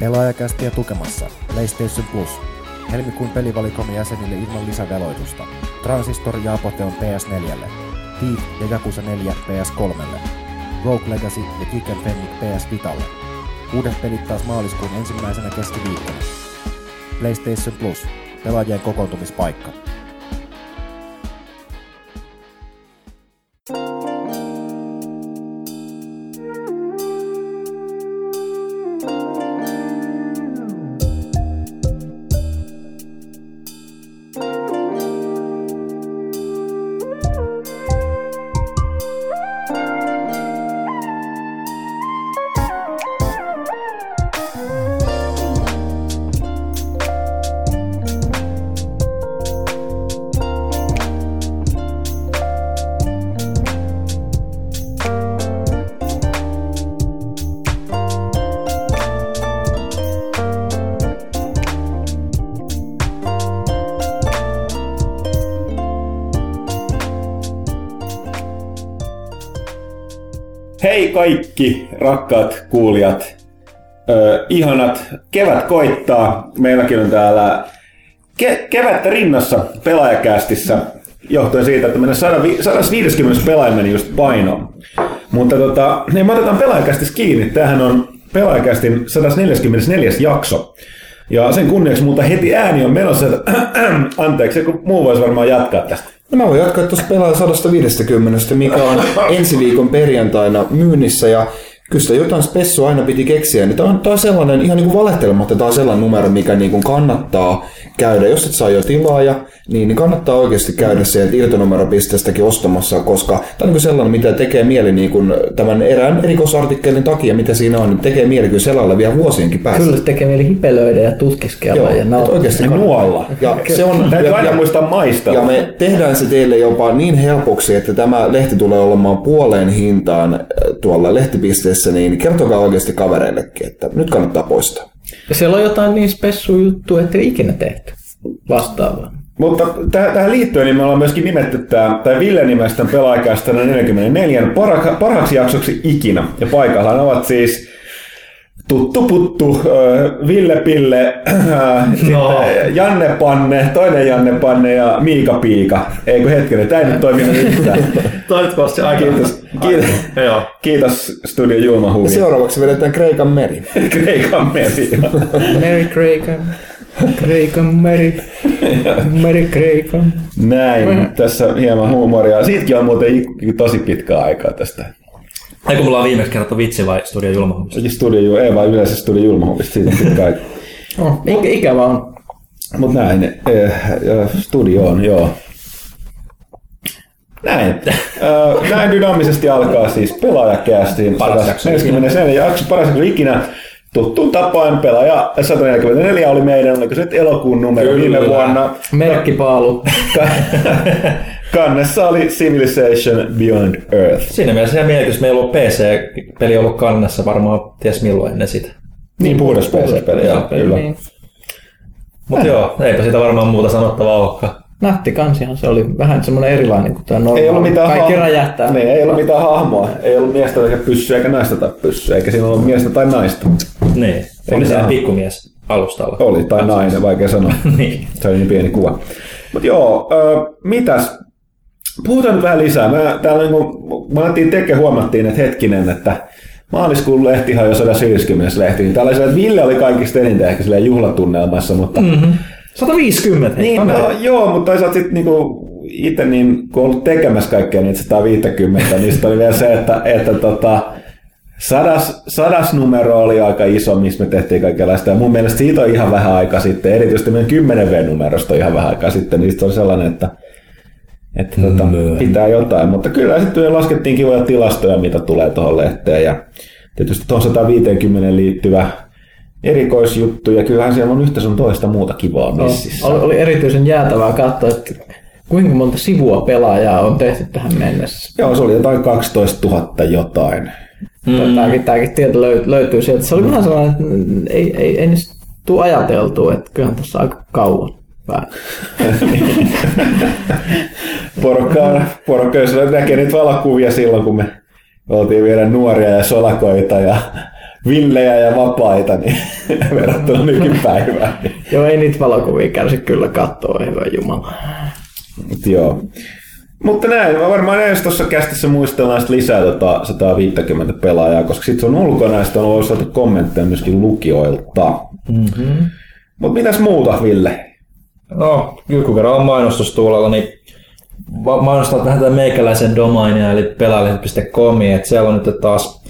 Pelaajakästiä tukemassa PlayStation Plus. Helmikuun pelivalikomme jäsenille ilman lisäveloitusta. Transistor ja Apoteon PS4. Thief ja Jakusa 4 PS3. Rogue Legacy ja Kick and Fennic PS Vitalle. Uudet pelit taas maaliskuun ensimmäisenä keskiviikkona. PlayStation Plus. Pelaajien kokoontumispaikka. Rakkaat kuulijat, ö, ihanat, kevät koittaa. Meilläkin on täällä ke- kevättä rinnassa pelaajakästissä johtuen siitä, että meidän 150 pelaaja meni just painoon. Mutta tota, niin me otetaan pelaajakästissä kiinni. Tämähän on pelaajakästin 144. jakso. Ja sen kunniaksi muuta heti ääni on menossa, että anteeksi, kun muu voisi varmaan jatkaa tästä. No mä voin jatkaa tuossa pelaa 150, mikä on ensi viikon perjantaina myynnissä ja kyllä sitä jotain spessua aina piti keksiä. Niin tämä on, tää on sellainen, ihan niin kuin valehtelematta, tämä on sellainen numero, mikä niin kuin kannattaa käydä. Jos et saa jo tilaa, ja, niin, niin kannattaa oikeasti käydä sieltä irtonumeropisteestäkin ostamassa, koska tämä on niin kuin sellainen, mitä tekee mieli niin kuin tämän erään erikoisartikkelin takia, mitä siinä on, niin tekee mieli kyllä selalle vielä vuosienkin päästä. Kyllä tekee mieli hipelöidä ja tutkiskella. Joo, ja nauttia. oikeasti Ja nuolla. Ja se on, Täytyy ja, aina ja, muistaa maistella. ja me tehdään se teille jopa niin helpoksi, että tämä lehti tulee olemaan puoleen hintaan äh, tuolla lehtipisteessä, niin kertokaa oikeasti kavereillekin, että nyt kannattaa poistaa. Ja siellä on jotain niin spessu juttu, että ikinä tehty vastaavaa. Mutta täh- tähän liittyen niin me ollaan myöskin nimetty tämä, tai Ville nimestä pelaajakästä 44 parha- parhaaksi jaksoksi ikinä. Ja paikallaan ovat siis Tuttu Puttu, Ville Pille, No. Janne Panne, toinen Janne Panne ja Miika Piika. Eikö hetkinen, tämä ei nyt toiminut yhtään. Toivottavasti aika. Kiitos, kiitos, Joo. kiitos Studio Julma Huvi. seuraavaksi vedetään Kreikan meri. Kreikan meri. Mary Craven, Craven Mary, Mary Craven. Näin, tässä hieman huumoria. Siitäkin on muuten tosi pitkä aikaa tästä. Eikö mulla on viimeksi kerrottu vitsi vai Studio Julma? Studio, ei vaan yleensä Studio Julma Huvista, siitä on pitkä aika. Oh, ikä, ikävä on. Mut näin, eh, eh, studioon, joo. Näin. Ö, näin dynaamisesti alkaa siis pelaajakästiin. Paras jakso 44 jakso, paras jakso ikinä. Tuttuun tapaan pelaaja 144 oli meidän, oliko se nyt elokuun numero Kyllä. viime vuonna. Merkkipaalu. Kannessa oli Civilization Beyond Earth. Siinä mielessä ihan mietitys, meillä on PC-peli ollut kannessa varmaan ties milloin ennen sitä. Niin puhdas PC-peli, joo, kyllä. Niin. Mutta joo, eipä siitä varmaan muuta sanottavaa olekaan. Nätti kansihan se oli vähän semmoinen erilainen kuin tämä normaali. Ei ollut mitään Kaikki hahmoa. räjähtää. Niin, ei ollut mitään hahmoa. Ei ollut miestä eikä pyssyä eikä naista tai pyssyä, eikä siinä ollut miestä tai naista. Niin, oli se pikkumies alustalla. Oli, tai nainen, vaikea sanoa. niin. Se oli niin pieni kuva. Mutta joo, ö, mitäs? Puhutaan nyt vähän lisää. Mä, täällä niin kun, mä alettiin teke, huomattiin, että hetkinen, että maaliskuun lehtihan on jo 150 lehti. Niin täällä oli se, että Ville oli kaikista eniten ehkä silleen juhlatunnelmassa, mutta... Mm. 150. hei, Niin, no, joo, mutta toisaalta sitten niinku, itse niin, kun ollut tekemässä kaikkea niitä 150, niin sitten oli vielä se, että, että tota, sadas, sadas numero oli aika iso, missä me tehtiin kaikenlaista. Ja mun mielestä siitä on ihan vähän aikaa sitten, erityisesti meidän 10 V-numerosta on ihan vähän aikaa sitten, niin sitten on sellainen, että, että tota, pitää jotain. Mutta kyllä sitten laskettiin kivoja tilastoja, mitä tulee tuohon lehteen. Ja tietysti tuohon 150 liittyvä erikoisjuttu, ja kyllähän siellä on yhtä sun toista muuta kivaa mississä. Oli, oli erityisen jäätävää katsoa, että kuinka monta sivua pelaajaa on tehty tähän mennessä. Joo, se oli jotain 12 000 jotain. Mm. Tämäkin, tämäkin tieto löy- löytyy sieltä. Se oli vähän sellainen, että ei, ei, ei niistä tule ajateltua, että kyllähän tässä aika kauan. Vähän. Porukka, porukka jos näkee niitä valokuvia silloin, kun me oltiin vielä nuoria ja solakoita ja villejä ja vapaita niin verrattuna nykypäivään. Joo, ei niitä valokuvia kärsi kyllä katsoa, hyvä jumala. Mut joo. Mutta näin, mä varmaan ensi tuossa kästissä muistellaan sit lisää tota 150 pelaajaa, koska sitten se on ulkona ja on ollut saatu kommentteja myöskin lukijoilta. Mm-hmm. Mutta mitäs muuta, Ville? No, joku verran on mainostustuulella, niin mainostaa vähän tätä meikäläisen domainia, eli pelaajalehdet.com, että siellä on nyt taas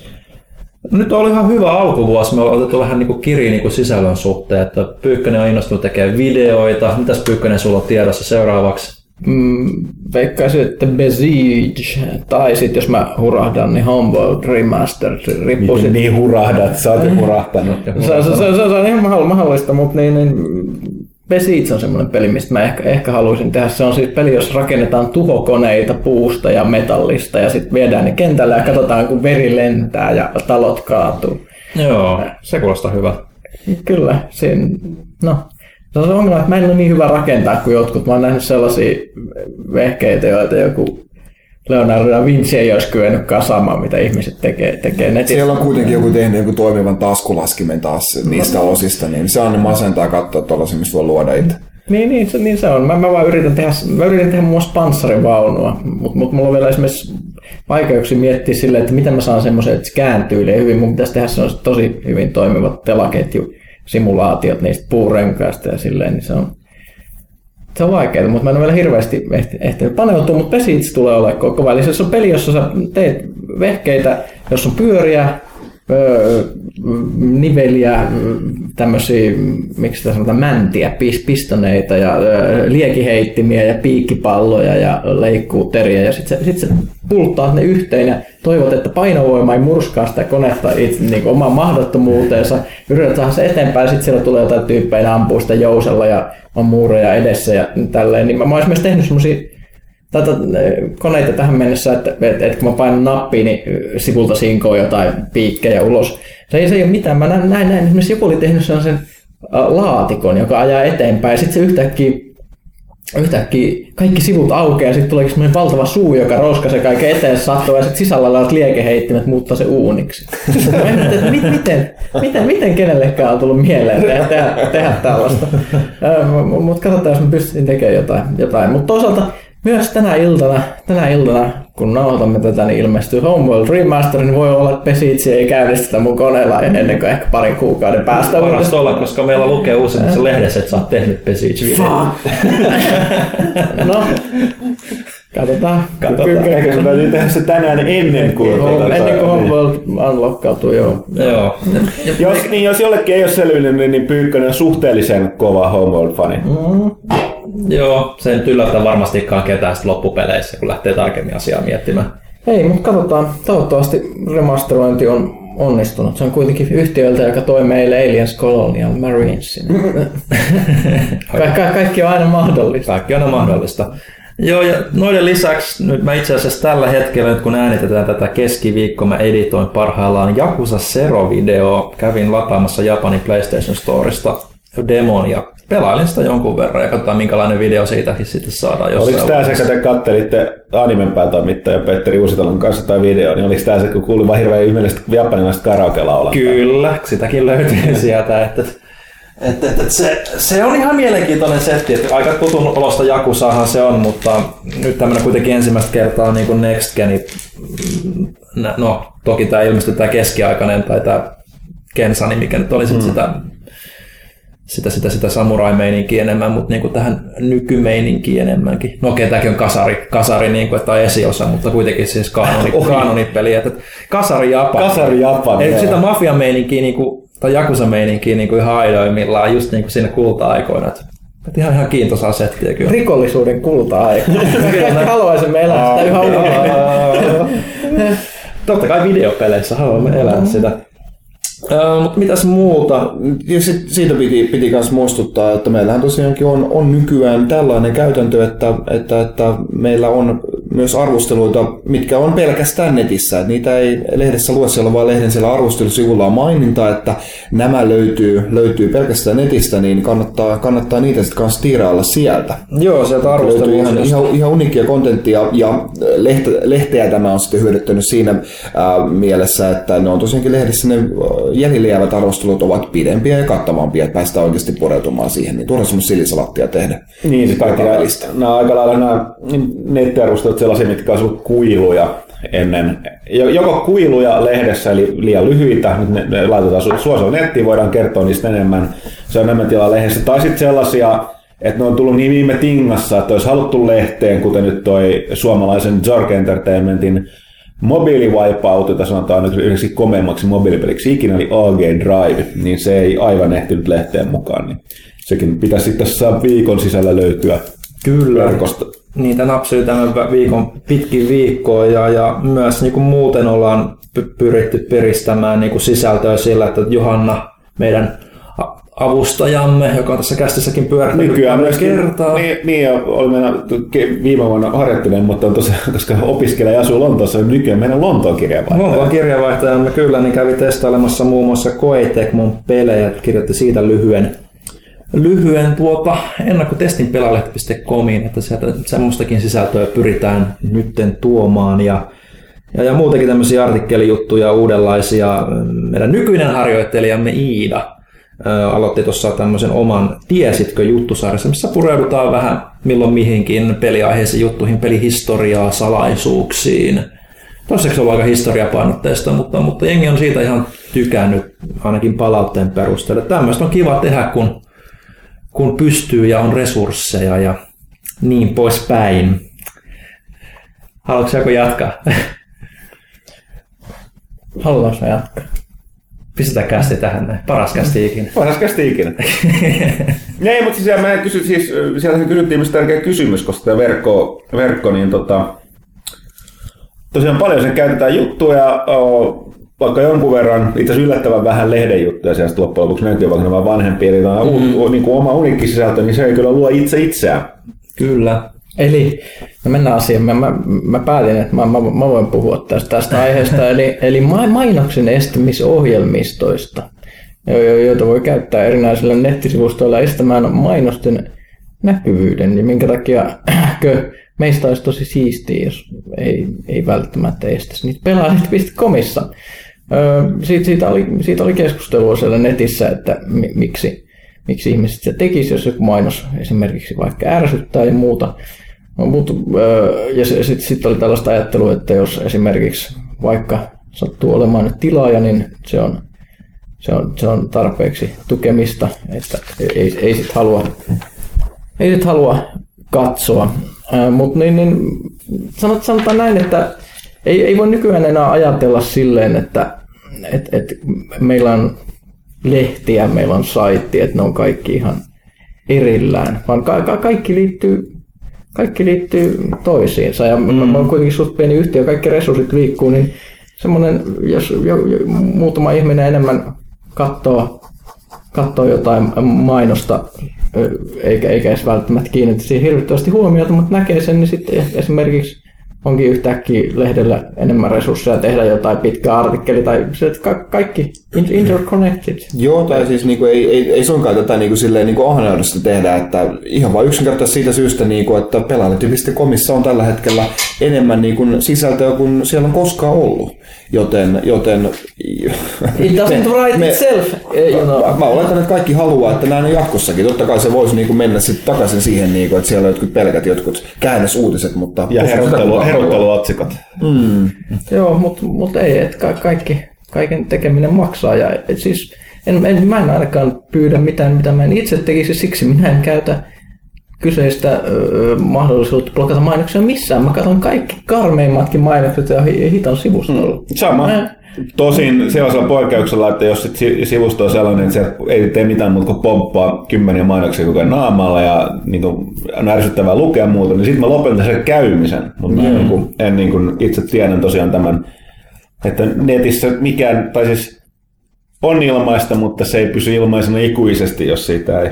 nyt oli ihan hyvä alkuvuosi. Me ollaan otettu vähän niin kiri niin sisällön suhteen, että Pyykkönen on innostunut tekemään videoita. Mitäs Pyykkönen sulla on tiedossa seuraavaksi? Mm, veikkaisin, että Besiege, tai sitten jos mä hurahdan, niin Homeworld Remastered, riippuu Miten niin hurahdat, sä oot jo hurahtanut. Se, se, se, se, se on ihan mahdoll- mahdollista, mutta niin, niin Besiege on semmoinen peli, mistä mä ehkä, ehkä haluaisin tehdä. Se on siis peli, jos rakennetaan tuhokoneita puusta ja metallista ja sitten viedään ne kentälle ja katsotaan, kun veri lentää ja talot kaatuu. Joo, se kuulostaa hyvä. Kyllä, siinä, no, se on se ongelma, että mä en ole niin hyvä rakentaa kuin jotkut. Mä oon nähnyt sellaisia vehkeitä, joita joku Leonardo da Vinci ei olisi kyennyt kasaamaan, mitä ihmiset tekee, tekee netissä. Siellä on kuitenkin joku tehnyt joku toimivan taskulaskimen taas niistä osista, niin se on masentaa katsoa tuollaisia, missä voi luoda itse. Niin, niin, se, niin se on. Mä, mä vaan yritän tehdä, mä yritän tehdä muun muassa panssarivaunua, mutta mut mulla on vielä esimerkiksi vaikeuksia miettiä silleen, että miten mä saan semmoisen, että se kääntyy hyvin. Mun pitäisi tehdä tosi hyvin toimivat telaketju simulaatiot niistä puurenkaista ja silleen, niin se on, se on vaikeaa, mutta mä en ole vielä hirveästi ehti- ehtinyt paneutua, mutta Pesits tulee olemaan koko ajan. Eli se on peli, jossa sä teet vehkeitä, jos on pyöriä, öö, niveliä, tämmöisiä, miksi sitä sanotaan, mäntiä, pis- pistoneita ja öö, liekiheittimiä ja piikkipalloja ja leikkuuteriä ja sitten sit sä pulttaat ne yhteen ja toivot, että painovoima ei murskaa sitä konetta itse niin omaan mahdottomuuteensa. Saada se eteenpäin sitten siellä tulee jotain tyyppejä, ne ampuu sitä jousella ja on muureja edessä ja tälleen. Niin mä, mä olisin myös tehnyt semmoisia tätä koneita tähän mennessä, että, että, että kun mä painan nappia, niin sivulta sinkoo jotain piikkejä ulos. Se ei, se ei ole mitään. Mä näin, näin, näin. esimerkiksi joku oli tehnyt sellaisen äh, laatikon, joka ajaa eteenpäin, sitten se yhtäkkiä yhtäkkiä kaikki sivut aukeaa ja sitten tulee semmoinen valtava suu, joka roskaisee kaiken eteen sattuu ja sitten sisällä olevat liekeheittimet muuttaa se uuniksi. Mä mietin, että mit, miten, miten, miten kenellekään on tullut mieleen tehdä, tehdä, tehdä tällaista. Mutta katsotaan, jos mä pystyisin tekemään jotain. jotain. Mutta toisaalta myös tänä iltana, tänä iltana, kun nauhoitamme tätä, niin ilmestyy Homeworld Remaster, niin voi olla, että Pesitsi ei käynnistetä mun koneella ennen kuin ehkä parin kuukauden päästä. Parasta olla, koska meillä lukee uusimmassa lehdessä, että sä oot tehnyt video. No, katsotaan. Katsotaan, eikö se täytyy tehdä se tänään ennen kuin... Home- tota, Ennen kuin. Homeworld unlockkautuu, joo. Joo. Jos, niin, jos jollekin ei ole selvinnyt, niin, niin Pyykkönen on suhteellisen kova Homeworld-fani. Joo, se ei nyt yllätä varmastikaan ketään loppupeleissä, kun lähtee tarkemmin asiaa miettimään. Ei, mutta katsotaan. Toivottavasti remasterointi on onnistunut. Se on kuitenkin yhtiöltä, joka toi meille Aliens Colonial Marinesin. Ka- ka- kaikki on aina mahdollista. Kaikki on aina mahdollista. Joo, ja noiden lisäksi nyt mä itse asiassa tällä hetkellä, nyt kun äänitetään tätä keskiviikkoa, mä editoin parhaillaan Jakusa Zero-video. Kävin lataamassa Japanin PlayStation Storesta demon ja pelailin sitä jonkun verran ja katsotaan minkälainen video siitäkin sitten saadaan jossain Oliko tämä se, vaiheessa. kun te kattelitte animen päätoimittaja Petteri Uusitalon kanssa tai video, niin oliko tämä se, kun kuuli vaan hirveän ihmeellistä japanilaista karaoke-laulaa? Kyllä, sitäkin löytyy sieltä, että että, että, että se, se, on ihan mielenkiintoinen setti, että aika tutun olosta Jakusaahan se on, mutta nyt tämmöinen kuitenkin ensimmäistä kertaa niin kuin Next Geni, mm, no toki tämä ilmestyi tämä keskiaikainen tai tämä Kensani, mikä nyt oli sit sitä, sitä, sitä, sitä samurai-meininkiä enemmän, mutta niin kuin tähän nykymeininkiin enemmänkin. No okei, tämäkin on kasari, kasari niin kuin, on esiosa, mutta kuitenkin siis kanoni, kanonipeli. Että kasari Japani. Kasari Japani, Eli sitä mafiameininkiä niin kuin, tai jakusa-meininkiä niin kuin ihan aidoimmillaan just niin kuin siinä kulta-aikoina. Että, ihan, ihan kiintosaa settiä kyllä. Rikollisuuden kulta-aika. Haluaisimme elää sitä yhä uudelleen. Totta kai videopeleissä haluamme elää sitä. Öö, mutta mitäs muuta? Sit, siitä piti, piti myös muistuttaa, että meillähän tosiaankin on, on nykyään tällainen käytäntö, että, että, että meillä on myös arvosteluita, mitkä on pelkästään netissä. Niitä ei lehdessä lue siellä, vaan lehden siellä arvostelusivulla on maininta, että nämä löytyy, löytyy pelkästään netistä, niin kannattaa, kannattaa niitä sitten kanssa tiirailla sieltä. Joo, sieltä Löytyy ihan, arvosteluista. ihan, ihan uniikkia kontenttia ja lehte, lehteä tämä on sitten hyödyttänyt siinä ää, mielessä, että ne on tosiaankin lehdissä ne ää, jäljelle jäävät arvostelut ovat pidempiä ja kattavampia, että päästään oikeasti pureutumaan siihen, niin tuodaan semmoista silisalattia tehdä. Niin, siis kaikki nämä, nämä aika lailla nämä nettiarvostelut sellaisia, mitkä on kuiluja ennen. Jo- Joko kuiluja lehdessä, eli liian lyhyitä, nyt ne, ne laitetaan su- suosilla nettiin, voidaan kertoa niistä enemmän, se on enemmän tilaa lehdessä. Tai sitten sellaisia, että ne on tullut niin viime tingassa, että olisi haluttu lehteen, kuten nyt toi suomalaisen Zork Entertainmentin mobiiliwipeout, jota sanotaan nyt yhdeksi komeimmaksi mobiilipeliksi ikinä, eli AG Drive, niin se ei aivan ehtinyt lehteen mukaan. Niin sekin pitäisi sitten tässä viikon sisällä löytyä Kyllä. verkosta. Niitä napsii tämän viikon pitkin viikkoa ja, ja myös niin kuin muuten ollaan py- pyritty piristämään niin kuin sisältöä sillä, että Johanna, meidän avustajamme, joka on tässä kästissäkin pyörittänyt Nykyään myöskin, kertaa. niin, niin ja oli ke- viime vuonna harjoittelee, mutta on tosiaan, koska opiskelija ja asuu Lontoossa, niin nykyään meidän Lontoon kirjeenvaihtaja. Lontoon kirjeenvaihtajamme kyllä niin kävi testailemassa muun muassa Koetekmon pelejä, kirjoitti siitä lyhyen, lyhyen tuota ennakkotestin pelalehti.comiin, että sieltä semmoistakin sisältöä pyritään nytten tuomaan ja ja, ja muutenkin tämmöisiä artikkelijuttuja, uudenlaisia. Meidän nykyinen harjoittelijamme Iida aloitti tuossa tämmöisen oman Tiesitkö juttusarjassa, missä pureudutaan vähän milloin mihinkin peliaiheisiin juttuihin, pelihistoriaa, salaisuuksiin. Toiseksi on aika historiapainotteista, mutta, mutta jengi on siitä ihan tykännyt, ainakin palautteen perusteella. Tämmöistä on kiva tehdä, kun, kun pystyy ja on resursseja ja niin poispäin. Haluatko joku jatkaa? Haluaanko me jatkaa? Pistetään kästi tähän näin. Paras kästi ikinä. Paras kästi ikinä. Ei, mutta siis, mä kysy, siis siellä kysyttiin myös tärkeä kysymys, koska tämä verkko, verkko niin tota, tosiaan paljon sen käytetään juttuja, o, vaikka jonkun verran, itse asiassa yllättävän vähän lehden juttuja siellä sitten loppujen lopuksi löytyy, vaikka ne vaan vanhempia, eli mm. u, niin oma uniikki sisältö, niin se ei kyllä luo itse itseään. Kyllä. Eli no mennään asiaan. Mä, mä, mä päätin, että mä, mä, mä voin puhua tästä, tästä aiheesta, eli, eli ma- mainoksen estämisohjelmistoista, jo- jo- joita voi käyttää erinäisillä nettisivustoilla estämään mainosten näkyvyyden, niin minkä takia kö, meistä olisi tosi siistiä, jos ei, ei välttämättä estäisi niitä pelaajat.comissa. Öö, siitä, siitä, oli, siitä oli keskustelua siellä netissä, että mi, miksi, miksi ihmiset se tekisi, jos joku mainos esimerkiksi vaikka ärsyttää ja muuta. No, mutta, öö, ja sitten sit oli tällaista ajattelua, että jos esimerkiksi vaikka sattuu olemaan tilaaja, niin se on, se on, se on tarpeeksi tukemista, että ei, ei sit halua, ei sit halua katsoa. Mutta niin, niin, sanot, sanotaan näin, että ei, ei voi nykyään enää ajatella silleen, että et, et meillä on lehtiä, meillä on saitti, että ne on kaikki ihan erillään, vaan ka- ka- kaikki liittyy kaikki liittyy toisiinsa ja mm. mä oon kuitenkin suht pieni yhtiö, kaikki resurssit liikkuu, niin semmoinen, jos jo, jo, muutama ihminen enemmän katsoo, katsoo jotain mainosta, eikä, eikä edes välttämättä kiinnitä siihen hirvittävästi huomiota, mutta näkee sen, niin sitten esimerkiksi onkin yhtäkkiä lehdellä enemmän resursseja tehdä jotain pitkä artikkeli tai se, että ka- kaikki interconnected. Joo, tai siis niinku, ei, ei, ei suinkaan tätä niinku, silleen, niinku ahneudesta tehdä, että ihan vain yksinkertaisesti siitä syystä, niinku, että pelaajalehti.comissa on tällä hetkellä enemmän niinku, sisältöä kuin siellä on koskaan ollut. Joten, joten It doesn't write me- itself, eh, you know. Mä, mä oletan, että kaikki haluaa, että näin on jatkossakin. Totta kai se voisi niinku mennä sit takaisin siihen, niinku, että siellä on jotkut pelkät jotkut käännösuutiset, mutta... Ja herottelu, herotteluotsikot. Joo, mutta mut ei, että ka- kaikki, kaiken tekeminen maksaa. Ja, et siis, en, en, mä en ainakaan pyydä mitään, mitä mä en itse tekisi, siksi minä en käytä kyseistä öö, mahdollisuutta blokata mainoksia missään. Mä katson kaikki karmeimmatkin mainokset ja hi- hiton sivustolla. Sama. Mä- Tosin sellaisella poikkeuksella, että jos sit si- sivusto on sellainen, että se ei tee mitään muuta kuin pomppaa kymmeniä mainoksia koko ajan naamalla ja niin kuin, on ärsyttävää lukea muuta, niin sitten mä lopetan sen käymisen. Mutta mm. niin kuin, en niin kuin, itse tiedän tosiaan tämän, että netissä mikään, tai siis on ilmaista, mutta se ei pysy ilmaisena ikuisesti, jos siitä ei,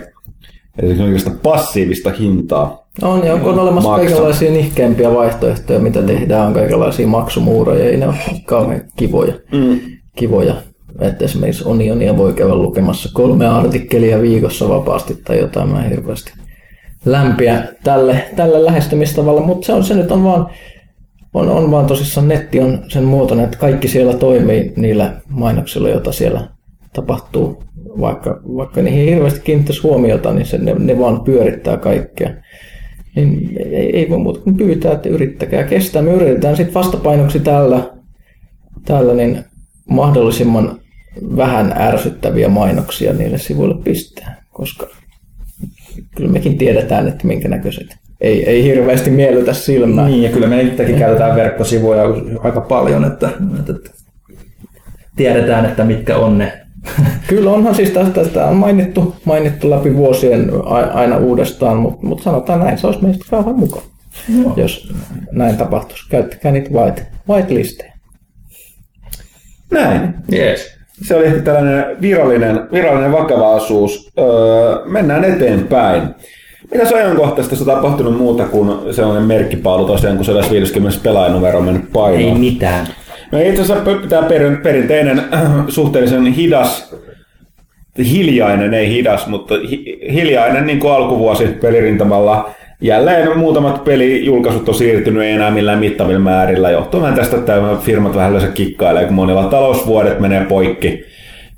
oikeastaan passiivista hintaa On, ja on olemassa Maksa. kaikenlaisia nihkeämpiä vaihtoehtoja, mitä tehdään. On kaikenlaisia maksumuuroja, ei ne ole kauhean kivoja. Mm. kivoja. Että esimerkiksi Onionia voi käydä lukemassa kolme artikkelia viikossa vapaasti tai jotain. Mä hirveästi lämpiä tälle, tälle lähestymistavalla, mutta se, on, se nyt on vaan, on, on vaan tosissaan netti on sen muotoinen, että kaikki siellä toimii niillä mainoksilla, joita siellä tapahtuu. Vaikka, vaikka niihin hirveästi kiinnittäisi huomiota, niin se, ne, ne vaan pyörittää kaikkea niin ei, ei voi muuta kuin pyytää, että yrittäkää kestää. Me yritetään sitten vastapainoksi täällä, täällä niin mahdollisimman vähän ärsyttäviä mainoksia niille sivuille pistää, koska kyllä mekin tiedetään, että minkä näköiset ei, ei hirveästi miellytä silmään. Niin, ja kyllä me itsekin käytetään verkkosivuja aika paljon, että, että, tiedetään, että mitkä on ne. Kyllä onhan siis tästä, tästä on mainittu, mainittu läpi vuosien aina uudestaan, mutta mut sanotaan näin, se olisi meistä kauhean mukava, jos näin tapahtuisi. Käyttäkää niitä white, white-listejä. Näin. Yes. Se oli ehkä tällainen virallinen, virallinen vakavaisuus. Öö, mennään eteenpäin. Mitä se ajankohtaisesti on tapahtunut muuta kuin sellainen merkkipaalu tosiaan, kun 150 pelaajanumero on mennyt painoon? mitään. No itse asiassa tämä perin, perinteinen äh, suhteellisen hidas, hiljainen, ei hidas, mutta hi, hiljainen niin kuin alkuvuosi pelirintamalla. Jälleen muutamat pelijulkaisut on siirtynyt ei enää millään mittavilla määrillä, johtuen tästä, että firmat vähän yleensä kikkailee, kun monilla talousvuodet menee poikki.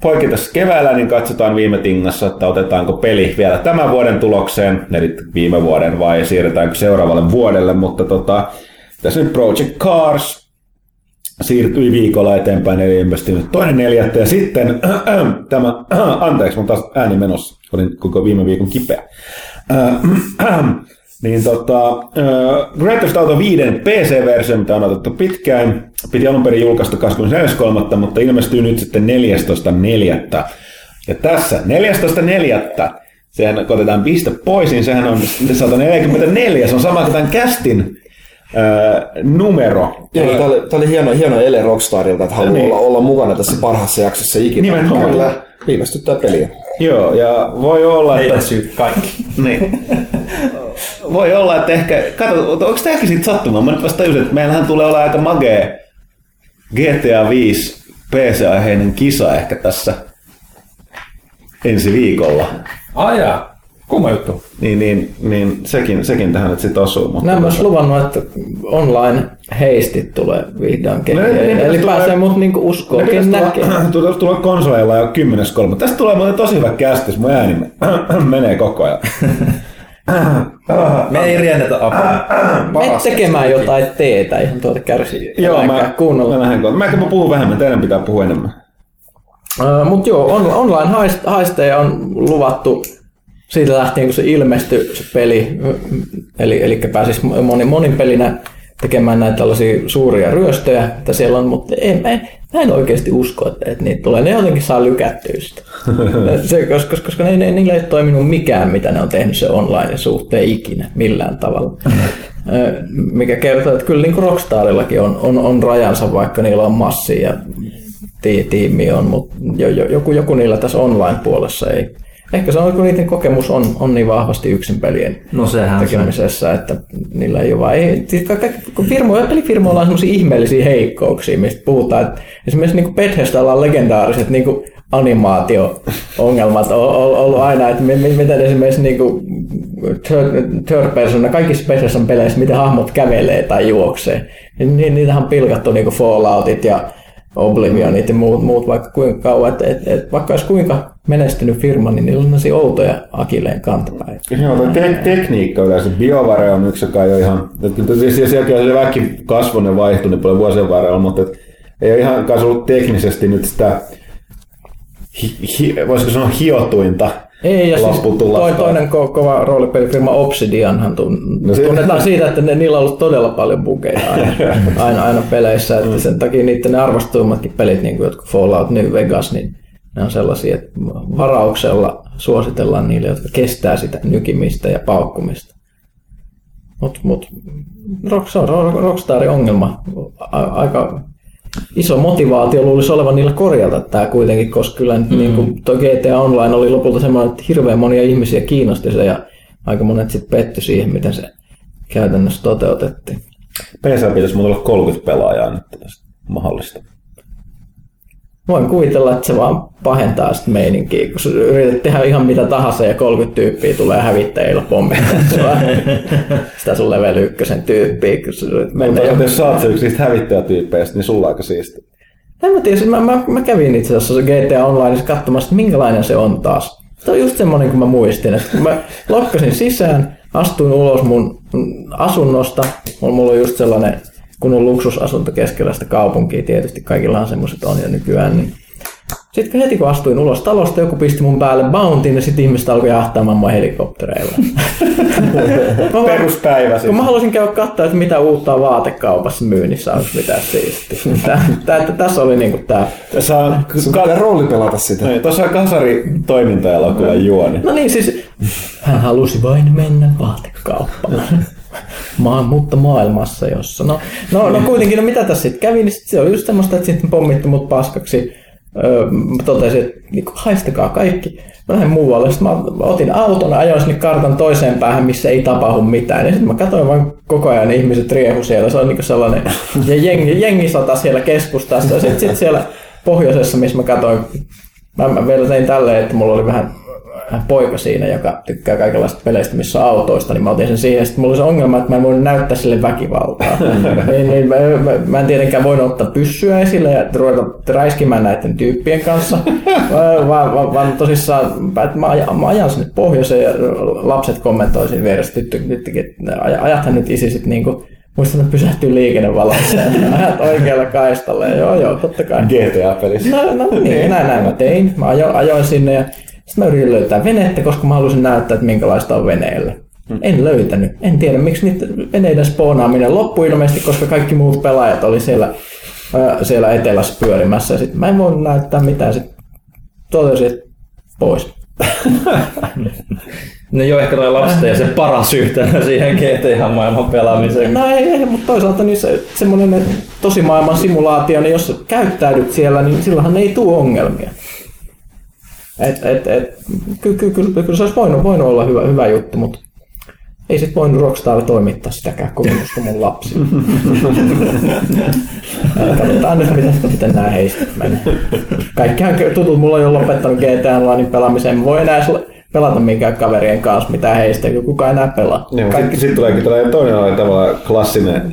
Poikki tässä keväällä, niin katsotaan viime tingassa, että otetaanko peli vielä tämän vuoden tulokseen, eli viime vuoden, vai siirretäänkö seuraavalle vuodelle, mutta tota, tässä nyt Project Cars, siirtyi viikolla eteenpäin, eli ilmeisesti nyt toinen neljättä. Ja sitten tämä, anteeksi, mun taas ääni menossa, olin koko viime viikon kipeä. Äh, niin tota, äh, Grand Theft Auto 5 PC-versio, mitä on otettu pitkään, piti alun perin julkaista 24.3., mutta ilmestyy nyt sitten 14.4. Ja tässä 14.4. Sehän kun otetaan piste pois, niin sehän on 144, se on sama kuin tämän kästin äh, numero. Joo, tämä oli, tää oli hieno, hieno ele Rockstarilta, että haluaa Niin. olla, olla mukana tässä parhaassa jaksossa ikinä. Nimenomaan. Kyllä, viivästyttää peliä. Joo, ja voi olla, että... Meidän syyt kaikki. Niin. Voi olla, että ehkä, kato, onko tämä ehkä sitten sattumaa? Mä nyt vasta tajusin, että meillähän tulee olla aika magee GTA 5 PC-aiheinen kisa ehkä tässä ensi viikolla. Ajaa. Kumma juttu. Niin, niin, niin sekin, sekin tähän nyt sitten osuu. Mutta Nämä myös luvannut, että online heistit tulee vihdoinkin. Ne- ne Eli, tulla- pääsee mut niinku pitäisi näkemään. tulla, tulla konsoleilla jo 10.3. Tästä tulee muuten tosi hyvä kästys, mun ääni menee koko ajan. Me ei riennetä apua. Et tekemään jotain teetä ihan tuota kärsii. Joo, mä, kuunnella. mä lähden kohta. Mä puhun vähemmän, teidän pitää puhua enemmän. Uh, Mutta joo, on, online haist- haisteja on luvattu siitä lähtien, kun se ilmestyi se peli. Eli, eli pääsis moni, monin pelinä tekemään näitä tällaisia suuria ryöstöjä, että siellä on, mutta en, mä, en, mä en oikeasti usko, että, että niitä tulee. Ne jotenkin saa lykättyä sitä. se, koska, koska, koska ne, ne, niillä ei ole toiminut mikään, mitä ne on tehnyt se online suhteen ikinä millään tavalla. Mikä kertoo, että kyllä niin kuin Rockstarillakin on, on, on rajansa, vaikka niillä on massia ja ti- tiimi on, mutta jo, jo, joku, joku niillä tässä online-puolessa ei. Ehkä se on, kun niiden kokemus on, on niin vahvasti yksin pelien No sehän on se. tekemisessä, että niillä ei ole vaan, ei, siis kun firmoilla, pelifirmoilla on semmoisia ihmeellisiä heikkouksia, mistä puhutaan, että esimerkiksi niin Bethesdalla on legendaariset niin kuin animaatio-ongelmat on, on ollut aina, että mi- mi- miten esimerkiksi niin kuin third, person, kaikissa Bethesdan peleissä, miten hahmot kävelee tai juoksee, niin ni- niitähän on pilkattu niin kuin Falloutit ja Oblivionit ja muut, muut vaikka kuinka kauan, että et, et, vaikka olisi kuinka menestynyt firma, niin niillä on sellaisia outoja akilleen kantapäitä. Joo, toi te- tekniikka yleensä. BioVare on yksi, joka ei ole ihan... tietysti sielläkin on se väkki kasvun vaihtunut niin paljon vuosien varrella, mutta et, ei ole ihan ollut teknisesti nyt sitä, hi, hi, voisiko sanoa hiotuinta Ei, ja siis toi, toinen ko- kova roolipelifirma Obsidianhan tun, No se- tunnetaan siitä, että ne, niillä on ollut todella paljon bugeja aina, aina, aina peleissä, että sen takia niiden ne arvostuimmatkin pelit, niin kuin jotkut Fallout New Vegas, niin ne on sellaisia, että varauksella suositellaan niille, jotka kestää sitä nykimistä ja paukkumista. Mutta mut, rock, se on Ro- Rockstarin ongelma. A, aika iso motivaatio luulisi olevan niillä korjata tämä kuitenkin, koska kyllä mm. niin kuin tuo GTA Online oli lopulta semmoinen, että hirveän monia ihmisiä kiinnosti se ja aika monet sitten petty siihen, miten se käytännössä toteutettiin. PSL pitäisi mulla olla 30 pelaajaa nyt tästä mahdollista. Voin kuvitella, että se vaan pahentaa sitä meininkiä, kun sä yrität tehdä ihan mitä tahansa ja 30 tyyppiä tulee hävittäjillä pommittaa sua. Sitä sun level ykkösen tyyppiä, kun sä Mutta jo- jos sä oot se yksi niistä hävittäjätyyppeistä, niin sulla on aika siisti. En mä tiedä, mä, mä, mä kävin itse asiassa GTA Onlineissa katsomassa, että minkälainen se on taas. Se on just semmoinen kuin mä muistin, että kun mä lokkasin sisään, astuin ulos mun asunnosta, mulla, mulla on just sellainen kunnon luksusasunto keskellä sitä kaupunkia, tietysti kaikillahan semmoiset on jo nykyään, niin sitten heti kun astuin ulos talosta, joku pisti mun päälle bountyin ja sitten ihmiset alkoi jahtaamaan mua helikoptereilla. Peruspäivä siis. kun mä halusin käydä katsoa, että mitä uutta on vaatekaupassa myynnissä, onko mitään siistiä. Tää, tää, tässä oli niinku tää. Tässä on, Sun ka- rooli pelata sitä. Niin, tuossa on kasari toimintaelokuvan juoni. No niin, siis hän halusi vain mennä vaatekauppaan. Maa, mutta maailmassa, jossa... No, no, no kuitenkin, no mitä tässä sitten kävi, niin sit se oli just semmoista, että sitten pommitti mut paskaksi. Öö, totesin, että niin haistakaa kaikki. Mä lähdin muualle. Sitten mä otin auton ja ajoin sinne kartan toiseen päähän, missä ei tapahdu mitään. Ja sitten mä katsoin vaan koko ajan ihmiset riehu siellä. Se on niin sellainen, ja jengi, jengi sata siellä keskustassa. Ja sitten sit siellä pohjoisessa, missä mä katsoin, mä, mä vielä tein tälleen, että mulla oli vähän poika siinä, joka tykkää kaikenlaista peleistä, missä on autoista, niin mä otin sen siihen. Sitten mulla oli se ongelma, että mä en voinut näyttää sille väkivaltaa. niin, niin, mä, mä, mä, en tietenkään voinut ottaa pyssyä esille ja ruveta räiskimään näiden tyyppien kanssa, vaan, vaan, vaan, tosissaan mä, mä, ajan, mä ajan sinne pohjoiseen ja lapset kommentoi siinä vieressä, tyttö, tyttökin, että aj- ajathan nyt isi sit niinku, Muistan, että pysähtyy liikennevalossa ja ajat oikealla kaistalla. Ja joo, joo, totta kai. GTA-pelissä. No, no niin, näin, näin mä tein. Mä ajoin, ajoin sinne ja sitten mä yritin löytää venettä, koska mä halusin näyttää, että minkälaista on veneellä. En löytänyt. En tiedä, miksi niiden veneiden spoonaaminen loppui ilmeisesti, koska kaikki muut pelaajat oli siellä, ää, siellä etelässä pyörimässä. Ja sit mä en voinut näyttää mitään. Sitten totesin, että pois. No joo, ehkä toi lapset ja se paras yhtälö siihen GTA-maailman pelaamiseen. No ei, ei mutta toisaalta niin se, semmoinen tosimaailman simulaatio, niin jos käyttäydyt siellä, niin silloinhan ei tule ongelmia. Et, et, et, kyllä, kyllä, kyllä, kyllä se olisi voinut, voinut olla hyvä, hyvä juttu, mutta ei sit voinut Rockstar toimittaa sitäkään kokemusta mun lapsille. Katsotaan nyt, miten, miten nämä heistä menee. Kaikkihan tutut mulla on jo lopettanut GTA Onlinein pelaamiseen. Mä voi enää pelata minkään kaverien kanssa, mitä heistä, kun kukaan enää pelaa. Niin, Kaikki sitten tuleekin tällainen toinen oli tavallaan klassinen äh,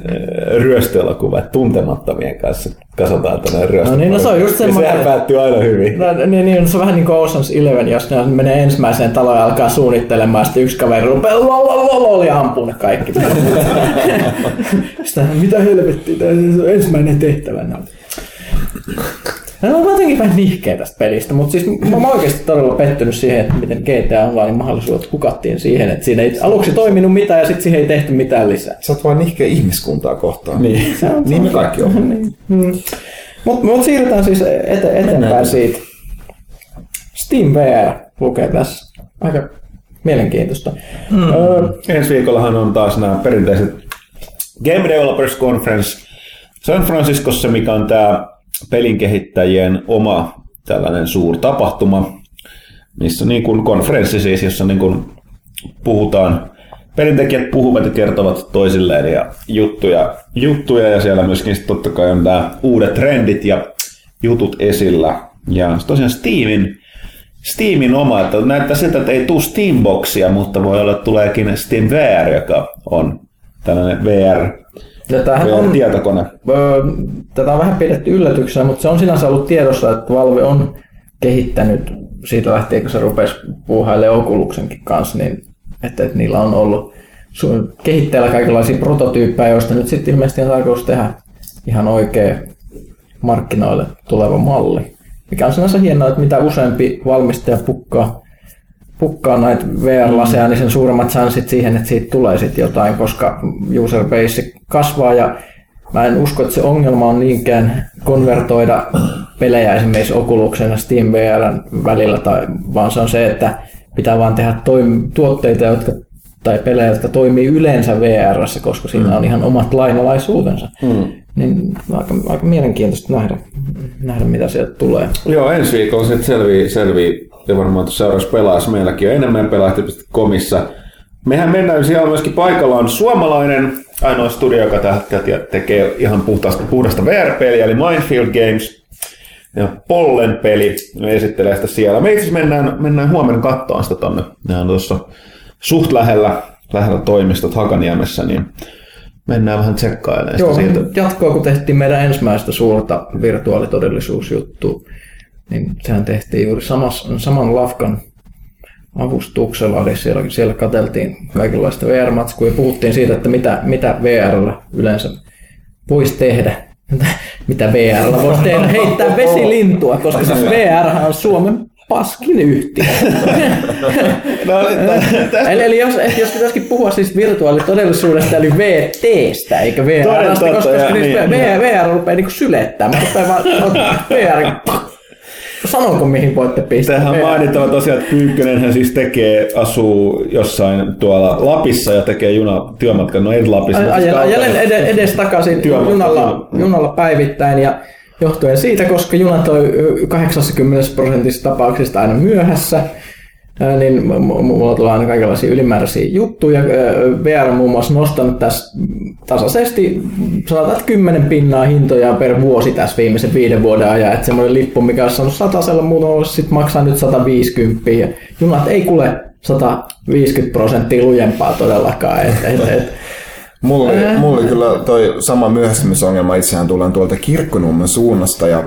ryöstöelokuva, että tuntemattomien kanssa kasataan tällainen ryöstö. No niin, no se on just semmoinen- Sehän päättyy aina hyvin. No, niin, niin, se on vähän niin kuin Ocean's Eleven, jos ne menee ensimmäiseen taloon ja alkaa suunnittelemaan, ja sitten yksi kaveri rupeaa lolololol ja ampuu ne kaikki. Sitä, mitä helvettiä, tämä on ensimmäinen tehtävä. No. No, mä oon jotenkin vähän nihkeä tästä pelistä, mutta siis mä oon oikeasti todella pettynyt siihen, että miten GTA Online mahdollisuudet hukattiin siihen, että siinä ei aluksi toiminut mitään ja sitten siihen ei tehty mitään lisää. Sä oot vaan nihkeä ihmiskuntaa kohtaan. Niin. Se on, Niin me kaikki on. niin. Mm. Mutta mut siirrytään siis ete, eteenpäin siitä. Steam VR lukee tässä. Aika mielenkiintoista. Mm. Öö, Ensi viikollahan on taas nämä perinteiset Game Developers Conference San Franciscossa, mikä on tämä pelin kehittäjien oma tällainen suurtapahtuma, missä niin kuin konferenssi siis, jossa niin kuin puhutaan, pelintekijät puhuvat ja kertovat toisilleen ja juttuja, juttuja ja siellä myöskin totta kai on nämä uudet trendit ja jutut esillä. Ja tosiaan Steamin, Steamin oma, että näyttää siltä, että ei tule Steamboxia, mutta voi olla, että tuleekin Steam VR, joka on tällainen VR, ja tämähän on, VR-tietokone. öö, tätä on vähän pidetty yllätyksenä, mutta se on sinänsä ollut tiedossa, että Valve on kehittänyt siitä lähtien, kun se rupesi puuhailemaan Oculusenkin kanssa, niin että, että niillä on ollut kehitteillä kaikenlaisia prototyyppejä, joista nyt sitten ilmeisesti on tarkoitus tehdä ihan oikea markkinoille tuleva malli. Mikä on sinänsä hienoa, että mitä useampi valmistaja pukkaa, pukkaa näitä VR-laseja, niin sen suuremmat chanssit siihen, että siitä tulee sitten jotain, koska user base kasvaa ja mä en usko, että se ongelma on niinkään konvertoida pelejä esimerkiksi Oculusen ja Steam VRn välillä, tai, vaan se on se, että pitää vaan tehdä toim- tuotteita, jotka tai pelejä, jotka toimii yleensä VRssä, koska siinä on ihan omat lainalaisuutensa. Mm. Niin aika, aika mielenkiintoista nähdä, nähdä, mitä sieltä tulee. Joo, ensi viikolla sitten selvii, selvii ja varmaan tuossa seuraavassa pelaajassa meilläkin on enemmän pelaajat.comissa mehän mennään siellä myöskin paikalla on suomalainen ainoa studio, joka tätä tekee ihan puhdasta, puhdasta VR-peliä, eli Mindfield Games. Ja Pollen peli ne esittelee sitä siellä. Me itse mennään, mennään huomenna katsomaan sitä tonne. Ne on tuossa suht lähellä, lähellä toimistot Hakaniemessä, niin mennään vähän tsekkailemaan Joo, sitä siitä. jatkoa kun tehtiin meidän ensimmäistä suurta virtuaalitodellisuusjuttua, niin sehän tehtiin juuri samas, saman lafkan avustuksella, eli siellä, siellä katseltiin kaikenlaista VR-matskua ja puhuttiin siitä, että mitä, mitä VRllä yleensä voisi tehdä. mitä VRllä voisi tehdä, heittää vesilintua, koska siis VR on Suomen paskin yhtiö. No, eli, eli jos, jos pitäisikin puhua siis virtuaalitodellisuudesta, eli VTstä, eikä VRstä, koska, koska siis niin, VR, VR rupeaa niinku sylettämään. Rupeaa vaan, VR, sanonko mihin voitte pistää? Tähän mainittava tosiaan, että Pyykkönen hän siis tekee, asuu jossain tuolla Lapissa ja tekee juna työmatkan, no ei Lapissa. siis Ajelen, kaukana. ajelen ed- edes takaisin Työmatka, junalla, junalla päivittäin ja johtuen siitä, koska junat on ö, 80 prosentissa tapauksista aina myöhässä, niin mulla tulee aina kaikenlaisia ylimääräisiä juttuja. VR on muun muassa nostanut tässä tasaisesti, sanotaan, että 10 pinnaa hintoja per vuosi tässä viimeisen viiden vuoden ajan. Että semmoinen lippu, mikä olisi saanut satasella muuten sitten maksaa nyt 150 ja junat ei kule 150 prosenttia lujempaa todellakaan. Et, et, et, Mulla oli, mulla oli kyllä toi sama myöhästymisongelma. Itsehän tulen tuolta Kirkkonummen suunnasta ja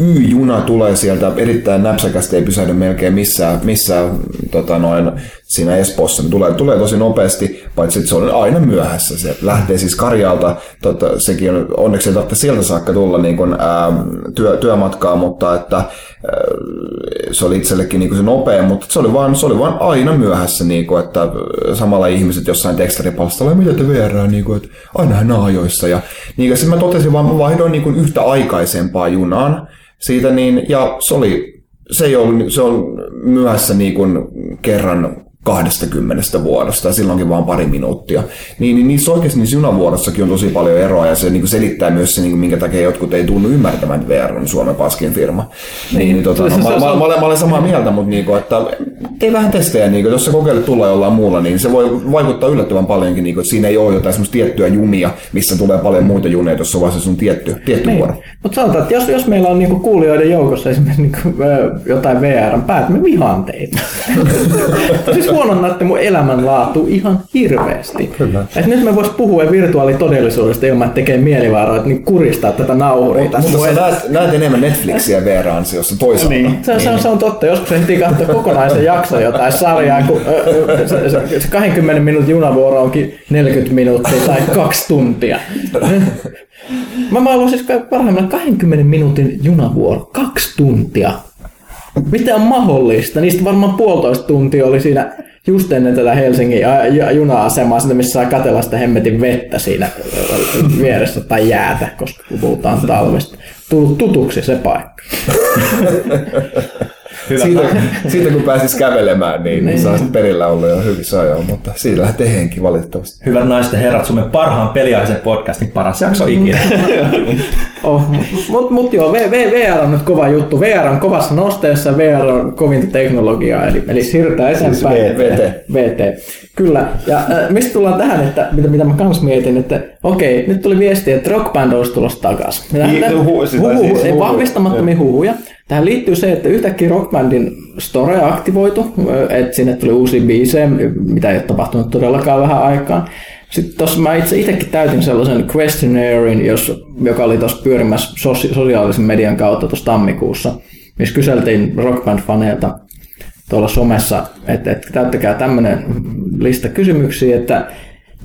Y-juna tulee sieltä erittäin näpsäkästi, ei pysähdy melkein missään, missään tota noin, siinä Espoossa. Tulee, tulee tosi nopeasti, paitsi että se on aina myöhässä. Se lähtee siis Karjalta, tota, sekin on, onneksi ei tarvitse sieltä saakka tulla niin kuin, ää, työ, työmatkaa, mutta että, ää, se oli itsellekin niin se nopea, mutta se oli vaan, se oli vaan aina myöhässä, niin kuin, että samalla ihmiset jossain tekstaripalstalla, mitä te VR, niin kuin, että aina nämä ajoissa. Ja niin, sitten mä totesin vaan, mä vaihdoin niin kuin yhtä aikaisempaa junaan siitä, niin, ja se oli, se, ollut, se on myöhässä niin kuin kerran 20 vuodesta ja silloinkin vaan pari minuuttia. Niin, niin niissä oikeasti niissä junavuorossakin on tosi paljon eroa ja se niin kuin selittää myös se, niin kuin, minkä takia jotkut ei tunnu ymmärtämään, että VR on Suomen paskin firma. Niin, niin tota, no, mä, mä, mä, olen, mä olen samaa mieltä, mutta niin kuin, että tee vähän testejä, niin kuin, jos sä kokeilet tulla jollain muulla, niin se voi vaikuttaa yllättävän paljonkin, niin kuin, että siinä ei ole jotain semmoista tiettyä jumia, missä tulee paljon muita juneja, jos se on vaan se sun tietty, tietty vuoro. Mutta sanotaan, että jos, jos meillä on niinku kuulijoiden joukossa esimerkiksi niinku, ö, jotain VRn päät, me vihaan teitä. siis huononnatte mun elämänlaatu ihan hirveästi. Kyllä. Et nyt me vois puhua virtuaalitodellisuudesta ilman, että tekee mielivaaroa, että niin kuristaa tätä nauhuria Mutta sä näet, näet enemmän Netflixiä VR-ansiossa toisaalta. Niin. Se, se, on, se on totta. Joskus ehtii katsoa kokonaisen jakson jotain sarjaa, kun ö, se, se, se 20 minuutin junavuoro onkin 40 minuuttia tai kaksi tuntia. Mä, mä haluan siis parhaimmillaan 20 minuutin junavuoro, kaksi tuntia. Mitä on mahdollista? Niistä varmaan puolitoista tuntia oli siinä just ennen tätä Helsingin juna-asemaa, sitä missä saa katella sitä hemmetin vettä siinä ö, vieressä tai jäätä, koska puhutaan talvesta. Tullut tutuksi se paikka. Siitä, siitä, kun pääsis kävelemään, niin, niin. saa perillä olla jo hyvissä ajoin, mutta siitä lähtee henki valitettavasti. Hyvät naiset ja herrat, Suomen parhaan peliaisen podcastin paras jakso ikinä. Oh, mut, mut joo, VR on nyt kova juttu. VR on kovassa nosteessa, VR on kovinta teknologiaa, eli, eli siirrytään eteenpäin. Siis VT. VT. Kyllä. Ja äh, mistä tullaan tähän, että mitä, mitä mä kans mietin, että okei, nyt tuli viesti, että Rock Band olisi tulossa takaisin. Huhu, siis ei huhu- vahvistamattomia huhuja. Tähän liittyy se, että yhtäkkiä Rock Bandin store aktivoitu, että sinne tuli uusi biisejä, mitä ei ole tapahtunut todellakaan vähän aikaan. Sitten tuossa mä itse itsekin täytin sellaisen questionairein, jos, joka oli tuossa pyörimässä sosi- sosiaalisen median kautta tuossa tammikuussa, missä kyseltiin Rock Band-faneilta tuolla somessa, että, että täyttäkää tämmöinen lista kysymyksiä, että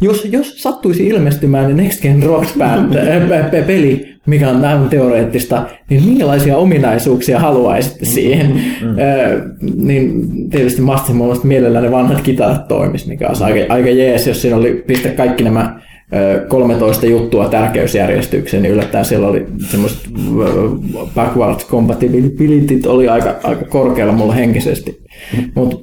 jos, jos sattuisi ilmestymään Next Gen Rock Band pe- peli, mikä on aivan teoreettista, niin minkälaisia ominaisuuksia haluaisitte siihen? Mm, mm. niin tietysti Mastin mielestä mielellään ne vanhat kitarat toimis, mikä on aika, aika jees, jos siinä oli pistä kaikki nämä ö, 13 juttua tärkeysjärjestykseen, niin yllättäen siellä oli semmoiset ö, backwards compatibilityt oli aika, aika korkealla mulla henkisesti. Mutta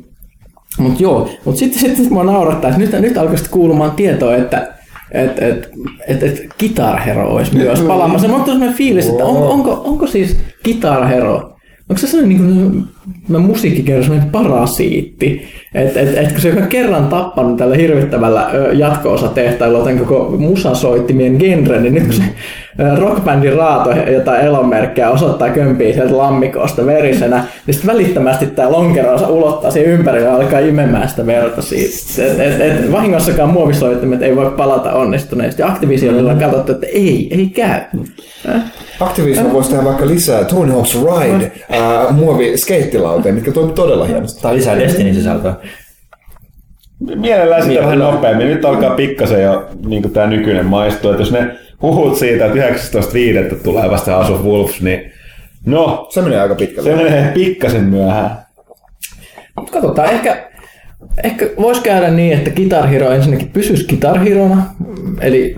mut joo, mutta sitten, sitten mua naurattaa, että nyt, nyt alkoi kuulumaan tietoa, että et, et, et, et Guitar Hero olisi myös palaamassa. Mulla on sellainen fiilis, että on, onko, onko siis Guitar Hero, onko se sellainen niin musiikkikerros semmoinen parasiitti. Että et, et, kun se on kerran tappanut tällä hirvittävällä ö, jatko-osatehtailla tämän koko musasoittimien genre, niin nyt kun se ö, rockbändin raato jotain elonmerkkejä osoittaa kömpiä sieltä lammikosta verisenä, niin sitten välittömästi tämä lonkeronsa ulottaa siihen ympärille ja alkaa imemään sitä verta siitä. Et, et, et, vahingossakaan muovisoittimet ei voi palata onnistuneesti. Aktivisioilla on katsottu, että ei, ei käy. Äh? Activision voisi tehdä vaikka lisää Tony Hawk's Ride ää, muovi skeittilauteen, mitkä toimii todella hienosti. Tai lisää Destiny-sisältöä. Mielellään sitä vähän nopeammin. Nyt alkaa pikkasen jo niin tämä nykyinen maistua. Että jos ne huhut siitä, että 19.5. tulee vasta of Wolves, niin no, Se menee aika pitkälle. se menee pikkasen myöhään. Mut katsotaan, ehkä, ehkä voisi käydä niin, että Guitar Hero ensinnäkin pysyisi Guitar Herona, eli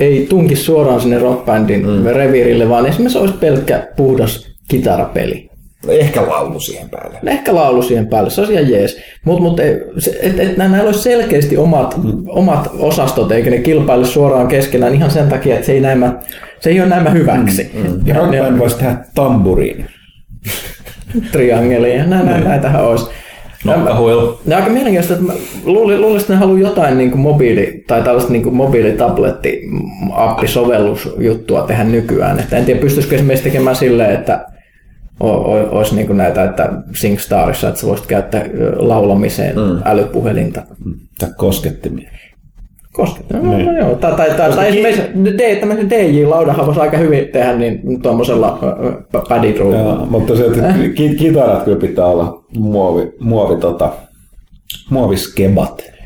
ei tunki suoraan sinne rockbandin mm. reviirille, vaan esimerkiksi olisi pelkkä puhdas kitarapeli. Ehkä laulu siihen päälle. Ehkä laulu siihen päälle, se olisi ihan jees. Mutta mut, et, et, näillä olisi selkeästi omat, mm. omat osastot, eikä ne kilpaile suoraan keskenään ihan sen takia, että se ei, näemä, se ei ole näemmä hyväksi. Mm. Ja Rock Band voisi tehdä tamburiin. Triangelia, nä, nä, näitähän olisi. Nokkahuilu. Ja aika mielenkiintoista, että mä luulin, luulin että ne haluaa jotain niin kuin mobiili- tai tällaista niin kuin mobiilitabletti appisovellusjuttua tehdä nykyään. Että en tiedä, pystyisikö esimerkiksi tekemään silleen, että olisi niin kuin näitä, että SingStarissa, että sä voisit käyttää laulamiseen mm. älypuhelinta. Tai koskettimia. Koska, no, niin. no, joo. Tai, tai, tai, tai esimerkiksi tämmöisen DJ-laudahan voisi aika hyvin tehdä niin tuommoisella padidrulla. Joo, mutta se, että ki- kitarat kyllä pitää olla muovi, muovi tota, muoviskebat.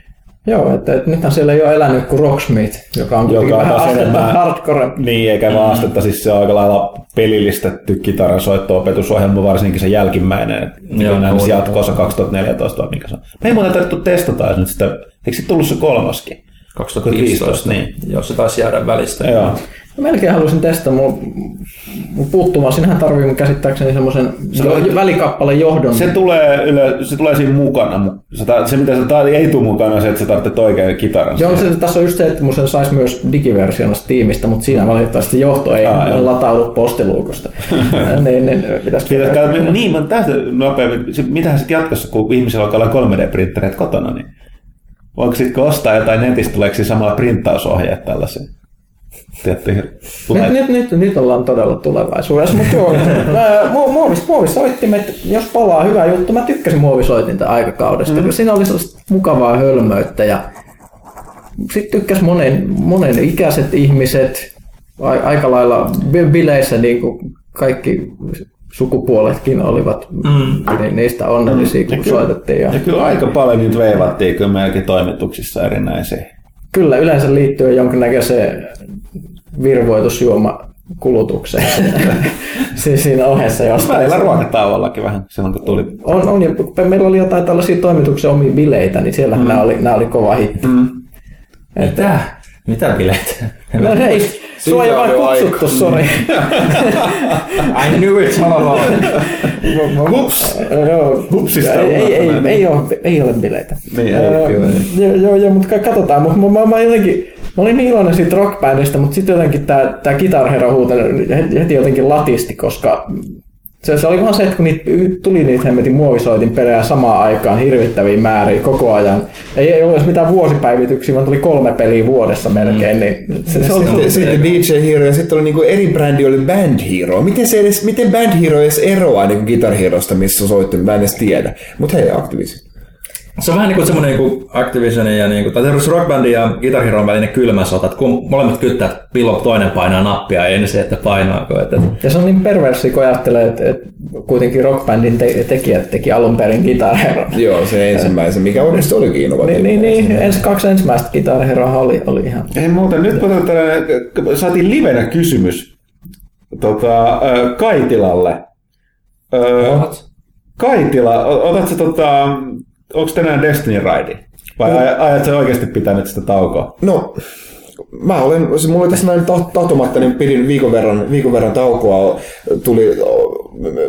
Joo, että, että nythän siellä ei ole elänyt kuin Rocksmith, joka on Joka vähän taas astetta enemmän- hardcore. Niin, eikä vaan astetta, siis se on aika lailla pelillistetty kitaran soitto-opetusohjelma, varsinkin se jälkimmäinen. Joo, näin kuulin. jatkoosa 2014 vai mikä se on. Me ei muuten tarvittu testata nyt sitä, eikö sitten tullut se kolmaskin? 2015, niin. Joo, se taisi jäädä välistä. Joo. Mä melkein halusin testata mun, mun puuttumaan. Sinähän tarvii käsittääkseni semmoisen on- välikappaleen johdon. Se tulee, yle, se tulee siinä mukana. mu- Se, se mitä se ei tule mukana, se, että sä tarvitset oikein kitaran. Joo, se, tässä on just se, että mun sen saisi myös digiversiona Steamista, mutta siinä valitettavasti johto ei Aa, joo. lataudu postiluukosta. niin, niin, pitäisi Pitäisi käydä, niin, mutta tästä nopeammin, se- mitähän sitten jatkossa, kun ihmisillä alkaa olla 3D-printtereitä kotona, niin voiko sitten ostaa jotain netistä, tuleeko samalla printtausohjeet tällaisia? Tiedätte, Nyt, nyt, nyt, nyt ollaan todella tulevaisuudessa, mutta joo, mu- muovis, muovisoittimet, jos palaa hyvä juttu, mä tykkäsin muovisoitinta aikakaudesta, mm. siinä oli sellaista mukavaa hölmöyttä ja sitten tykkäs monen, monen ikäiset ihmiset, a, aika lailla bi- bileissä niin kuin kaikki sukupuoletkin olivat mm. niistä onnellisia, kun soitettiin. Ja ja kyllä aika paljon niitä veivattiin kyllä meidänkin toimituksissa erinäisiä. kyllä yleensä liittyy jonkinnäköiseen virvoitusjuoma kulutukseen siis siinä ohessa jostain. Välillä ruokatauollakin vähän silloin, kun tuli. On, on, ja meillä oli jotain tällaisia toimituksen omia bileitä, niin siellä mm. nämä, oli, nämä oli kova hitti. Mm. Mitä? Mitä bileitä? No sua ei vaan kutsuttu, sori. I knew it all along. Hups! Hupsista ei, ei, ei, ei, ole, ei ole bileitä. Niin, ei, kyllä. Joo, joo, joo, mutta katsotaan. Mutta mä, mä, mä, jotenkin, mä olin niin iloinen siitä rockbändistä, mutta sitten jotenkin tämä tää Guitar Hero huuteli heti jotenkin latisti, koska se, se oli vaan se, että kun niitä, tuli niitä hemmetin muovisoitin pelejä samaan aikaan hirvittäviä määriä koko ajan. Ei, ei ollut mitään vuosipäivityksiä, vaan tuli kolme peliä vuodessa melkein. Niin se, se, oli, Sitten, sitten DJ Hero ja sitten oli niinku eri brändi oli Band Hero. Miten, se edes, miten Band Hero edes eroaa niinku Guitar Herosta, missä soitti, mä en edes tiedä. Mutta hei, Activision. Se on vähän niin kuin semmoinen niin Activisionin ja niin kuin, tai terveys Rock Bandin ja Guitar Heron välinen kylmä sota, että kun molemmat kyttää, että pillo toinen painaa nappia ja se, että painaako. Että, Ja se on niin perversi, kun ajattelee, että, että kuitenkin rockbandin te- tekijät teki alun perin Guitar Hero. Joo, se ensimmäisen, mikä oikeasti olikin Niin, innovatiivinen. niin, niin. Ensi kaksi ensimmäistä Guitar Heroa oli, oli ihan... Ei muuten, nyt kun tällainen, saatiin livenä kysymys tota, Kaitilalle. Ö, Kaitila, otatko tota, onko tänään Destiny Ride? Vai aj- ajat sä oikeasti pitänyt sitä taukoa? No, mä olen, mulla oli tässä näin ta- tahtomatta, niin pidin viikon verran, viikon verran taukoa. Tuli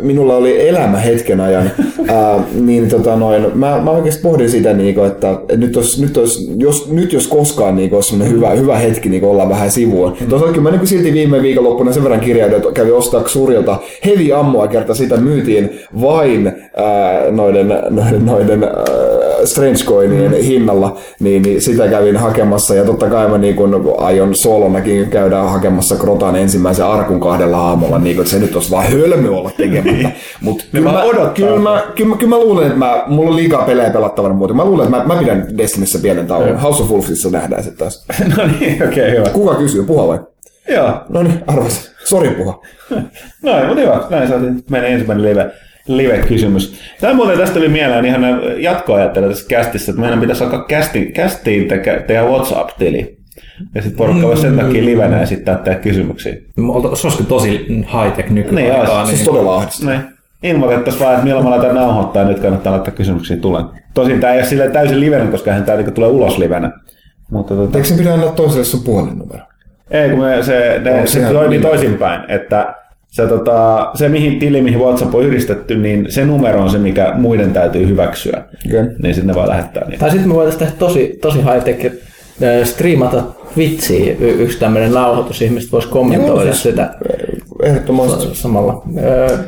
minulla oli elämä hetken ajan, ää, niin tota noin, mä, mä oikeasti pohdin sitä, niin kuin, että, nyt, olisi, nyt, olisi, jos, nyt jos koskaan niin olisi hyvä, hyvä hetki niin olla vähän sivuun. Mm. Toisaalta kyllä mä niin silti viime viikonloppuna sen verran kirjaudun, että kävin ostaa suurilta heavy ammua kerta sitä myytiin vain ää, noiden, noiden, noiden ää, Strange Coinien mm. hinnalla, niin, niin, sitä kävin hakemassa ja totta kai mä niin kun aion solonakin käydä hakemassa Krotan ensimmäisen arkun kahdella aamulla, niin kun, että se nyt olisi vaan hölmö olla tekemättä. Mutta kyllä, mä, kyllä, mä, kyllä, mä, kyllä mä luulen, että mä, mulla on liikaa pelejä pelattavana muuten. Mä luulen, että mä, mä pidän Destinissä pienen tauon. House of Wolfsissa nähdään se taas. no niin, okei, okay, hyvä. Kuka kysyy? Puha vai? Joo. No niin, arvasin. Sori puha. no, mutta hyvä. Näin saatiin meidän ensimmäinen live live-kysymys. Tämä muuten tästä tuli mieleen ihan jatkoajattelu tässä kästissä, että meidän pitäisi alkaa kästiin, kästiin te- tehdä WhatsApp-tili. Ja sitten porukka voisi sen takia livenä esittää tehdä kysymyksiä. Se olisi tosi high-tech nykyään. Niin, olisi. Niin. Siis todella ahdista. Niin. Ilmoitettaisiin vaan, että milloin mä laitan nauhoittaa ja nyt kannattaa laittaa kysymyksiä tulen. Tosin tämä ei ole sille täysin livenä, koska hän tämä niinku tulee ulos livenä. Mutta tota... Eikö se pidä antaa toiselle sun puhelinnumero? Ei, kun me, se, ne, se toimii toisinpäin, että se, tota, se mihin tili, mihin WhatsApp on yhdistetty, niin se numero on se, mikä muiden täytyy hyväksyä. Okay. Niin sitten ne voi lähettää niitä. Tai sitten me voitaisiin tehdä tosi, tosi high-tech, äh, striimata Twitchiin y- yksi tämmöinen nauhoitus, ihmiset voisi kommentoida Joo, sitä ehdottomasti. samalla. Äh,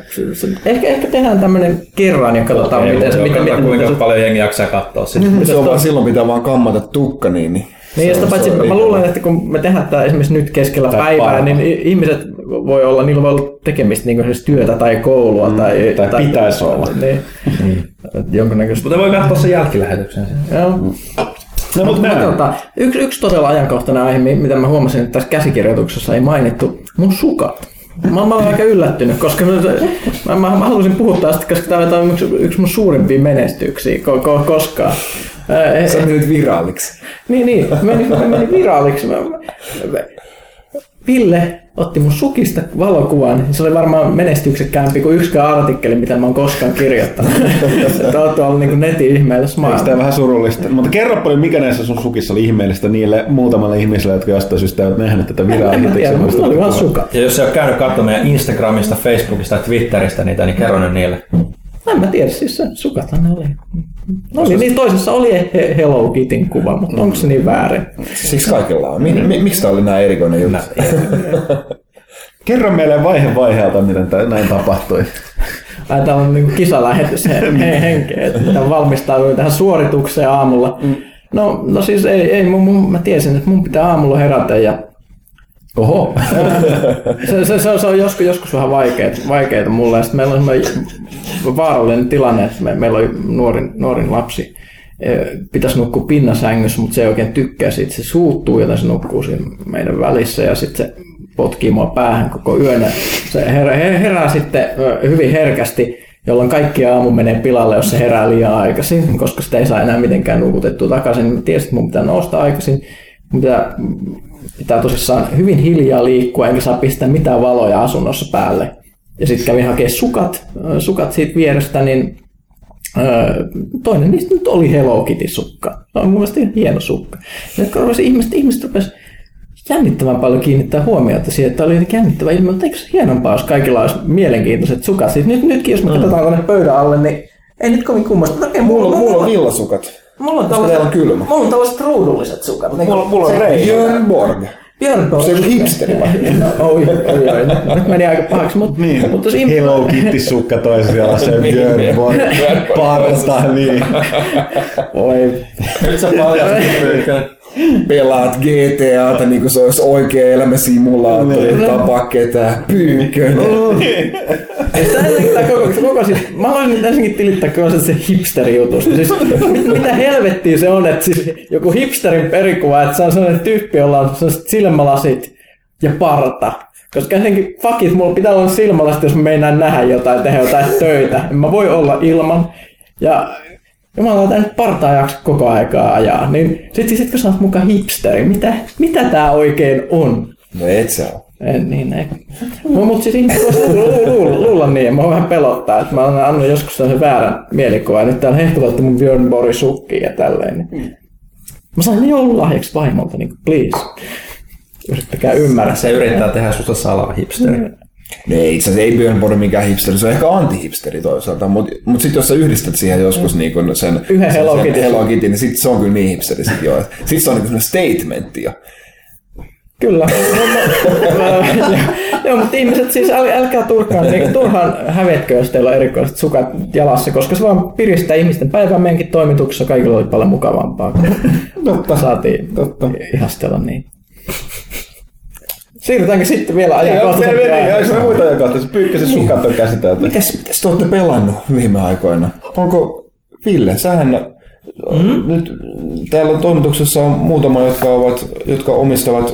ehkä, ehkä tehdään tämmöinen kerran ja katsotaan, okay, miten se... Miten, miten, kuinka miten, paljon jengi jaksaa katsoa sitä. Mm, se on vaan silloin pitää vaan kammata tukka, niin, niin niin, ja sitä paitsi mä luulen, että kun me tehdään tämä esimerkiksi nyt keskellä tai päivää, parha. niin ihmiset voi olla, niillä voi olla tekemistä niin kuin työtä tai koulua. Mm, tai, tai, tai pitäisi olla. Niin, mm. Jonkunnäköistä. Mutta voi katsoa sen jälkilähetyksen. Joo. Mm. No, mutta tota, yksi, yksi todella ajankohtainen aihe, mitä mä huomasin, että tässä käsikirjoituksessa ei mainittu, mun sukat. Mä, mä olen aika yllättynyt, koska mä, mä, mä, mä halusin puhua tästä, koska tämä on yksi, yksi mun suurimpia menestyksiä ko, ko, koskaan. Sä menit viraaliksi. Niin, niin. Mä mä menin viraaliksi. Mä, mä, Ville otti mun sukista valokuvan. Se oli varmaan menestyksekkäämpi kuin yksikään artikkeli, mitä mä oon koskaan kirjoittanut. Tämä on tuolla niin netin ihmeellistä maailmaa. Tämä vähän surullista. Mutta kerro paljon, mikä näissä sun sukissa oli ihmeellistä niille muutamalle ihmiselle, jotka jostain syystä eivät nähneet tätä viraalista. mutta oli vaan sukat. Ja jos sä oot käynyt katsomaan Instagramista, Facebookista ja Twitteristä niitä, niin kerro ne niille. En mä tiedä, siis se sukathan ne oli. No niin, niin toisessa oli Hello Kitin kuva, mutta onko se niin väärin? Siis kaikilla on. Mi- miksi tämä oli näin erikoinen juttu? Kerro meille vaihe vaiheelta, miten tämä näin tapahtui. Ai, tämä on niin kisalähetys he, henkeä, että valmistauduin tähän suoritukseen aamulla. Mm. No, no siis ei, ei mun, mun, mä tiesin, että mun pitää aamulla herätä ja Oho. se, se, se, se, on joskus, joskus vähän vaikeaa, vaikeaa mulle. Sitten meillä on vaarallinen tilanne, että me, meillä oli nuorin, nuorin lapsi. E, pitäisi nukkua pinnasängyssä, mutta se ei oikein tykkää siitä. Se suuttuu, joten se nukkuu siinä meidän välissä ja sitten se potkii mua päähän koko yön. Se herää, herää sitten hyvin herkästi, jolloin kaikki aamu menee pilalle, jos se herää liian aikaisin, koska sitä ei saa enää mitenkään nukutettua takaisin. Mä tiesin, että mun pitää nousta aikaisin. Mun pitää tosissaan hyvin hiljaa liikkua, enkä saa pistää mitään valoja asunnossa päälle. Ja sitten kävin hakemaan sukat, sukat siitä vierestä, niin toinen niistä nyt oli Hello Kitty-sukka. Se on mun mielestä hieno sukka. Ja ihmiset, ihmiset rupesivat jännittävän paljon kiinnittää huomiota siihen, että oli jännittävä ilme, mutta eikö se hienompaa, jos kaikilla olisi mielenkiintoiset sukat. Siis nyt, nytkin, jos me mm. katsotaan tuonne pöydän alle, niin ei nyt kovin kummasta. Okay, mulla, mulla, mulla on villasukat. Mulla on, tällaiset, on kylmä. mulla on tällaiset ruudulliset sukat. Niin mulla, mulla on Ray. Björn Borg. Björn Borg. Se on hipsteri vai? No, oi, oi, oi. Nyt meni aika pahaksi. Mutta, niin. mutta imp- Hello Kitty sukka toisella se Björn Borg. Parta, niin. Oi. Nyt sä paljon pelaat GTAta niin kuin se olisi oikea elämä simulaattori, niin. tapa ketään, pyykkönen. Tämä koko, koko siis, mä haluaisin ensinnäkin tilittää koko se hipsteri-jutusta. Siis, mitä helvettiä se on, että siis joku hipsterin perikuva, että se on sellainen tyyppi, jolla on sellaiset silmälasit ja parta. Koska ensinnäkin, fuck it, mulla pitää olla silmälasit, jos mä meinaan nähdä jotain, tehdä jotain töitä. En mä voi olla ilman. Ja Jumala, tämä nyt partaa jaksa koko aikaa ajaa. Niin sit, sit kun sä oot mukaan hipsteri, mitä, mitä tää oikein on? No et sä En, niin, ei. No, mutta siis ihmiset voisi luulla, luulla niin, mä vähän pelottaa, että mä oon annut joskus sen väärän mielikuvan, nyt täällä hehkuvat mun Björn Borg sukkiin ja tälleen. Niin. Mä sain ne joululahjaksi vaimolta, niin please. Yrittäkää ymmärrä. Se yrittää tehdä susta salaa No ei, itse asiassa ei Björn Borg mikään hipsteri, se on ehkä anti-hipsteri toisaalta, mutta mut sitten jos sä yhdistät siihen joskus niin kun sen, Yhden sen, Hello sen Kitty. Hello Kitty, niin sitten se on kyllä niin hipsteri sit jo. Sitten se on niin statementti jo. Kyllä. Joo, mutta ihmiset siis äl, älkää turhaan, niin turhaan hävetkö, jos teillä on erikoiset sukat jalassa, koska se vaan piristää ihmisten päivää meidänkin toimituksessa. Kaikilla oli paljon mukavampaa, kun Totta. saatiin Totta. ihastella niin. Siirrytäänkö sitten vielä Joo, ajankohtaisesti? mene, mene, jos me muita ajankohtaisia, pyykkäisen sukat on käsitelty. Mitäs, mitäs te olette pelannut viime aikoina? Onko Ville, sähän mm? nyt täällä toimituksessa on muutama, jotka, ovat, jotka omistavat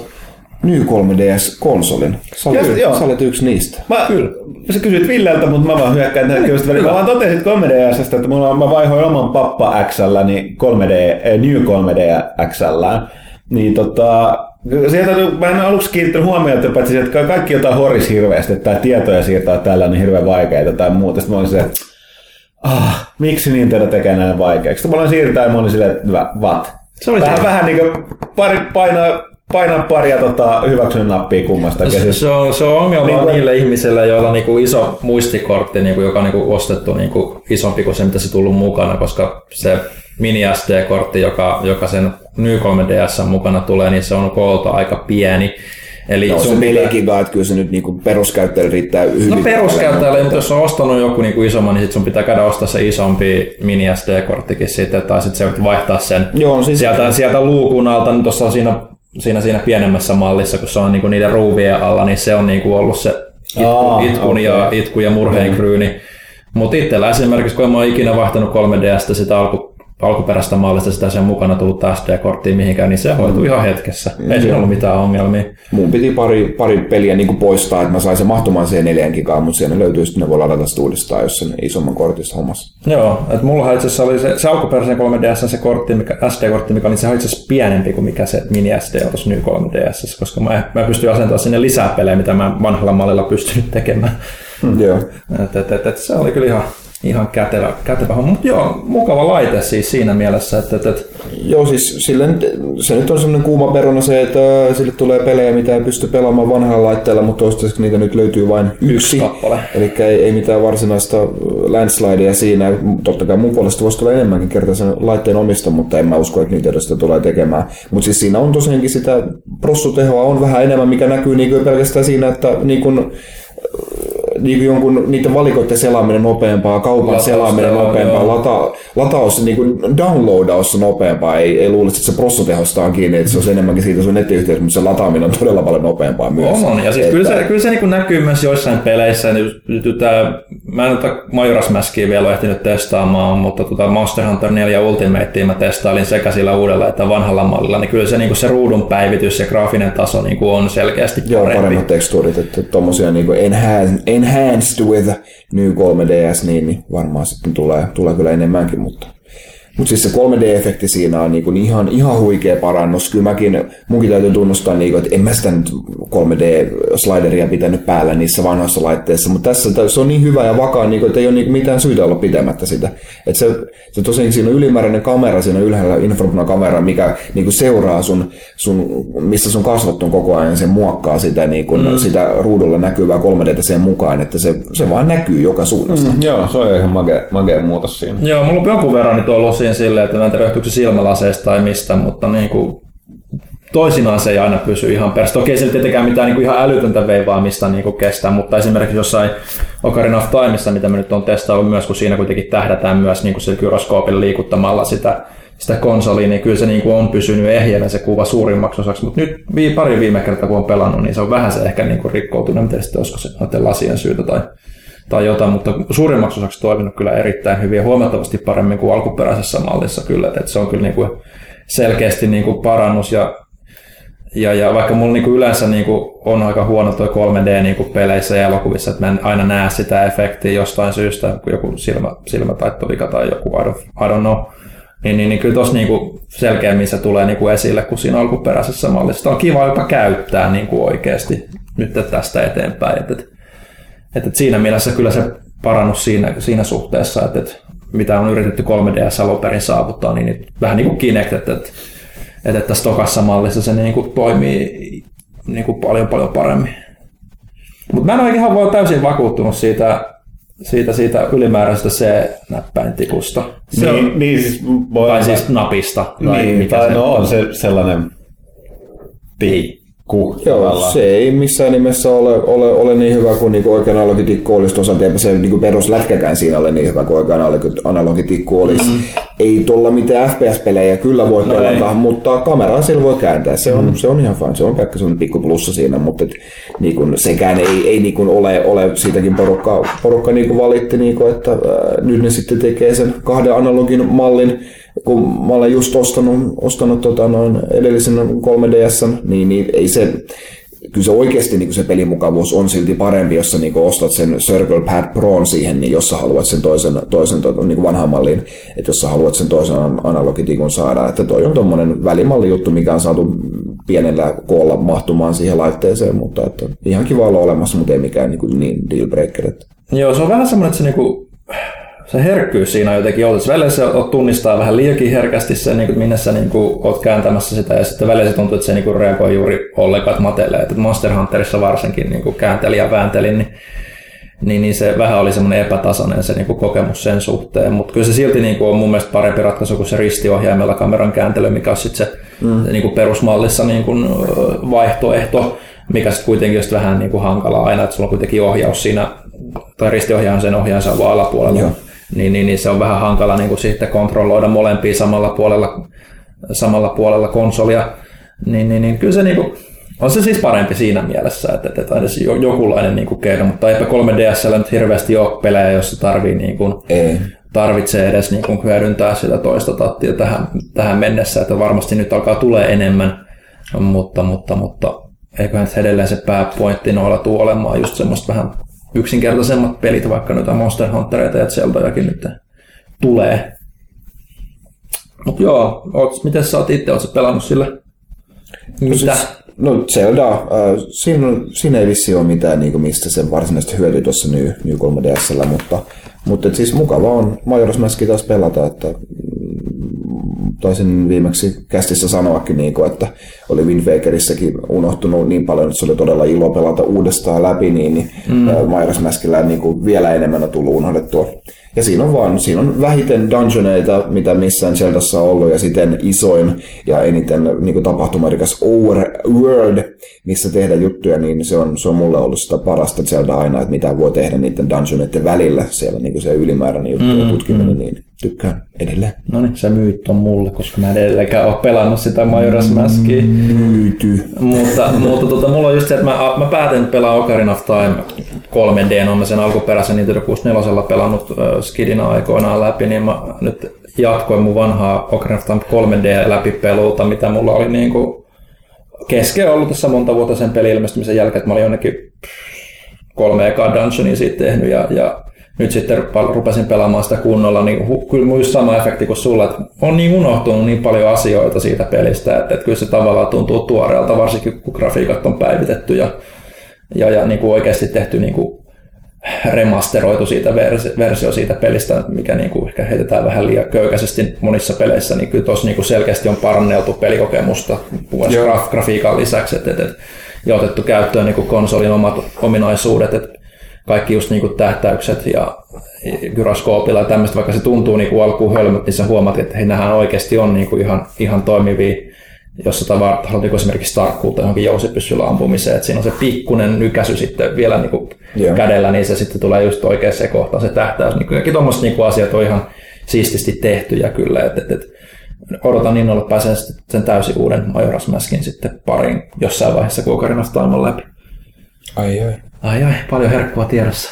New 3DS-konsolin. Sä olet, Joo, joo. sä olet yksi niistä. Mä, Kyllä. Sä kysyit Villeltä, mutta mä vaan hyökkään tähän kyllä väliin. Mä vaan totesin 3DSstä, että mulla, mä vaihoin oman pappa XL, niin 3D, eh, New 3D XL. Niin tota, sieltä, mä en aluksi kiinnittänyt huomiota, paitsi että ka- kaikki jotain horis hirveästi, että tietoja siirtää täällä on niin hirveän vaikeita tai muuta. Sitten mä olin se, että ah, miksi Nintendo tekee näin vaikeaksi? Sitten mä olin siirtää ja mä olin silleen, että hyvä, what? Se oli vähän, vähän niin kuin pari, painaa, painaa paria tota, hyväksyn nappia kummasta. Se, se, on, se on ongelma Niin niin niille ihmisille, joilla on niinku iso muistikortti, niinku, joka on niinku ostettu niinku isompi kuin se, mitä se tullut mukana, koska se mini SD-kortti, joka, joka sen New 3DS mukana tulee, niin se on koolta aika pieni. Eli No, se sun 4 pitää- gigaa, että kyllä se nyt niinku peruskäyttäjälle riittää hyvin. No peruskäyttäjälle, mutta jos on ostanut joku niinku isomman, niin sit sun pitää käydä ostaa se isompi mini SD-korttikin sitten, tai sitten se voit vaihtaa sen Joo, siis- sieltä, sieltä luukun alta, niin tuossa on siinä, siinä, siinä pienemmässä mallissa, kun se on niinku niiden ruuvien alla, niin se on niinku ollut se itku, Aa, itkun okei. ja, itku ja murheen kryyni. Mutta itsellä esimerkiksi, kun en mä ole ikinä vaihtanut 3DStä sitä alku, alkuperäistä mallista sitä sen mukana tullut SD-korttiin mihinkään, niin se hoitui ihan hetkessä. Ei siinä ollut mitään ongelmia. Mun piti pari, pari peliä niin poistaa, että mä sain sen mahtumaan siihen 4 gigaan, mutta siellä löytyy sitten ne voi ladata sitä uudestaan, jos sen isomman kortista hommassa. Joo, että mulla itse asiassa oli se, se alkuperäisen 3DS se kortti, mikä, SD-kortti, mikä oli se oli itse asiassa pienempi kuin mikä se mini SD on tuossa New 3DS, koska mä, mä pystyin asentamaan sinne lisää pelejä, mitä mä vanhalla mallilla pystynyt tekemään. Mm. Joo. Et, et, et, et, se oli kyllä ihan, ihan kätevä, kätevä homma, mutta joo, mukava laite siis siinä mielessä, että et, et, Joo, siis sille, se nyt on semmoinen kuuma peruna se, että sille tulee pelejä, mitä ei pysty pelaamaan vanhalla laitteella, mutta toistaiseksi niitä nyt löytyy vain yksi. kappale. Eli ei, ei mitään varsinaista landslidea siinä. Totta kai mun puolesta voisi tulla enemmänkin kertaa sen laitteen omista, mutta en mä usko, että niitä sitä tulee tekemään. Mutta siis siinä on tosiaankin sitä prossutehoa on vähän enemmän, mikä näkyy niin pelkästään siinä, että niin kuin, niin kuin jonkun niiden valikoiden selaaminen nopeampaa, kaupan Lataus, selaaminen joo, nopeampaa, joo. lata, lataus, niin kuin downloadaus nopeampaa. Ei, ei luulisi, että se prossutehosta on kiinni, että se on enemmänkin siitä sun nettiyhteys, mutta se lataaminen on todella paljon nopeampaa myös. On, on. Ja siis kyllä se, kyllä se niin näkyy myös joissain peleissä. Nyt, nyt tää, mä en tätä Majora's Maskia vielä ole ehtinyt testaamaan, mutta tota Monster Hunter 4 Ultimatea mä testailin sekä sillä uudella että vanhalla mallilla. Niin kyllä se, niin se ruudun päivitys ja graafinen taso niin on selkeästi Joo, parempi. paremmat tekstuurit, että tommosia niinku enhanced, enhanced with New 3DS, niin, niin varmaan sitten tulee, tulee kyllä enemmänkin, mutta mutta siis se 3D-efekti siinä on niinku ihan, ihan huikea parannus. Kyllä mäkin, munkin täytyy tunnustaa, niinku, että en mä sitä nyt 3D-slideria pitänyt päällä niissä vanhoissa laitteissa, mutta tässä se on niin hyvä ja vakaa, niinku, että ei ole niinku mitään syytä olla pitämättä sitä. Et se, se tosiaan siinä on ylimääräinen kamera siinä ylhäällä, infrapunakamera, mikä niinku seuraa sun, sun, missä sun kasvot on koko ajan, se muokkaa sitä, niinku, mm. sitä ruudulla näkyvää 3D sen mukaan, että se, se vaan näkyy joka suunnasta. Mm. Joo, se on ihan magea, magea muutos siinä. Joo, mulla on jonkun verran nyt ollut siinä silleen, että johtuuko se silmälaseista tai mistä, mutta niin kuin, toisinaan se ei aina pysy ihan perässä. Toki ei sillä tietenkään mitään niin kuin ihan älytöntä veivaamista niin kuin kestää, mutta esimerkiksi jossain Ocarina of Timeissa, mitä mä nyt on testaillut myös, kun siinä kuitenkin tähdätään myös niin kuin sillä gyroskoopilla liikuttamalla sitä, sitä konsolia, niin kyllä se niin kuin on pysynyt ehjänä se kuva suurimmaksi osaksi, mutta nyt vii, pari viime kertaa kun on pelannut, niin se on vähän se ehkä niin kuin rikkoutunut, miten sitten olisiko se lasien syytä tai, tai jotain, mutta suurimmaksi osaksi toiminut kyllä erittäin hyvin ja huomattavasti paremmin kuin alkuperäisessä mallissa kyllä, että se on kyllä niin kuin selkeästi niin kuin parannus ja ja, ja vaikka mulla niinku yleensä niinku on aika huono toi 3D niinku peleissä ja elokuvissa, että mä en aina näe sitä efektiä jostain syystä, kun joku silmä, silmätaittovika tai joku, I don't, I don't know, niin, niin, niin kyllä tuossa niinku selkeämmin se tulee niinku esille kuin siinä alkuperäisessä mallissa. Sitä on kiva jopa käyttää niinku oikeasti nyt tästä eteenpäin. Et, et, et, et siinä mielessä kyllä se parannus siinä, siinä suhteessa, että, et mitä on yritetty 3DS alun perin saavuttaa, niin, niin vähän niin kuin Kinect, että, että että, että tässä tokassa mallissa se niin kuin toimii niin kuin paljon paljon paremmin. Mutta mä en ole ihan vaan täysin vakuuttunut siitä, siitä, siitä ylimääräisestä C-näppäintikusta. Se niin, niin siis voi Tai olla- siis napista. Tai niin, mikä tai se no on se sellainen Niin. Joo, se ei missään nimessä ole, ole, ole niin hyvä kuin niinku oikein analogitikku olisi. Toisaalta eipä se niinku peruslätkäkään siinä ole niin hyvä kuin oikein analogi- analogitikku olisi. Mm. Ei tuolla mitään FPS-pelejä kyllä voi No pelata, ei. mutta kameraa sillä voi kääntää. Se on, mm. se on ihan fine. Se on pelkkä sellainen pikku plussa siinä, mutta et, niinku, sekään ei, ei niinku ole, ole siitäkin porukka, porukka niinku valitti, niinku, että ää, nyt ne sitten tekee sen kahden analogin mallin kun mä olen just ostanut, ostanut tota noin edellisen 3DS, niin, niin ei se, kyllä se oikeasti niin se pelimukavuus on silti parempi, jos sä niin ostat sen Circle Pad Proon siihen, niin jos sä haluat sen toisen, toisen tota, niin vanhan mallin, että jos sä haluat sen toisen analogitikun saada, että toi on tommonen välimalli juttu, mikä on saatu pienellä koolla mahtumaan siihen laitteeseen, mutta että ihan kiva olla olemassa, mutta ei mikään niin, niin deal breaker. Joo, se on vähän semmoinen, että se, niinku, se herkkyys siinä on jotenkin ollut. Välillä se tunnistaa vähän liiankin herkästi se, niinku, minne sä niinku, oot kääntämässä sitä, ja sitten välillä se tuntuu, että se niinku, reagoi juuri ollenkaan, että matelee. Että Monster Hunterissa varsinkin niinku, käänteli ja väänteli, niin niin, niin se vähän oli semmoinen epätasainen se niinku kokemus sen suhteen, mutta kyllä se silti niinku on mun mielestä parempi ratkaisu kuin se ristiohjaimella kameran kääntely, mikä on sitten se mm. niinku perusmallissa niinku ö, vaihtoehto, mikä sitten kuitenkin on sit vähän niinku hankalaa aina, että sulla on kuitenkin ohjaus siinä, tai ristiohjaajan sen ohjaansa vaan alapuolella, Joo. Niin, niin, niin, se on vähän hankala niinku sitten kontrolloida molempia samalla puolella, samalla puolella konsolia, niin, niin, niin kyllä se niinku, on se siis parempi siinä mielessä, että, että edes jo- jokinlainen niin keino, mutta eipä 3DSllä nyt hirveästi ole pelejä, jossa tarvii niin kuin, Ei. tarvitsee edes niin kuin hyödyntää sitä toista tattia tähän, tähän mennessä, että varmasti nyt alkaa tulee enemmän, mutta, mutta, mutta eiköhän edelleen se pääpointti noilla tuu olemaan just semmoista vähän yksinkertaisemmat pelit, vaikka noita Monster Huntereita ja Zeldajakin nyt tulee. Mutta joo, oot, miten sä oot itse, oot sä pelannut sille? Mitä? Siis, no Zelda, äh, siinä, siinä ei vissi ole mitään, niin kuin, mistä se varsinaisesti hyötyy tuossa New, New 3DSllä, mutta, mutta et siis mukava on Majora's Mask taas pelata, että mm, taisin viimeksi kästissä sanoakin, niin kuin, että oli Wind Wakerissakin unohtunut niin paljon, että se oli todella ilo pelata uudestaan läpi, niin, niin mm. Majora's Maskilla niin kuin vielä enemmän on tullut unohdettua. Ja siinä on vaan, siinä on vähiten dungeoneita, mitä missään Zeldassa on ollut, ja sitten isoin ja eniten niin kuin tapahtumarikas overworld, missä tehdä juttuja, niin se on, se on mulle ollut sitä parasta Zelda aina, että mitä voi tehdä niiden dungeoneiden välillä, siellä niin kuin se ylimääräinen juttu ja tutkiminen, niin tykkään edelleen. No niin, sä myyt ton mulle, koska mä en edelleenkään ole pelannut sitä Majora's Maskia. Myyty. mutta mutta tota, mulla on just se, että mä, mä päätin pelaa Ocarina of Time 3D, on mä sen alkuperäisen Nintendo 64 pelannut äh, Skidina aikoinaan läpi, niin mä nyt jatkoin mun vanhaa Ocarina of Time 3D läpipeluuta, mitä mulla oli niinku kesken ollut tässä monta vuotta sen pelin ilmestymisen jälkeen, että mä olin jonnekin kolme ekaa dungeonia siitä tehnyt ja, ja nyt sitten rupesin pelaamaan sitä kunnolla, niin hu- kyllä just sama efekti kuin sulla, että on niin unohtunut niin paljon asioita siitä pelistä, että, että kyllä se tavallaan tuntuu tuoreelta, varsinkin kun grafiikat on päivitetty ja, ja, ja niin kuin oikeasti tehty niin kuin remasteroitu siitä versi- versio siitä pelistä, mikä niin kuin ehkä heitetään vähän liian köykäisesti monissa peleissä, niin kyllä tuossa niin kuin selkeästi on paranneltu pelikokemusta graf- grafiikan lisäksi, että, että, ja otettu käyttöön niin kuin konsolin omat ominaisuudet, että kaikki just niin kuin tähtäykset ja gyroskoopilla ja tämmöistä, vaikka se tuntuu niin kuin alkuun hölmöt, niin sä huomaat, että hei, nämähän oikeasti on niin kuin ihan, ihan toimivia jos sä tavarat haluat niin esimerkiksi tarkkuutta johonkin jousipyssyllä ampumiseen, että siinä on se pikkunen nykäsy sitten vielä niin kuin Joo. kädellä, niin se sitten tulee just oikeaan kohtaan se tähtäys. Niin kaikki tuommoiset niin asiat on ihan siististi tehtyjä kyllä, että et, et, odotan niin olla pääsen sen täysin uuden Majora's Maskin sitten pariin jossain vaiheessa, kun Ocarina läpi. Ai ai. Ai ai, paljon herkkua tiedossa.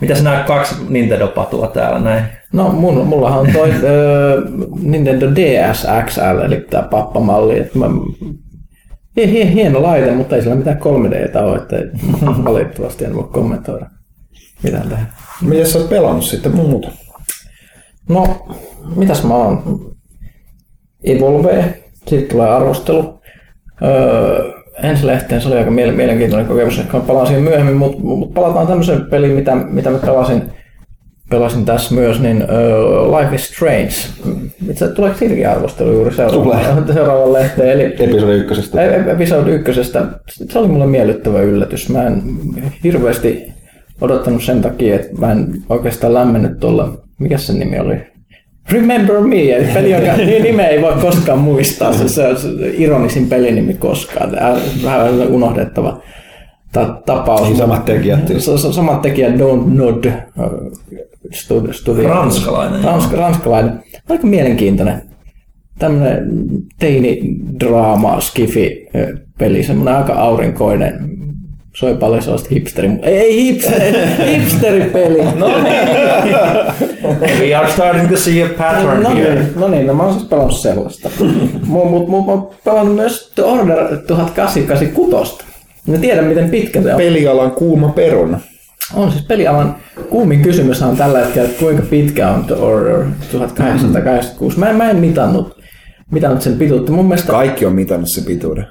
Mitäs nämä kaksi Nintendo-patua täällä näin? No mun, mullahan on toi ö, Nintendo DS XL, eli tämä pappamalli. Että mä, hie, hie, hieno laite, mutta ei sillä mitään 3Dtä ole, että valitettavasti en voi kommentoida mitään tähän. Miten sä oot pelannut sitten muuta? No, mitäs mä oon? Evolve, siitä tulee arvostelu. Öö, ensilehteen se oli aika miele- mielenkiintoinen kokemus, ehkä palaan siihen myöhemmin, mutta mut palataan tämmöiseen peliin, mitä, mitä mä pelasin pelasin tässä myös, niin uh, Life is Strange. Itse tuleeko siitäkin arvostelu juuri seuraavalle, seuraavalle lehteen? Eli Episodi ykkösestä. E- e- Episode ykkösestä. Se oli mulle miellyttävä yllätys. Mä en hirveästi odottanut sen takia, että mä en oikeastaan lämmennyt tuolla, mikä se nimi oli? Remember Me, eli peli, jonka nimeä ei voi koskaan muistaa. Se, se on ironisin pelinimi koskaan. Vähän unohdettava ta- tapaus. Niin samat tekijät. Samat tekijät Don't Nod studio. Ranskalainen, joo. Ransk, ranskalainen. Aika mielenkiintoinen. Tämmöinen teini-draama, skifi-peli, semmoinen aika aurinkoinen. Soi paljon sellaista hipsteri... Ei hipsteri, hipsteripeli! No We are starting to see a pattern No here. niin, no niin, no mä oon siis pelannut sellaista. Mutta mut, mut, mä oon pelannut myös The Order 1886. Mä tiedän, miten pitkä se on. Pelialan kuuma peruna. On siis pelialan kuumin kysymys on tällä hetkellä, että kuinka pitkä on The Order 1886. Mä en, mä en mitannut, mitannut sen pituutta. Mun mielestä Kaikki on mitannut se pituuden.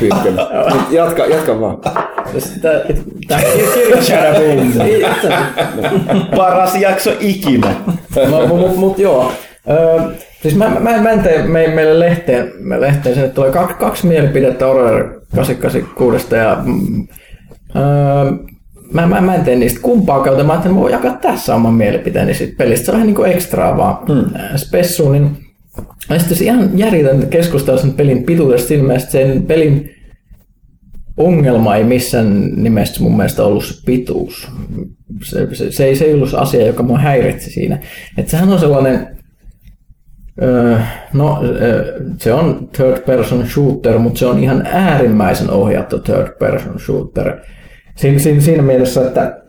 Pyykkönen. Nyt jatka, jatka vaan. Tää kirja Paras jakso ikinä. No, mut, mut, joo. Öö, siis mä, mä, mä en tee me, meille lehteen, me lehteen sinne tulee kaksi, kaksi mielipidettä Order 886 ja mm, öö, mä, mä, mä en tee niistä kumpaa kautta, mä ajattelin, että mä voin jakaa tässä oman mielipiteeni siitä pelistä. Se on vähän niin kuin ekstraa vaan hmm. spessuun, niin mä sitten ihan järjetöntä keskustella sen pelin pituudesta siinä mielessä, sen pelin ongelma ei missään nimessä mun mielestä ollut se pituus. Se, se, se, ei, se ei ollut se asia, joka mua häiritsi siinä. Että sehän on sellainen, öö, no se on third person shooter, mutta se on ihan äärimmäisen ohjattu third person shooter. Siinä, siinä, siinä mielessä, että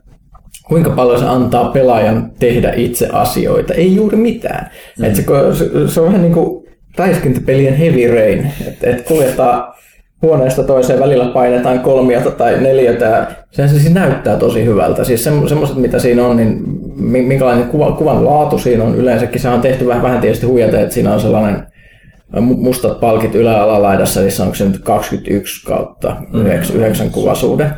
kuinka paljon se antaa pelaajan tehdä itse asioita. Ei juuri mitään. Mm. Et se, se, se on vähän niin kuin räiskintäpelien heavy rain, että et kuljetaan huoneesta toiseen välillä painetaan kolmiota tai neliötä. ja Sehän se siis näyttää tosi hyvältä. Siis semmoiset, mitä siinä on, niin mi- minkälainen kuva, kuvan laatu siinä on yleensäkin. Se on tehty vähän, vähän tietysti huijata, että siinä on sellainen mu- mustat palkit ylä- ja alalaidassa, niin onko se nyt 21 kautta 9, 9 kuvasuhde.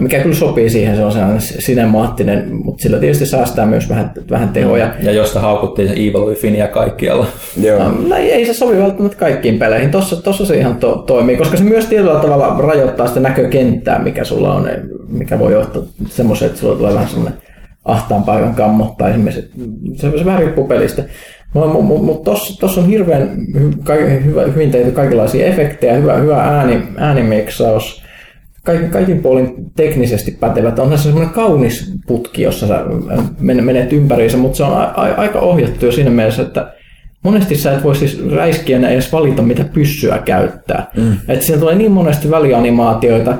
Mikä kyllä sopii siihen, se on sellainen sinemaattinen, mutta sillä tietysti säästää myös vähän, vähän tehoja. Ja josta haukuttiin se Evil Withinia kaikkialla. Joo. No, ei, ei se sovi välttämättä kaikkiin peleihin. Tossa, tossa se ihan to, toimii, koska se myös tietyllä tavalla rajoittaa sitä näkökenttää, mikä sulla on, mikä voi johtaa semmoiseen, että sulla tulee vähän semmoinen ahtaan paikan kammo, tai esimerkiksi, se, se vähän riippuu pelistä. Mutta mut, mut, mut tossa, tossa on hirveän hy, kai, hyvä, hyvin tehty kaikenlaisia efektejä, hyvä, hyvä ääni, äänimiksaus, kaikin, kaikin puolin teknisesti pätevät. Onhan se semmoinen kaunis putki, jossa sä men- menet ympäriinsä, mutta se on a- a- aika ohjattu jo siinä mielessä, että monesti sä et voi siis räiskijänä edes valita, mitä pyssyä käyttää. Mm. Et siinä tulee niin monesti välianimaatioita,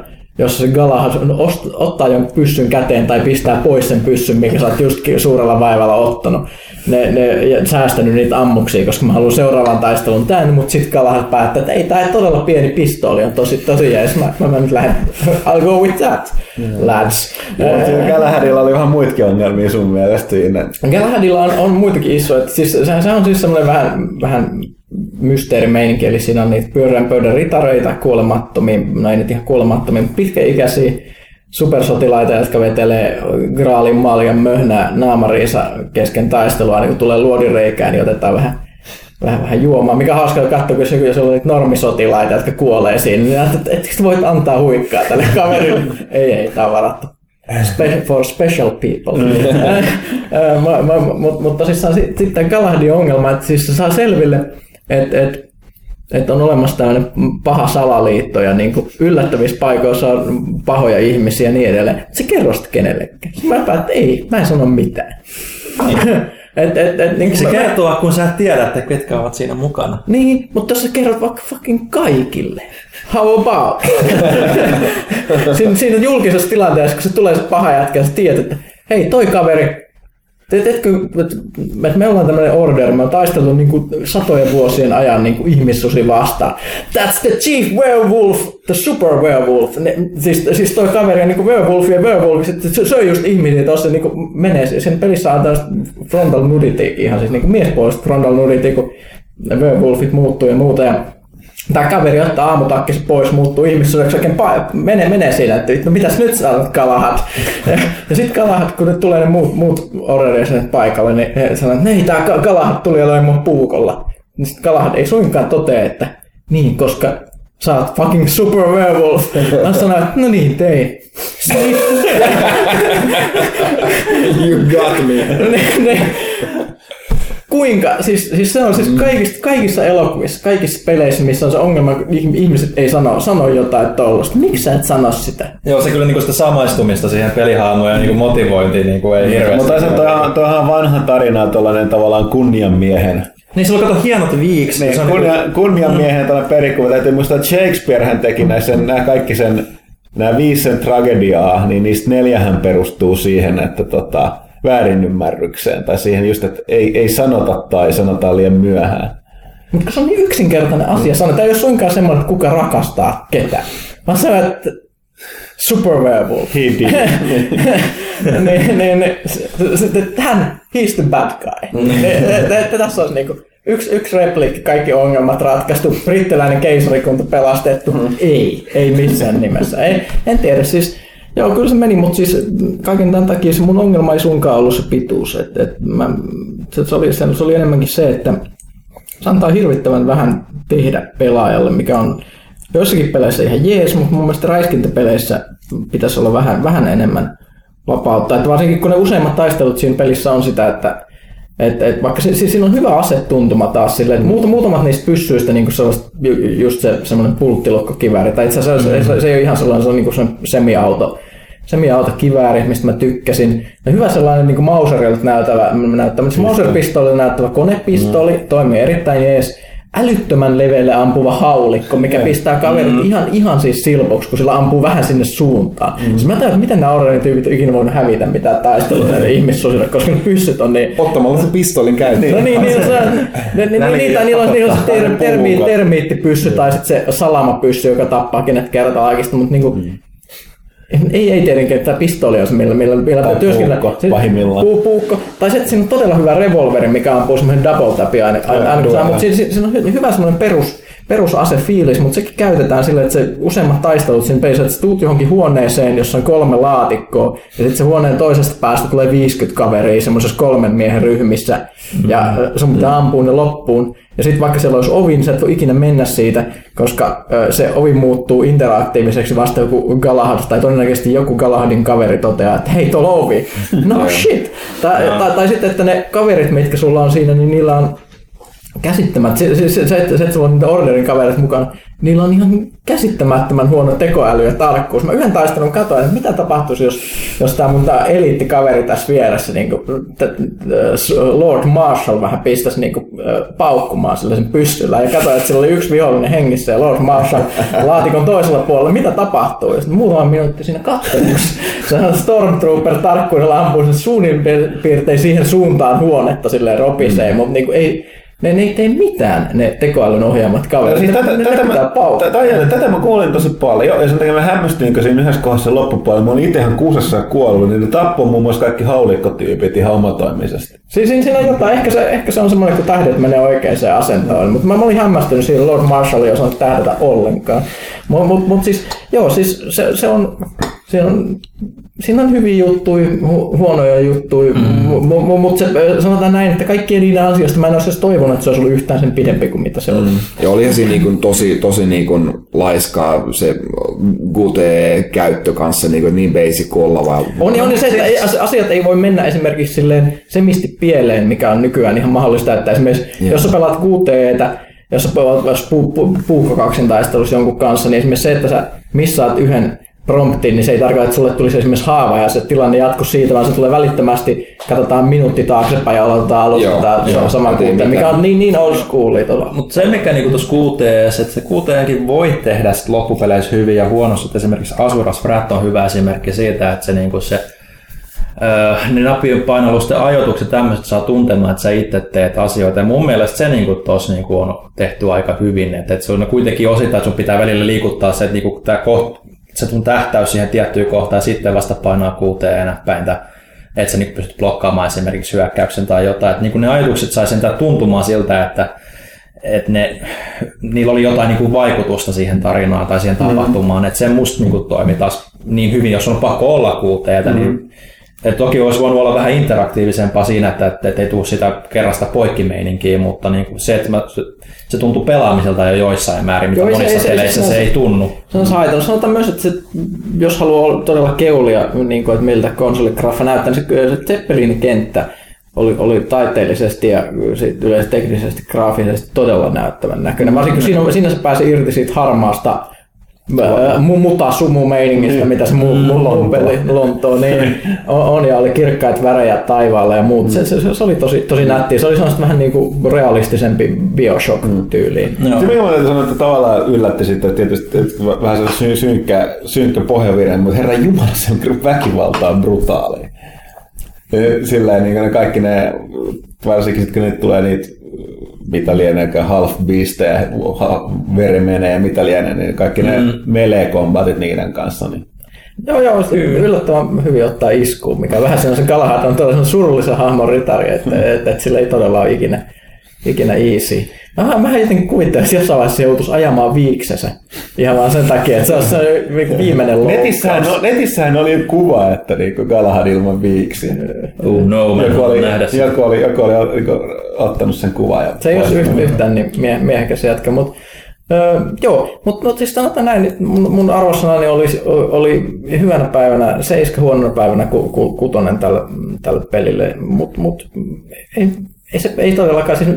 se Galahad ost- ottaa jonkun pyssyn käteen tai pistää pois sen pyssyn, mikä sä oot just suurella vaivalla ottanut. Ne, ne, säästänyt niitä ammuksia, koska mä haluan seuraavan taistelun tän, mutta sitten Galahad päättää, että ei, tää ei todella pieni pistooli on tosi, tosi jees. Mä, mä, mä nyt lähden, I'll go with that, lads. Galahadilla oli vähän muitakin ongelmia sun mielestä siinä. Galahadilla on, on muitakin isoja. Siis, se, se on siis semmoinen vähän, vähän mysteerimeininki, eli siinä on niitä pyörän pöydän ritareita, kuolemattomia, no ei nyt ihan kuolemattomia, mutta pitkäikäisiä supersotilaita, jotka vetelee graalin maljan möhnää naamariinsa kesken taistelua, niin kun tulee luodireikään, niin otetaan vähän vähän, vähän juomaa, mikä hauska katsoa, kun se- on niitä normisotilaita, jotka kuolee siinä, niin että et, et, voit antaa huikkaa tälle kaverille. ei, ei, tämä on varattu. Spe- for special people. Mutta mut tosissaan sit- sitten Galahadin ongelma, että siis se saa selville, että et, et on olemassa tämmöinen paha salaliitto ja niin kuin yllättävissä paikoissa on pahoja ihmisiä ja niin edelleen. Se kerro sitä kenellekään. Mä päätin, että ei, mä en sano mitään. et, et, et, niin Se mä- kertoo, kun sä et tiedä, että ketkä ovat siinä mukana. niin, mutta jos sä kerrot vaikka fucking kaikille. How about? siinä, siinä julkisessa tilanteessa, kun se tulee se paha jätkä, sä tiedät, että hei, toi kaveri, teetkö, että me ollaan tämmöinen order, me on taisteltu niin kuin satojen vuosien ajan niin kuin ihmissusi vastaan. That's the chief werewolf, the super werewolf. Ne, siis, siis toi kaveri on niin kuin werewolf ja werewolf, se, se, se on just ihmisiä, tuossa niin kuin menee, sen pelissä on tällaista frontal nudity, ihan siis niin kuin miespuolista frontal nudity, kun werewolfit muuttuu ja muuta. Ja Tämä kaveri ottaa aamutakkisi pois, muuttuu ihmissuudeksi oikein pa- menee, menee siinä, että no mitäs nyt sä olet kalahat? Ja, ja sitten kalahat, kun nyt tulee ne muut, muut orrereisijat paikalle, niin he sanoo, että ei ka- kalahat tuli ja löi mun puukolla. Niin sitten kalahat ei suinkaan totea, että niin, koska sä oot fucking super werewolf. Mä sanoin, että no niin, tein. You got me. ne, ne, kuinka, siis, siis se on siis kaikista, kaikissa elokuvissa, kaikissa peleissä, missä on se ongelma, kun ihmiset ei sano, sano jotain tollasta. Miksi sä et sano sitä? Joo, se kyllä niinku sitä samaistumista siihen pelihahmoon ja niinku motivointiin niinku ei hirveästi. Mutta se on toihan vanha tarina, tuollainen tavallaan kunnianmiehen. Niin sulla kato hienot viiksi. Niin, on kunnia, niinku, kunnianmiehen tällainen perikuva. Täytyy muistaa, että Shakespearehän teki näissä, nämä kaikki sen, nämä viisi sen tragediaa, niin niistä neljähän perustuu siihen, että tota, väärinymmärrykseen tai siihen just, että ei, ei sanota tai sanotaan liian myöhään. Mutta se on niin yksinkertainen asia sanoa. Tämä ei ole suinkaan semmoinen, että kuka rakastaa ketään. Vaan se, että super werewolf. He did. niin, niin, se- hän, he's the bad guy. Että Tässä olisi niinku yksi, yksi replikki, kaikki ongelmat ratkaistu, brittiläinen keisarikunta pelastettu. Ei, ei missään nimessä. Ei, en tiedä, siis Joo, kyllä se meni, mutta siis kaiken tämän takia se mun ongelma ei suinkaan ollut se pituus. Et, et mä, se, se, oli, se, se oli enemmänkin se, että se antaa hirvittävän vähän tehdä pelaajalle, mikä on joissakin peleissä ihan jees, mutta mun mielestä räiskintäpeleissä pitäisi olla vähän, vähän enemmän vapautta. Että varsinkin kun ne useimmat taistelut siinä pelissä on sitä, että et, et vaikka se, siis siinä on hyvä asetuntuma taas silleen, että muut, muutamat niistä pyssyistä niin sellaiset, ju, just se semmoinen pulttilokkokivääri, tai itse asiassa se, se, se, ei ole ihan sellainen, se on niin semmoinen semi-auto, semi-autokivääri, mistä mä tykkäsin. Ja hyvä sellainen niin Mauserilta näyttävä, näyttävä Mauser-pistoolilta näyttävä konepistoli, mm. toimii erittäin jees. Älyttömän leveille ampuva haulikko, mikä pistää kaverit mm. ihan, ihan siis silpoksi, kun sillä ampuu vähän sinne suuntaan. Mm. Siis mä tiedän, että miten nämä Aurenin tyypit on ikinä voinut hävitä mitään taistelua näille ihmissusille, koska ne pyssyt on niin Ottamalla se pistolin käyttöön. No niin, niin, se, ne, ne, niin, niitä, niillä on, niillä on se ter, termi, termiittipyssy tai sitten se salamapyssy, joka tappaa kenet kertaa aikista, mutta niinku, ei, ei tietenkään, että tämä pistooli on se, millä, millä, millä Tai työskennellä. puukko, Se- pahimmillaan. Puu, puukko. Tai sitten siinä on todella hyvä revolveri, mikä ampuu semmoinen double tapi aina, aina, aina saa, mutta siinä, siinä on hy- hyvä semmoinen perus, perusasefiilis, mutta sekin käytetään sillä, että se useimmat taistelut siinä pelissä, että sä tuut johonkin huoneeseen, jossa on kolme laatikkoa, ja sitten se huoneen toisesta päästä tulee 50 kaveria semmoisessa kolmen miehen ryhmissä, ja ö, sun pitää ampua ne loppuun. Ja sitten vaikka siellä olisi ovi, niin sä et voi ikinä mennä siitä, koska ö, se ovi muuttuu interaktiiviseksi vasta joku Galahad, tai todennäköisesti joku Galahadin kaveri toteaa, että hei, tuolla ovi. No shit! Tai, tai, tai sitten, että ne kaverit, mitkä sulla on siinä, niin niillä on käsittämät, se, se, se, se, että, se, että sulla on niitä orderin kavereita mukana, niillä on ihan käsittämättömän huono tekoäly ja tarkkuus. Mä yhden taistelun katsoin, että mitä tapahtuisi, jos, jos tämä mun tää eliittikaveri tässä vieressä, niin kuin, Lord Marshall vähän pistäisi niin kuin, paukkumaan sillä sen pyssyllä ja katsoin, että sillä oli yksi vihollinen hengissä ja Lord Marshall laatikon toisella puolella, mitä tapahtuu. Ja sitten muutama minuutti siinä. Se on Stormtrooper tarkkuudella ampuu sen suunnin piirtein siihen suuntaan huonetta silleen ropisee, mm. mutta niin kuin, ei, ne, ne ei tee mitään, ne tekoälyn ohjaamat kaverit. Siis tätä, ne, tätä, ne mä, tätä, tätä, mä kuulin tosi paljon ja sen takia mä hämmästyin, kun siinä yhdessä kohdassa loppupuolella mä olin itsehän kuusessa kuollut, niin ne tappoi muun muassa kaikki haulikkotyypit ihan omatoimisesti. Siis siinä, siinä on jotain, ehkä se, ehkä se on semmoinen, kun tähdet menee oikeaan asentoon, mutta mä, mä olin hämmästynyt siinä Lord Marshall ei osannut tähdätä ollenkaan. Mutta mut, mut siis, joo, siis se, se on, siinä on, siinä on hyviä juttuja, hu, huonoja juttuja, mm. mutta mut se, sanotaan näin, että kaikkien niiden ansiosta mä en olisi edes toivonut, että se olisi ollut yhtään sen pidempi kuin mitä se on. Mm. Ja olihan siinä niin kuin tosi, tosi niin kuin laiskaa se Gute-käyttö kanssa niin, kuin niin basic olla vaan. On ja on ja se, että asiat ei voi mennä esimerkiksi silleen semisti pieleen, mikä on nykyään ihan mahdollista, että esimerkiksi Joo. jos sä pelaat QTtä, jos sä pelaat jos pu, pu, puukkakaksin taistelussa jonkun kanssa, niin esimerkiksi se, että sä missaat yhden promptin, niin se ei tarkoita, että sulle tulisi esimerkiksi haava ja se tilanne jatkuu siitä, vaan se tulee välittömästi, katsotaan minuutti taaksepäin ja aloitetaan alusta Joo, tämä joo, sama mikä on niin, niin old school. tuolla. Mutta se mikä niinku tuossa QTS, että se QTnkin voi tehdä sit loppupeleissä hyvin ja huonosti. että Esimerkiksi Asuras Frat on hyvä esimerkki siitä, että se, niinku se öö, ne napien painallusten ajoitukset tämmöiset saa tuntemaan, että sä itse teet asioita. Ja mun mielestä se niinku tossa niinku on tehty aika hyvin. Että et se on kuitenkin osittain, että sun pitää välillä liikuttaa se, että niinku tää koht, se sun tähtäys siihen tiettyyn kohtaan ja sitten vasta painaa QT näppäintä että sä nyt pystyt blokkaamaan esimerkiksi hyökkäyksen tai jotain. Että niin ne ajatukset sai sen tuntumaan siltä, että että ne, niillä oli jotain niin kuin vaikutusta siihen tarinaan tai siihen tapahtumaan, että se musta niin kuin toimi taas niin hyvin, jos on pakko olla kuuteita, mm. niin et toki olisi voinut olla vähän interaktiivisempaa siinä, että, että, ei tule sitä kerrasta poikkimeininkiä, mutta niin kuin se, että mä, se, se tuntuu pelaamiselta jo joissain määrin, mitä Joo, monissa se- peleissä se, se- se ei tunnu. Se on haitannut. Sanotaan myös, että se, jos haluaa olla todella keulia, niin kuin, että miltä konsoligraffa näyttää, niin se, se Zeppelinin kenttä oli, oli taiteellisesti ja yleensä teknisesti, graafisesti todella näyttävän näköinen. Varsinkin siinä, siinä se pääsi irti siitä harmaasta ää, mu- muta sumu meiningistä, mitä se mu- mulla on peli Lontoon, niin on, on, ja oli kirkkaat värejä taivaalla ja muut. Se, se, se, oli tosi, tosi nättiä. Se oli sellaista vähän niin kuin realistisempi Bioshock-tyyliin. Joo. Se minä täytyy sanoa, että tavallaan yllätti sitten että tietysti että vähän se sy- synkkä, synkkä pohjavire, mutta herra Jumala, se on kyllä väkivaltaa brutaali. Silleen niin ne kaikki ne, varsinkin sitten kun nyt tulee niitä mitä lieneekään half beastejä, veri menee ja mitä lienee, niin kaikki ne mm. melee-kombatit niiden kanssa. Niin. Joo, joo, se yllättävän hyvin ottaa iskuun, mikä vähän se on se Galahad on tällaisen surullisen hahmon ritari, että, Hmm. että, että sillä ei todella ole ikinä, ikinä easy. Mä, mä jotenkin kuvittelen, että jossain vaiheessa se joutuisi ajamaan viiksensä. Ihan vaan sen takia, että se on se niinku viimeinen loukkaus. Netissähän, no, netissähän oli kuva, että niinku Galahad ilman viiksiä. Oh no, mä Joku oli, nähdä sitä. joku oli, joku oli niinku ottanut sen kuvan. Ja Se ei ole yht, yhtään niin mie- miehekäs jätkä, mutta Öö, joo, mutta mut siis sanotaan näin, että mun, mun arvosanani oli, oli hyvänä päivänä, seiska huonona päivänä ku, ku, kutonen tälle, tälle pelille, mutta mut, ei, ei, se, ei todellakaan, siis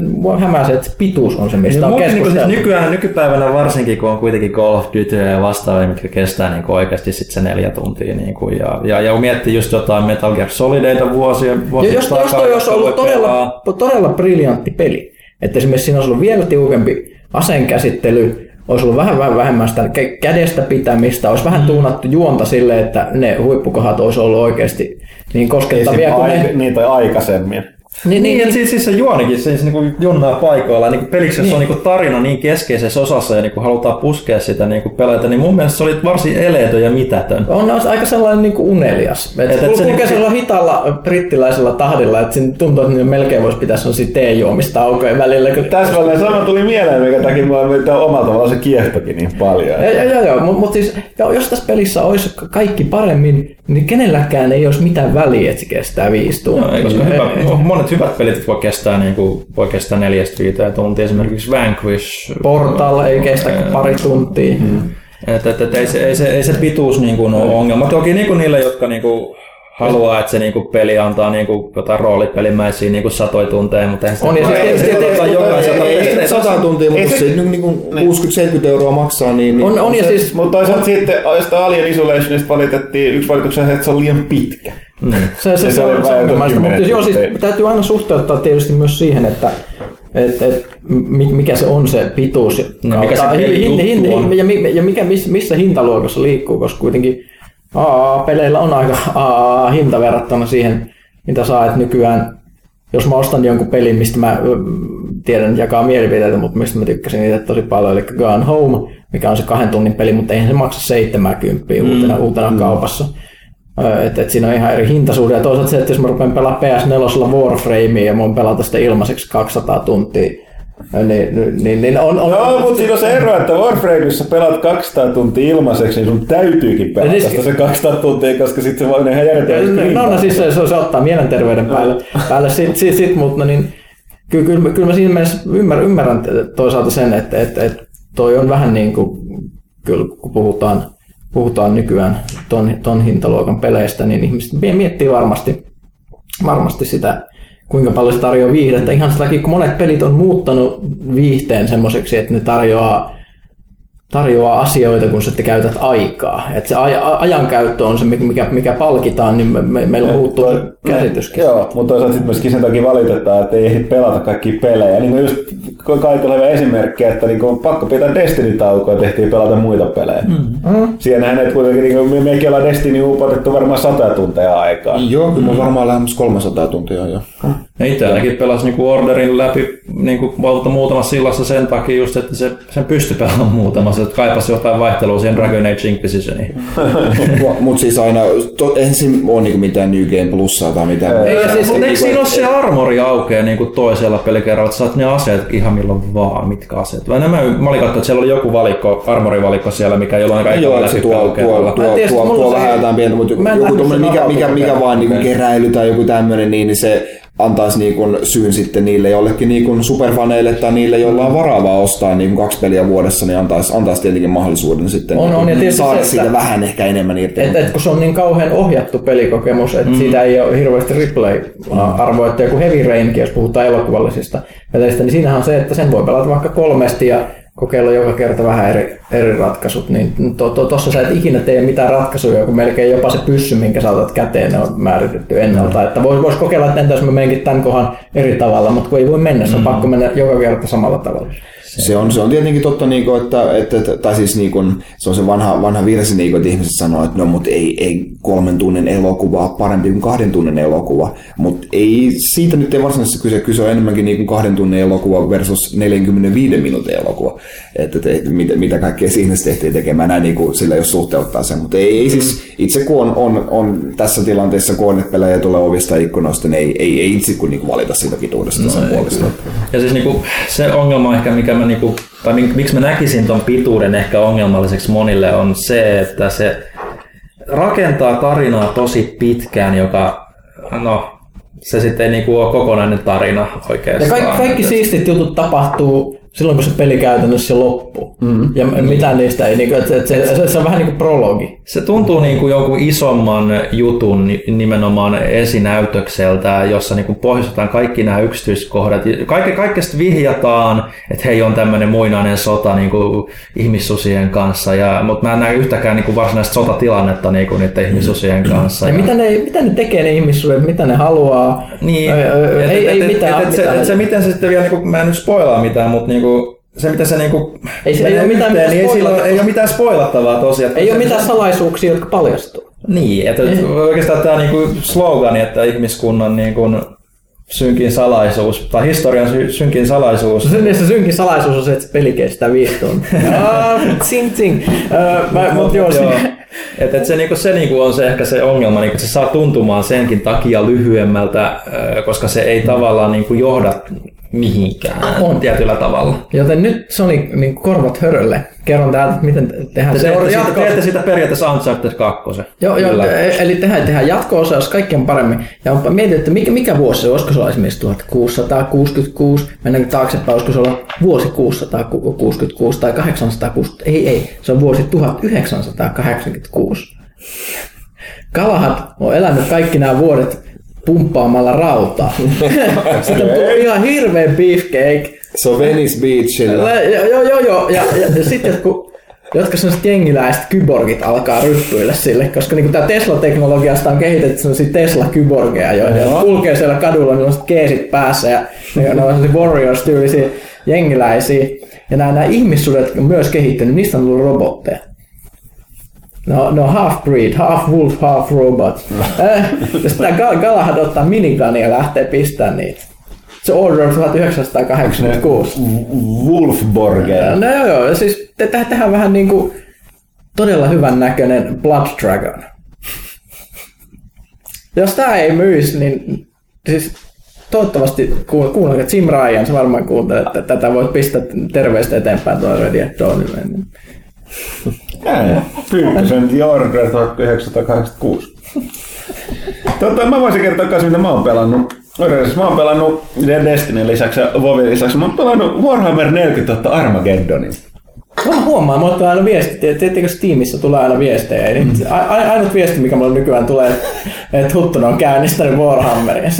mua hämää se, että pituus on se, mistä on Mut niinku siis keskusteltu. nykyään, nykypäivänä varsinkin, kun on kuitenkin Call of Duty ja vastaavia, mitkä kestää niin oikeasti sit se neljä tuntia. Niin kuin, ja, ja, ja kun miettii just jotain Metal Gear Solideita vuosia, vuosia jos, jos toi olisi ollut todella, todella briljantti peli, että esimerkiksi siinä olisi ollut vielä tiukempi aseen käsittely, olisi ollut vähän, vähän vähemmän sitä kä- kädestä pitämistä, olisi vähän tuunattu juonta sille, että ne huippukohdat olisi ollut oikeasti niin koskettavia kuin ne. Niin tai aikaisemmin. Niin, Niin, niin, niin, siis, siis se juonikin siis niinku junnaa paikoilla. Niinku peliksessä niin. on niinku tarina niin keskeisessä osassa ja niinku halutaan puskea sitä niinku peleitä, niin mun mielestä se oli varsin eleetön ja mitätön. on aika sellainen niin kuin unelias. Et, Et- et kulkee niinku- sellaisella hitaalla brittiläisellä tahdilla, että siinä tuntuu, että ne melkein voisi pitää sellaisia teejuomista aukojen välillä. Kun... Tässä välillä sama tuli mieleen, mikä takia mulla mitä omalla tavalla se kiehtokin niin paljon. Joo, joo, joo, mutta mut siis, jos tässä pelissä olisi kaikki paremmin, niin kenelläkään ei olisi mitään väliä, että se kestää viisi tuntia. No, koska hyvä, monet hyvät pelit voi kestää, niinku, voi kestää neljästä viiteen tuntia. Esimerkiksi Vanquish. Portal ei kestä kuin pari tuntia. Mm. Et, et, et, ei, se, ei, se, ei se pituus niinku ole ongelma. Toki niinku niille, jotka niinku haluaa, että se niinku peli antaa niinku jotain roolipelimäisiä niinku satoja tunteja, mutta eihän sitä On, ja ei- tietysti- ei- tietysti- ei- jokaiselta Ei, ei, pelistä- ei 100 tuntia, mutta se niin, niin kuin 60-70 euroa maksaa, niin... niin On, on ja Se- siis Mutta toisaalta sitten jostain Alien Isolationista valitettiin, yksi valituksen että se on liian pitkä. Niin. Se, se, se, se on, se ongelmaista, mutta joo, siis täytyy aina suhteuttaa tietysti myös siihen, että et, et, mi- mikä se on se pituus No, mikä se hin- hin- on. ja, ja mikä, miss- missä hintaluokassa liikkuu, koska kuitenkin AA-peleillä on aika AA-hinta verrattuna siihen, mitä saat nykyään. Jos mä ostan jonkun pelin, mistä mä tiedän jakaa mielipiteitä, mutta mistä mä tykkäsin niitä tosi paljon, eli Gone Home, mikä on se kahden tunnin peli, mutta eihän se maksa 70 uutena, uutena kaupassa. Että et siinä on ihan eri hintasuhde. Ja toisaalta se, että jos mä rupean pelaamaan PS4 Warframea ja mä voin pelata sitä ilmaiseksi 200 tuntia, niin, niin, niin on, on, Joo, mutta siinä on se ero, että Warframeissa pelaat 200 tuntia ilmaiseksi, niin sun täytyykin pelata Ja siis- se 200 tuntia, koska sitten se voi ihan järjettömästi No, no siis se, se, se ottaa mielenterveyden päälle, päälle. Sit, sit, sit, mutta niin, kyllä, kyllä, mä- kyllä mä siinä mielessä ymmärrän, ymmärrän toisaalta sen, että, että, että toi on vähän niin kuin, kyllä kun puhutaan, puhutaan nykyään ton, ton hintaluokan peleistä, niin ihmiset miettii varmasti, varmasti sitä, kuinka paljon se tarjoaa viihdettä. Ihan sen kun monet pelit on muuttanut viihteen semmoiseksi, että ne tarjoaa tarjoaa asioita, kun sä te käytät aikaa. Et se aj- ajankäyttö on se, mikä, mikä palkitaan, niin me, me, meillä puuttuu se käsityskin. Joo, mutta toisaalta sitten myöskin sen takia valitetaan, että ei ehdi pelata kaikki pelejä. Niin kuin just kaikilla hyvä esimerkki, että niin on pakko pitää Destiny-taukoa ja tehtiin pelata muita pelejä. Mm. Siinähän et kuitenkin, niin kuin me, mekin ollaan Destiny upotettu varmaan sata tunteja aikaa. Joo, kyllä mä varmaan lähemmäs 300 tuntia jo. Ja itse ainakin pelasin niinku Orderin läpi niinku muutamassa sillassa sen takia just, että se, sen pystyi pelaamaan muutamassa, että kaipasi jotain vaihtelua siihen Dragon Age Inquisitioniin. Mutta siis aina, to, eihän siinä ole niinku mitään New Game Plussaa tai mitään. Ei, siis, Niinku- eikö siinä ole se armori aukeaa niin kuin toisella pelikerralla, että saat ne aseet ihan milloin vaan, mitkä aseet. Vai nämä, mä olin katsonut, että siellä oli joku valikko, armorivalikko siellä, mikä ole aika Joo, se läpi tuo, tuo, tuo, tuo, tuo vähän jotain pientä, mutta joku sen mikä, mikä, mikä vaan niin keräily tai joku tämmöinen, niin se antaisi niin kuin syyn sitten niille jollekin niin kuin superfaneille tai niille, joilla on varaa vaan ostaa niin kuin kaksi peliä vuodessa, niin antaisi, antaisi tietenkin mahdollisuuden sitten On, on, ja tietysti saada se, siitä vähän ehkä enemmän irti. Et, et, kun se on niin kauhean ohjattu pelikokemus, että mm. siitä ei ole hirveästi replay-arvoa, että joku Heavy Rainkin, jos puhutaan elokuvallisista peleistä, niin siinähän on se, että sen voi pelata vaikka kolmesti ja kokeilla joka kerta vähän eri, eri ratkaisut, niin tuossa to, tossa sä et ikinä tee mitään ratkaisuja, kun melkein jopa se pyssy, minkä sä otat käteen, ne on määritetty ennalta. Että vois, vois kokeilla, että entä jos mä menenkin tämän kohan eri tavalla, mutta kun ei voi mennä, se on pakko mennä joka kerta samalla tavalla. Se on, se on tietenkin totta, niin kuin, että, että, tai siis niin kuin, se on se vanha, vanha virsi, niin kuin, että ihmiset sanoo, että no mutta ei, ei kolmen tunnin elokuva ole parempi kuin kahden tunnin elokuva. Mutta ei, siitä nyt ei varsinaisesti kyse, kyse on enemmänkin niin kuin kahden tunnin elokuva versus 45 minuutin elokuva. Että, että mitä, mitä kaikkea siinä tehtiin tekemään näin niin kuin, sillä jos suhteuttaa sen. Mutta ei, ei siis, itse kun on, on, on tässä tilanteessa, kun on, että pelejä tulee ovista ikkunoista, niin ei, ei, ei itse kun niin kuin valita siitä pituudesta no, sen puolesta. Ja siis niinku, se ongelma ehkä, mikä mä niinku, tai mink- miksi mä näkisin ton pituuden ehkä ongelmalliseksi monille, on se, että se rakentaa tarinaa tosi pitkään, joka, no, se sitten ei niinku ole kokonainen tarina Ja oikeastaan. kaikki, kaikki Että- siistit jutut tapahtuu silloin, kun se peli käytännössä loppuu. Mm. Ja mitään niistä ei, niin kuin, että, että se, se, se on vähän niin kuin prologi. Se tuntuu niin kuin jonkun isomman jutun ni- nimenomaan esinäytökseltä, jossa niin kuin pohjustetaan kaikki nämä yksityiskohdat. Kaikke, kaikesta vihjataan, että hei on tämmöinen muinainen sota niin kuin ihmissusien kanssa, ja, mutta mä en näe yhtäkään niin kuin varsinaista sotatilannetta niin kuin niiden ihmissusien kanssa. Ja mitä ne, mitä ne tekee ne ihmissuudet, mitä ne haluaa. Niin, Ei, ei, mitään. et- et se, mitään. et se, miten se sitten vielä, niin kuin, mä en nyt spoilaa mitään, mutta niin kuin, se mitä se niinku Ei se- ei ole mitään, yhteen, niin ei, sillä, ei ole mitään spoilattavaa tosiaan. ei ole mitään salaisuuksia, jotka paljastuu. Niin, että oikeastaan tämä niinku slogani, että ihmiskunnan niinku synkin salaisuus, tai historian sy- synkin salaisuus. Se, se synkin salaisuus on se, että se peli kestää viisi tuntia. Ah, Tsing tsing. Mä- Mut joo, Joo. se- Et, et se, niinku, se niinku on se ehkä se ongelma, niinku, että se saa tuntumaan senkin takia lyhyemmältä, koska se ei tavallaan niinku johda mihinkään On. tietyllä tavalla. Joten nyt Sonic niin korvat hörölle. Kerron täältä, että miten tehdään Te se teette, jatko- teette sitä periaatteessa Uncharted 2. Joo, joo e- eli tehdään, tehdään jatko-osa, jos kaikki on paremmin. Ja onpa mietin, että mikä, mikä vuosi se olisiko se olla esimerkiksi 1666, mennäänkö taaksepäin, olisiko se olla vuosi 666 tai 860, ei ei, se on vuosi 1986. Galahad on elänyt kaikki nämä vuodet pumppaamalla rautaa. Sitten tuli ihan hirveä beefcake. Se on Venice Beachillä. Joo, joo, joo. Ja, ja, ja sitten jotkut, jotka sellaiset jengiläiset kyborgit alkaa ryppyillä sille, koska niin tämä Tesla-teknologiasta on kehitetty sellaisia Tesla-kyborgeja, joita kulkee siellä kadulla, niillä on sit keesit päässä ja ne on sellaisia warriors-tyylisiä jengiläisiä. Ja nämä, nämä ihmissuudet on myös kehittynyt, niistä on tullut robotteja. No, no half breed, half wolf, half robot. Äh, ja sitten tämä Gal- Galahad ottaa minigunia ja lähtee pistämään niitä. Se Order 1986. Wolfborger. No joo, joo. Siis te- te- tehdään vähän niinku todella hyvän näköinen Blood Dragon. Jos tää ei myisi, niin siis toivottavasti kuun- kuunnelkaa Jim Ryan, varmaan kuuntelet, että tätä voit pistää terveistä eteenpäin at Dawnille. Pyykkösen Order 1986. Tota, mä voisin kertoa myös, mitä mä oon pelannut. Orderissa mä oon pelannut Destiny lisäksi ja Vovin lisäksi. Mä oon pelannut Warhammer 40 000 Armageddonin. Mä huomaan, mulle tulee aina viesti, tiedättekö Steamissa tulee aina viestejä. Niin a- a- ainut viesti, mikä mulle nykyään tulee, että Huttunen on käynnistänyt Warhammerin.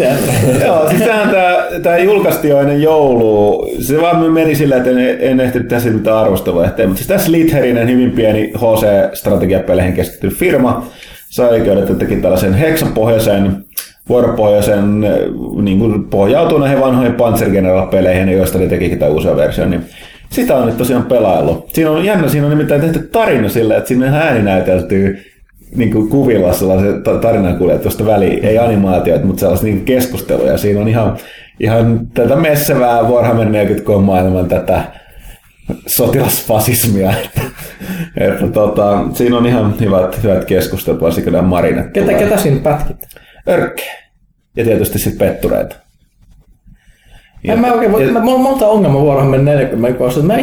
Joo, siis sehän tää, tää julkaistiin jo ennen joulua. Se vaan meni silleen, että en, en ehtinyt tässä mitään arvostelua eteen. Mutta siis tässä Litherinen hyvin pieni HC-strategiapeleihin keskittynyt firma sai oikeudet, että teki tällaisen heksapohjaisen vuoropohjaisen, eh, niin kuin pohjautuu näihin vanhoihin Panzer-General-peleihin, joista ne tekikin tämän uusia version, niin sitä on nyt tosiaan pelaillut. Siinä on jännä, siinä on nimittäin tehty tarina silleen, että sinne ääni näyteltyy niin kuin kuvilla sellaisen ta- tarinankuljetusta väliin, ei animaatioita, mutta sellaista niin keskusteluja. Siinä on ihan, ihan tätä messevää Warhammer 40K maailman tätä sotilasfasismia. Että, että tota, siinä on ihan hyvät, hyvät keskustelut, varsinkin nämä marinet. Ketä, ketä siinä pätkit? Örkke. Ja tietysti sitten pettureita. En mä oikein, voi- mä, mulla on monta ongelmaa Warhammer 40 kohdassa. Mä,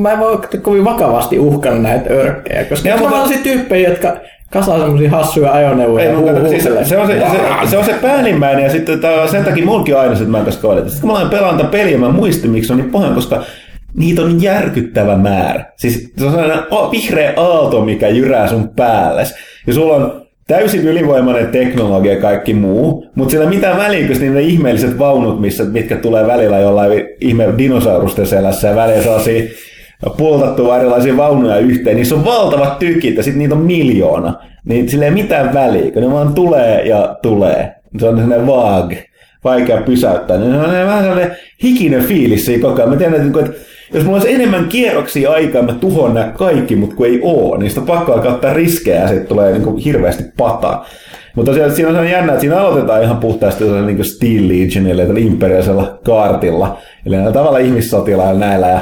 mä en voi kovin vakavasti uhkana näitä örkkejä, koska Ja, ne on sellaisia tyyppejä, jotka kasaa semmosia hassuja ajoneuvoja. Ei, ja mutta siis se, on se, se, se, on se päällimmäinen ja sitten tää, sen takia mulki aina se, että mä en kohdata. Sitten kun mä olen pelannut peliä, mä muistin, miksi se on niin pahan, koska niitä on järkyttävä määrä. Siis se on sellainen vihreä aalto, mikä jyrää sun päälle. Ja sulla on täysin ylivoimainen teknologia ja kaikki muu, mutta sillä ei mitään väliä, kun ne ihmeelliset vaunut, missä, mitkä tulee välillä jollain ihme dinosaurusten selässä ja välillä sellaisia pultattua erilaisia vaunuja yhteen, niissä on valtavat tykit ja sitten niitä on miljoona. Niin sillä ei mitään väliä, kun ne vaan tulee ja tulee. Se on sellainen vaag, vaikea pysäyttää. Niin se on vähän sellainen hikinen fiilis siinä koko ajan. Mä tiedän, että että jos mulla olisi enemmän kierroksia aikaa, mä tuhon nämä kaikki, mutta kun ei oo, niin sitä pakko alkaa riskejä ja sitten tulee niin kuin hirveästi pataa. Mutta tosiaan siinä on sellainen jännä, että siinä aloitetaan ihan puhtaasti niin Steel Legionilla, tällä imperiaalisella kaartilla. Eli näillä tavalla ihmissotilailla näillä. Ja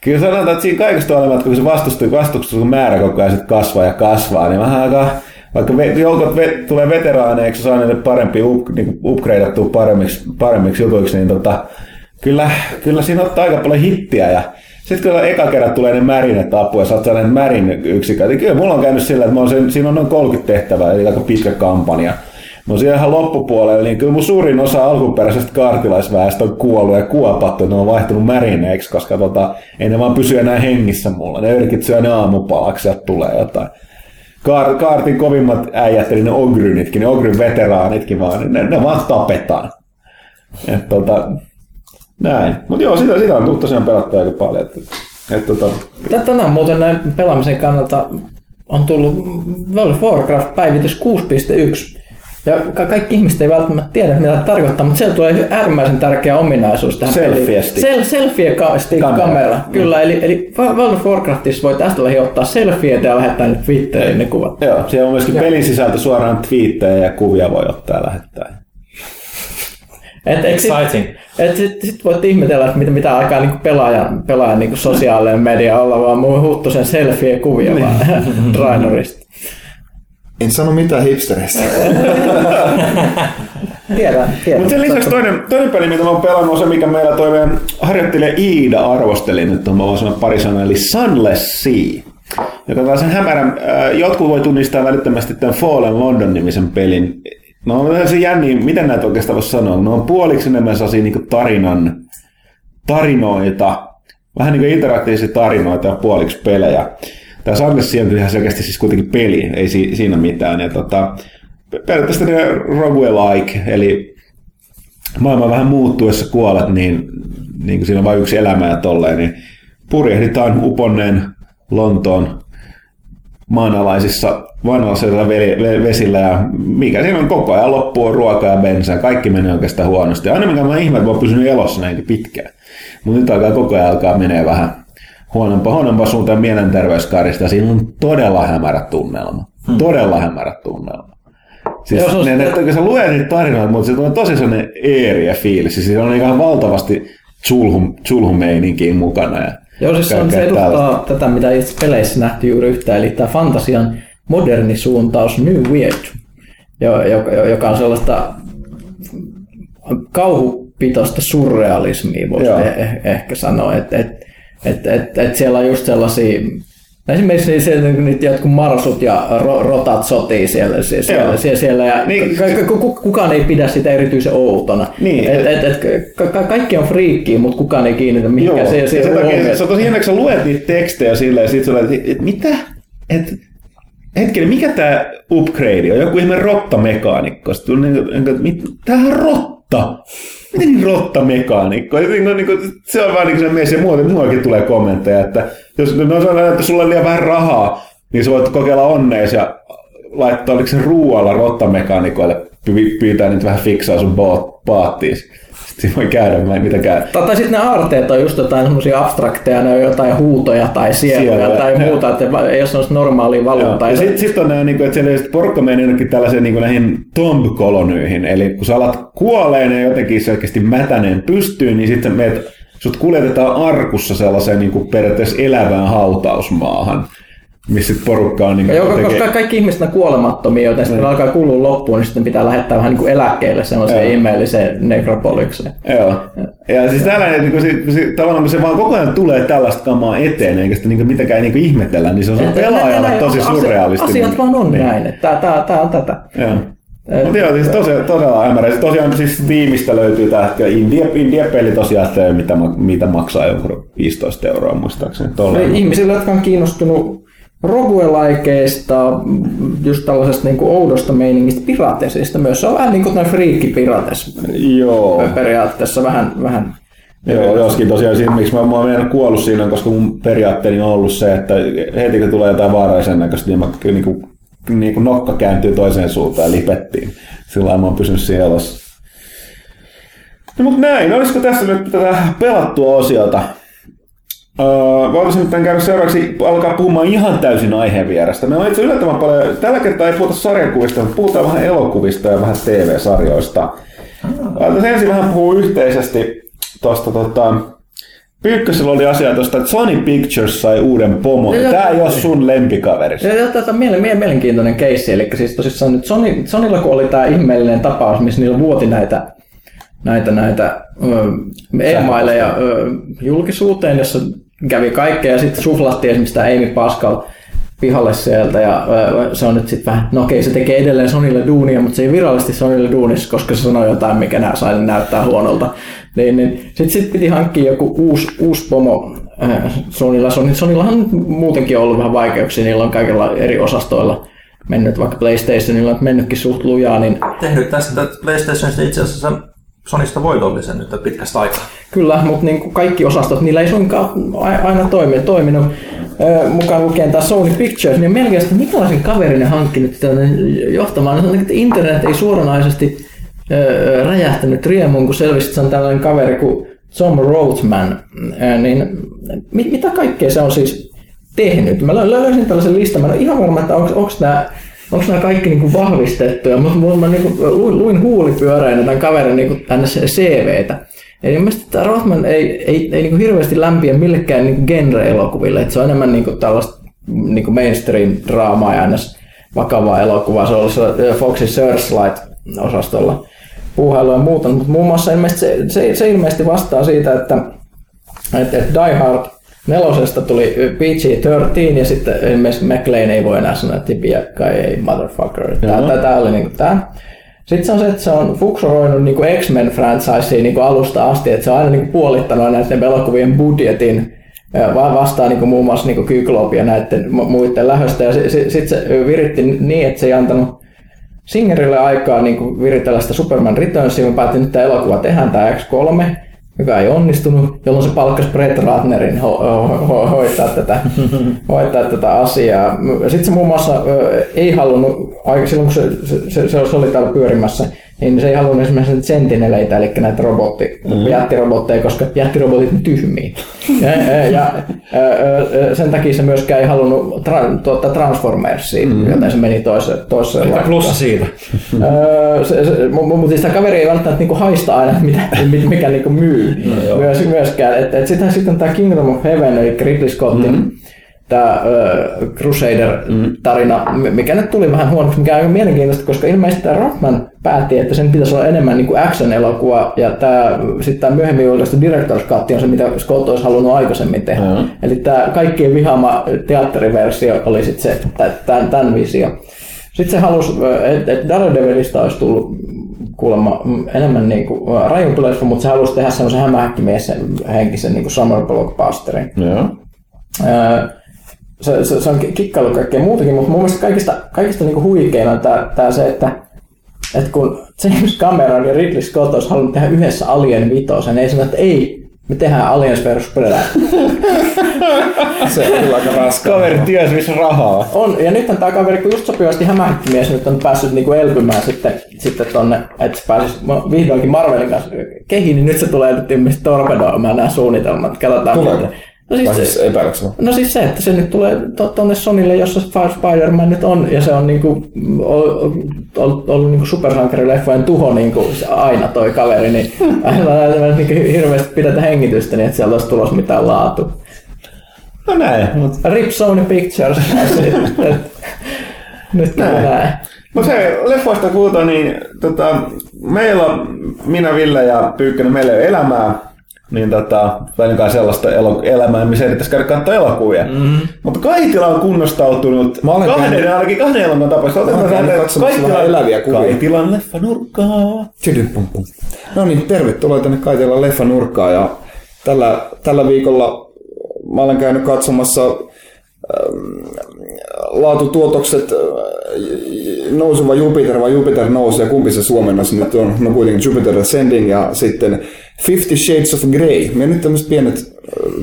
Kyllä sanotaan, että siinä kaikesta olemat, kun se vastustus, vastustuksen määrä koko ajan kasvaa ja kasvaa, niin vähän aika, vaikka joukot ve, tulee veteraaneiksi, saa niille parempi, up, niin upgradeattua paremmiksi, paremmiksi jutuiksi, niin tota, kyllä, kyllä siinä ottaa aika paljon hittiä ja sitten kun eka kerran tulee ne märinet apu ja saat sellainen märin yksikö, niin kyllä mulla on käynyt sillä, että mä sen, siinä on noin 30 tehtävää, eli aika pitkä kampanja. No siellä ihan loppupuolella, niin kyllä mun suurin osa alkuperäisestä kaartilaisväestä on kuollut ja kuopattu, ne on vaihtunut märineiksi, koska tota, ei ne vaan pysy enää hengissä mulla. Ne yrkit syö ne aamupalaksi ja tulee jotain. Kaar, kaartin kovimmat äijät, eli ne ogrynitkin, ne ogryn veteraanitkin vaan, niin ne, ne vaan tapetaan. Et, tota, näin. Mutta joo, sitä, sitä on tullut tosiaan pelattua aika paljon. Et, et, tota, Tä- Tänään muuten näin pelaamisen kannalta on tullut World of Warcraft päivitys 6.1. Ja ka- kaikki ihmiset ei välttämättä tiedä, mitä tämä tarkoittaa, mutta siellä tulee äärimmäisen tärkeä ominaisuus tähän Selfie. Sel- selfie Kamera. kamera. Kyllä, eli, eli World of Warcraftissa voi tästä lähi ottaa selfieitä ja lähettää Twitteriin ne kuvat. joo, siellä on myöskin pelin sisältö suoraan twiittejä ja kuvia voi ottaa ja lähettää. Et, et Exciting. et sit, sit voit ihmetellä, että mitä, mitä aikaa niin pelaajan, pelaajan niin sosiaalinen media olla, vaan muu huttusen selfie-kuvia Niin. vaan Drainorista. En sano mitään hipstereistä. Tiedän, tiedän. Mutta sen lisäksi toinen, toinen peli, mitä mä oon pelannut, on se, mikä meillä toi meidän harjoittelija Iida arvosteli nyt, on mä voin sanoa pari sanaa, eli Sunless Sea. Joka on tällaisen hämärän, äh, jotkut voi tunnistaa välittömästi tämän Fallen London-nimisen pelin. No se jänni, miten näitä oikeastaan voisi sanoa? No on puoliksi enemmän sellaisia niin tarinan, tarinoita, vähän niin kuin interaktiivisia tarinoita ja puoliksi pelejä. Tämä Sunless on ihan selkeästi siis kuitenkin peli, ei si- siinä mitään. Ja tota, periaatteessa ne roguelike, eli maailman vähän muuttuessa kuolet, niin, niin kuin siinä on vain yksi elämä ja tolleen, niin purjehditaan uponneen Lontoon maanalaisissa ve- vesillä ja mikä siinä on koko ajan loppu on ruokaa ja bensaa. Kaikki menee oikeastaan huonosti. Aina mikä mä ihme, että mä oon pysynyt elossa näinkin pitkään. Mutta nyt alkaa koko ajan alkaa menee vähän huonompaa, huonompaa suuntaan mielenterveyskarista. Siinä on todella hämärä tunnelma. Hmm. Todella hämärä tunnelma. Siis on ne, ne, kun sä luet niitä tarinoita, mutta se on tosi sellainen eeriä fiilis. Siis siinä on ihan valtavasti chulhum, chulhumeininkiä mukana. Ja Joo, siis se, on, se edustaa tällaista. tätä, mitä itse peleissä nähty juuri yhtä, eli tämä fantasian moderni suuntaus New Weird, jo- joka, on sellaista kauhupitoista surrealismia, voisi eh- eh- ehkä sanoa, että et, et, et, et siellä on just sellaisia Esimerkiksi niin siellä nyt jotkut marsut ja ro, rotat sotii siellä, sie- siellä, Joo. siellä, siellä ja Niin. ka, ka, ku- kukaan ei pidä sitä erityisen outona. Niin. Et, et, et, ka, ka, kaikki on friikkiä, mutta kukaan ei kiinnitä mihinkään. Se, se, ongelma. se on tosi hienoa, kun sä luet niitä tekstejä silleen, ja sit sä olet, että et, mitä? Et, hetkinen, mikä tää upgrade on? Joku ihme rottamekaanikko. Sitten niinku, niinku, tämähän on rotta. Miten niin rottamekaanikko? Niin, se on vaan niin se mies, ja muuten muakin tulee kommentteja, että jos no, sanotaan, että sulla on liian vähän rahaa, niin sä voit kokeilla onneesi ja laittaa, oliko se ruoalla rottamekaanikoille, py- pyytää niitä vähän fiksaa sun paattiin. Siinä voi käydä, mä en mitä käy. Tai, tai sitten ne aarteet on just jotain semmoisia abstrakteja, ne on jotain huutoja tai sieluja Sieluja, tai joo. muuta, että ei ole semmoista normaalia valuuttaa. Ja sitten sit on nämä, niin kuin, että siellä porukka menee jonnekin tällaiseen niin näihin tomb-kolonyihin. Eli kun sä alat kuoleen ja jotenkin selkeästi mätäneen pystyyn, niin sitten meet, sut kuljetetaan arkussa sellaiseen niin kuin periaatteessa elävään hautausmaahan, missä sit porukka on niin Joo, koska kaikki ihmiset on kuolemattomia, joten sitten kun alkaa kulua loppuun, niin sitten pitää lähettää vähän niin kuin eläkkeelle semmoiseen Joo. ihmeelliseen nekropolikseen. Joo. Ja siis tällainen, niin kuin, se, se, tavallaan kun se vaan koko ajan tulee tällaista kamaa eteen, eikä sitä niin kuin, mitenkään niin kuin ihmetellä, niin se on pelaajalle tosi surrealistinen. Asiat vaan on näin, että tää, tää on tätä. Joo. Mutta joo, siis tosi, todella hämärä. Siis tosiaan siis Steamista löytyy tällä hetkellä India, India-peli tosiaan, että mitä, mitä maksaa joku 15 euroa muistaakseni. Tolla. Ihmisille, jotka on kiinnostunut roguelikeista, just tällaisesta niin kuin oudosta meiningistä, piratesista myös. Se on vähän niin kuin friikki pirates Joo. periaatteessa vähän, vähän Joo, joskin tosiaan siinä, miksi mä, mä oon kuollut siinä, koska mun periaatteeni on ollut se, että heti kun tulee jotain vaaraisen näköistä, niin mä kyllä niin kuin, niin kuin nokka kääntyy toiseen suuntaan ja lipettiin. Sillä mä oon pysynyt siinä elossa. No mutta näin, olisiko tässä nyt tätä pelattua osiota? Öö, voitaisiin nyt käydä seuraavaksi alkaa puhumaan ihan täysin aiheen vierestä. Meillä on itse yllättävän paljon, tällä kertaa ei puhuta sarjakuvista, mutta puhutaan vähän elokuvista ja vähän TV-sarjoista. Voitaisiin ensin vähän puhua yhteisesti tuosta tota, Pyykkösellä oli asia tuosta, että Sony Pictures sai uuden pomon. Joo. Tämä ei ole sun lempikaveri. Se on mielenkiintoinen keissi, eli siis tosissaan nyt Sony, Sonylla kun oli tämä ihmeellinen tapaus, missä niillä vuoti näitä, näitä, näitä e-maileja julkisuuteen, jossa kävi kaikkea ja sitten suflattiin esimerkiksi tämä Amy Pascal pihalle sieltä ja se on nyt sitten vähän, no okei se tekee edelleen Sonylle duunia, mutta se ei virallisesti Sonylle duunissa, koska se sanoi jotain, mikä nää sai näyttää huonolta. Niin, niin. Sitten sit piti hankkia joku uusi, uusi pomo äh, Sonyllahan on muutenkin ollut vähän vaikeuksia, niillä on kaikilla eri osastoilla mennyt, vaikka PlayStationilla on mennytkin suht lujaa, niin Tehnyt tästä PlayStationista itse asiassa Sonista voitollisen nyt pitkästä aikaa. Kyllä, mutta niin kuin kaikki osastot, niillä ei suinkaan aina toimi, toiminut. Mukaan lukien tämä Sony Pictures, niin melkein, minkälaisen kaverin ne hankki nyt tänne johtamaan. Että internet ei suoranaisesti räjähtänyt riemuun, kun selvisi, että se on tällainen kaveri kuin Tom Rothman. Niin mit, mitä kaikkea se on siis tehnyt? Mä lö- löysin tällaisen listan, mä en ole ihan varma, että onko nämä onko nämä kaikki niinku vahvistettuja, mutta mulla mä niinku luin, luin huulipyöreänä tämän kaverin niinku tänne se- CVtä. Eli ilmeisesti tämä Rothman ei, ei, ei niinku hirveästi lämpiä millekään niinku genre-elokuville, että se on enemmän niinku tällaista niinku mainstream-draamaa ja ns. vakavaa elokuvaa. Se on ollut siellä Foxin Searchlight-osastolla puuhailua ja muuta, mutta muun muassa ilmeisesti se, se, se ilmeisesti vastaa siitä, että, että, että Die Hard nelosesta tuli PG-13 ja sitten ilmeisesti McLean ei voi enää sanoa tipiä kai ei motherfucker. Tää, tää, tää oli niinku tää. Sitten se on se, että se on fuksoroinut niinku X-Men franchisea niinku alusta asti, että se on aina niinku puolittanut näiden elokuvien budjetin ja va- vastaa niinku muun muassa niinku Kyklop ja näiden mu- muiden lähöstä. Ja sitten sit se viritti niin, että se ei antanut Singerille aikaa niin viritellä sitä Superman Returnsia, mä päätin, että tämä elokuva tehdään, tämä X3, joka ei onnistunut, jolloin se palkkasi Brett Ratnerin ho- ho- ho- hoitaa, tätä, hoitaa tätä asiaa. Sitten se muun muassa ei halunnut, silloin kun se, se, se, se oli täällä pyörimässä, niin se ei halunnut esimerkiksi sentineleitä, eli näitä robotti, mm. jättirobotteja, koska jättirobotit on tyhmiä. ja, ja, ja sen takia se myöskään ei halunnut tra, tuottaa Transformersia, mm. joten se meni toiseen, toiseen Mikä laittoon. plussa siitä? Se, se, mutta siis tämä kaveri ei välttämättä niinku haista aina, mitä, mi- mikä niinku myy no, Myös, myöskään. Et, et sitten sit on tämä Kingdom of Heaven, eli Ridley Scottin mm-hmm. Tämä uh, Crusader-tarina, mikä nyt tuli vähän huonoksi, mikä on aika mielenkiintoista, koska ilmeisesti tämä Rothman päätti, että sen pitäisi olla enemmän niinku action-elokuva, ja tämä, sitten tämä myöhemmin julkaistu Director's Cut on se, mitä Scott olisi halunnut aikaisemmin tehdä. Mm-hmm. Eli tämä kaikkien vihaama teatteriversio oli sitten se, tämän, tämän visio. Sitten se halusi, että et Daredevilista olisi tullut kuulemma enemmän niin kuin rajumpi leffa, mutta se halusi tehdä semmoisen hämähäkkimies henkisen niin kuin summer blockbusterin. Joo. Öö, Se, se, se on kikkailu kaikkea muutakin, mutta mun mielestä kaikista, kaikista niin kuin huikein on tää, tää se, että, että kun James Cameron ja Ridley Scott olisi halunnut tehdä yhdessä Alien vitosen, ne ei sano, että ei, Me tehdään Alliance vs Predator. Se on kyllä aika raskaa. Kaveri ties missä rahaa. On, ja nythän tämä kaveri, kun just sopivasti hämähäkkimies nyt on päässyt niinku elpymään sitten, sitten tonne, että se pääsisi vihdoinkin Marvelin kanssa kehiin, niin nyt se tulee nyt ilmeisesti torpedoimaan nämä suunnitelmat. Katsotaan. Tuleeko? miten- No siis, siis epäileksä? No siis se, että se nyt tulee tonne Sonille, jossa Spider-Man nyt on, ja se on niinku, ollut, ollut, niinku supersankarileffojen tuho niinku aina toi kaveri, niin aina niinku hirveästi pidetä hengitystä, niin että sieltä olisi tulossa mitään laatu. No näin, mutta Rip Sony Pictures. Nyt näin. näin. Mut se leffoista puhutaan, niin tota, meillä on, minä, Ville ja Pyykkönen, meillä ei ole elämää, niin tota, ainakaan sellaista elo- elämää, missä ei pitäisi käydä katsoa elokuvia. Mm. Mutta Kaitila on kunnostautunut Mä olen kahden, käynyt- ainakin kahden elokuvan tapauksessa. olen Otetaan käynyt katsomassa eläviä kuvia. Kaitilan pum. No niin, tervetuloa tänne Kaitella leffa nurkkaan ja tällä, tällä viikolla mä olen käynyt katsomassa laatutuotokset nouseva Jupiter vai Jupiter nousee, kumpi se suomennossa nyt on, no kuitenkin Jupiter Ascending ja sitten Fifty Shades of Grey. Me nyt tämmöiset pienet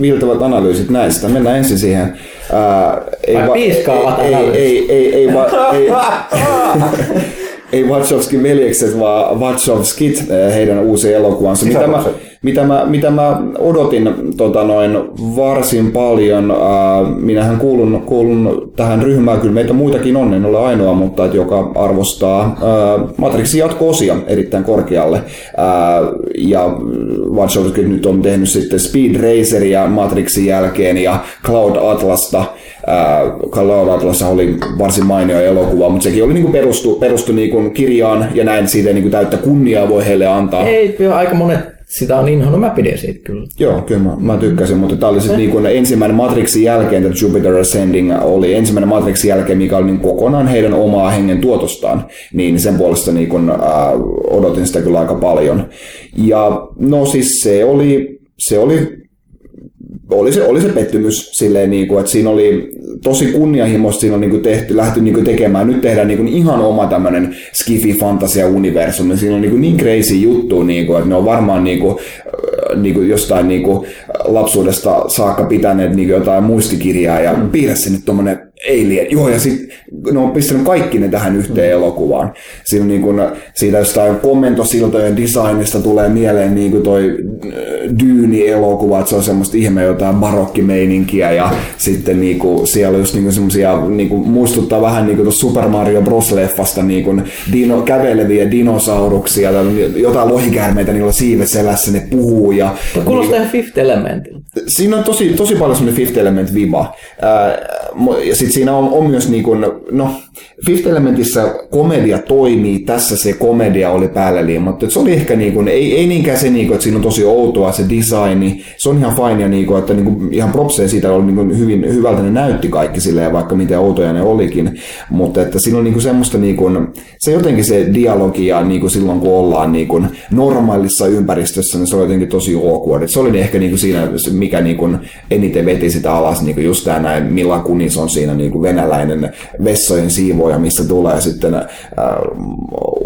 viiltävät analyysit näistä. Mennään ensin siihen. Ää, ei, piiskaavat ei, ei, analyysit. ei, ei, ei, va, ei, ei Wachowski veljekset, vaan Wachowskit, eh, heidän uusi elokuvansa. Mitä mä, mitä, mä, mitä mä odotin tota noin, varsin paljon. Äh, minähän kuulun, kuulun tähän ryhmään, kyllä meitä muitakin on, en ole ainoa, mutta et joka arvostaa äh, Matrixin jatko-osia erittäin korkealle. Äh, ja Wachowski nyt on tehnyt sitten Speed Raceria Matrixin jälkeen ja Cloud Atlasta. Äh, Cloud Atlas oli varsin mainio elokuva, mutta sekin oli niinku perustu, perustu niinku kirjaan ja näin siitä niinku täyttä kunniaa voi heille antaa. Ei, aika monet sitä on inhonnut, mä pidin siitä kyllä. Joo, kyllä mä, mä tykkäsin, mutta tämä oli sitten niinku ensimmäinen Matrixin jälkeen, tämä Jupiter Ascending oli ensimmäinen Matrixin jälkeen, mikä oli niinku kokonaan heidän omaa hengen tuotostaan, niin sen puolesta niinku, äh, odotin sitä kyllä aika paljon. Ja no siis se oli, se oli oli se, oli se pettymys silleen, niin kuin, että siinä oli tosi kunnianhimoista, siinä on niin kuin tehty, lähty niin kuin tekemään, nyt tehdään niin kuin ihan oma tämmöinen skifi fantasia universumi, siinä on niin, kuin niin crazy juttu, niin kuin, että ne on varmaan niin kuin, äh, niin kuin jostain niin kuin lapsuudesta saakka pitäneet niin kuin jotain muistikirjaa ja piirrä sinne tuommoinen alien, joo ja sitten ne on pistänyt kaikki ne tähän yhteen elokuvaan. Siinä niin kuin, siitä jostain komentosiltojen designista tulee mieleen niin kuin toi Dyyni-elokuva, että se on semmoista ihme jotain barokkimeininkiä ja sitten niin kuin, siellä on just niin semmoisia, niin kuin, muistuttaa vähän niin kuin Super Mario Bros. leffasta niin kuin dino, käveleviä dinosauruksia tai jotain lohikäärmeitä, niillä on siivet selässä, ne puhuu ja Kuulostaa ihan Fifth Elementiltä. siinä on tosi, tosi paljon semmoinen Fifth Element viba. Ää, mo- ja sitten siinä on, on myös niin kuin, no, Fifth Elementissä komedia toimii, tässä se komedia oli päällä liimattu. Se oli ehkä niin kuin, ei, ei niinkään se, niin kuin, että siinä on tosi outoa se designi, se on ihan fine ja niin kuin, että niin kuin, ihan propseja siitä oli niin kuin hyvin, hyvältä ne näytti kaikki silleen, vaikka miten outoja ne olikin. Mutta että siinä on niin kuin semmoista, niin kuin, se jotenkin se dialogi ja niin kuin silloin kun ollaan niin kuin normaalissa ympäristössä, niin se on jotenkin tosi awkward. Se oli ehkä niin kuin siinä, mikä niin kuin eniten veti sitä alas, niin kuin just tämä näin, Milla Kunis on siinä niin kuin venäläinen vessojen siivoja, mistä tulee sitten äh,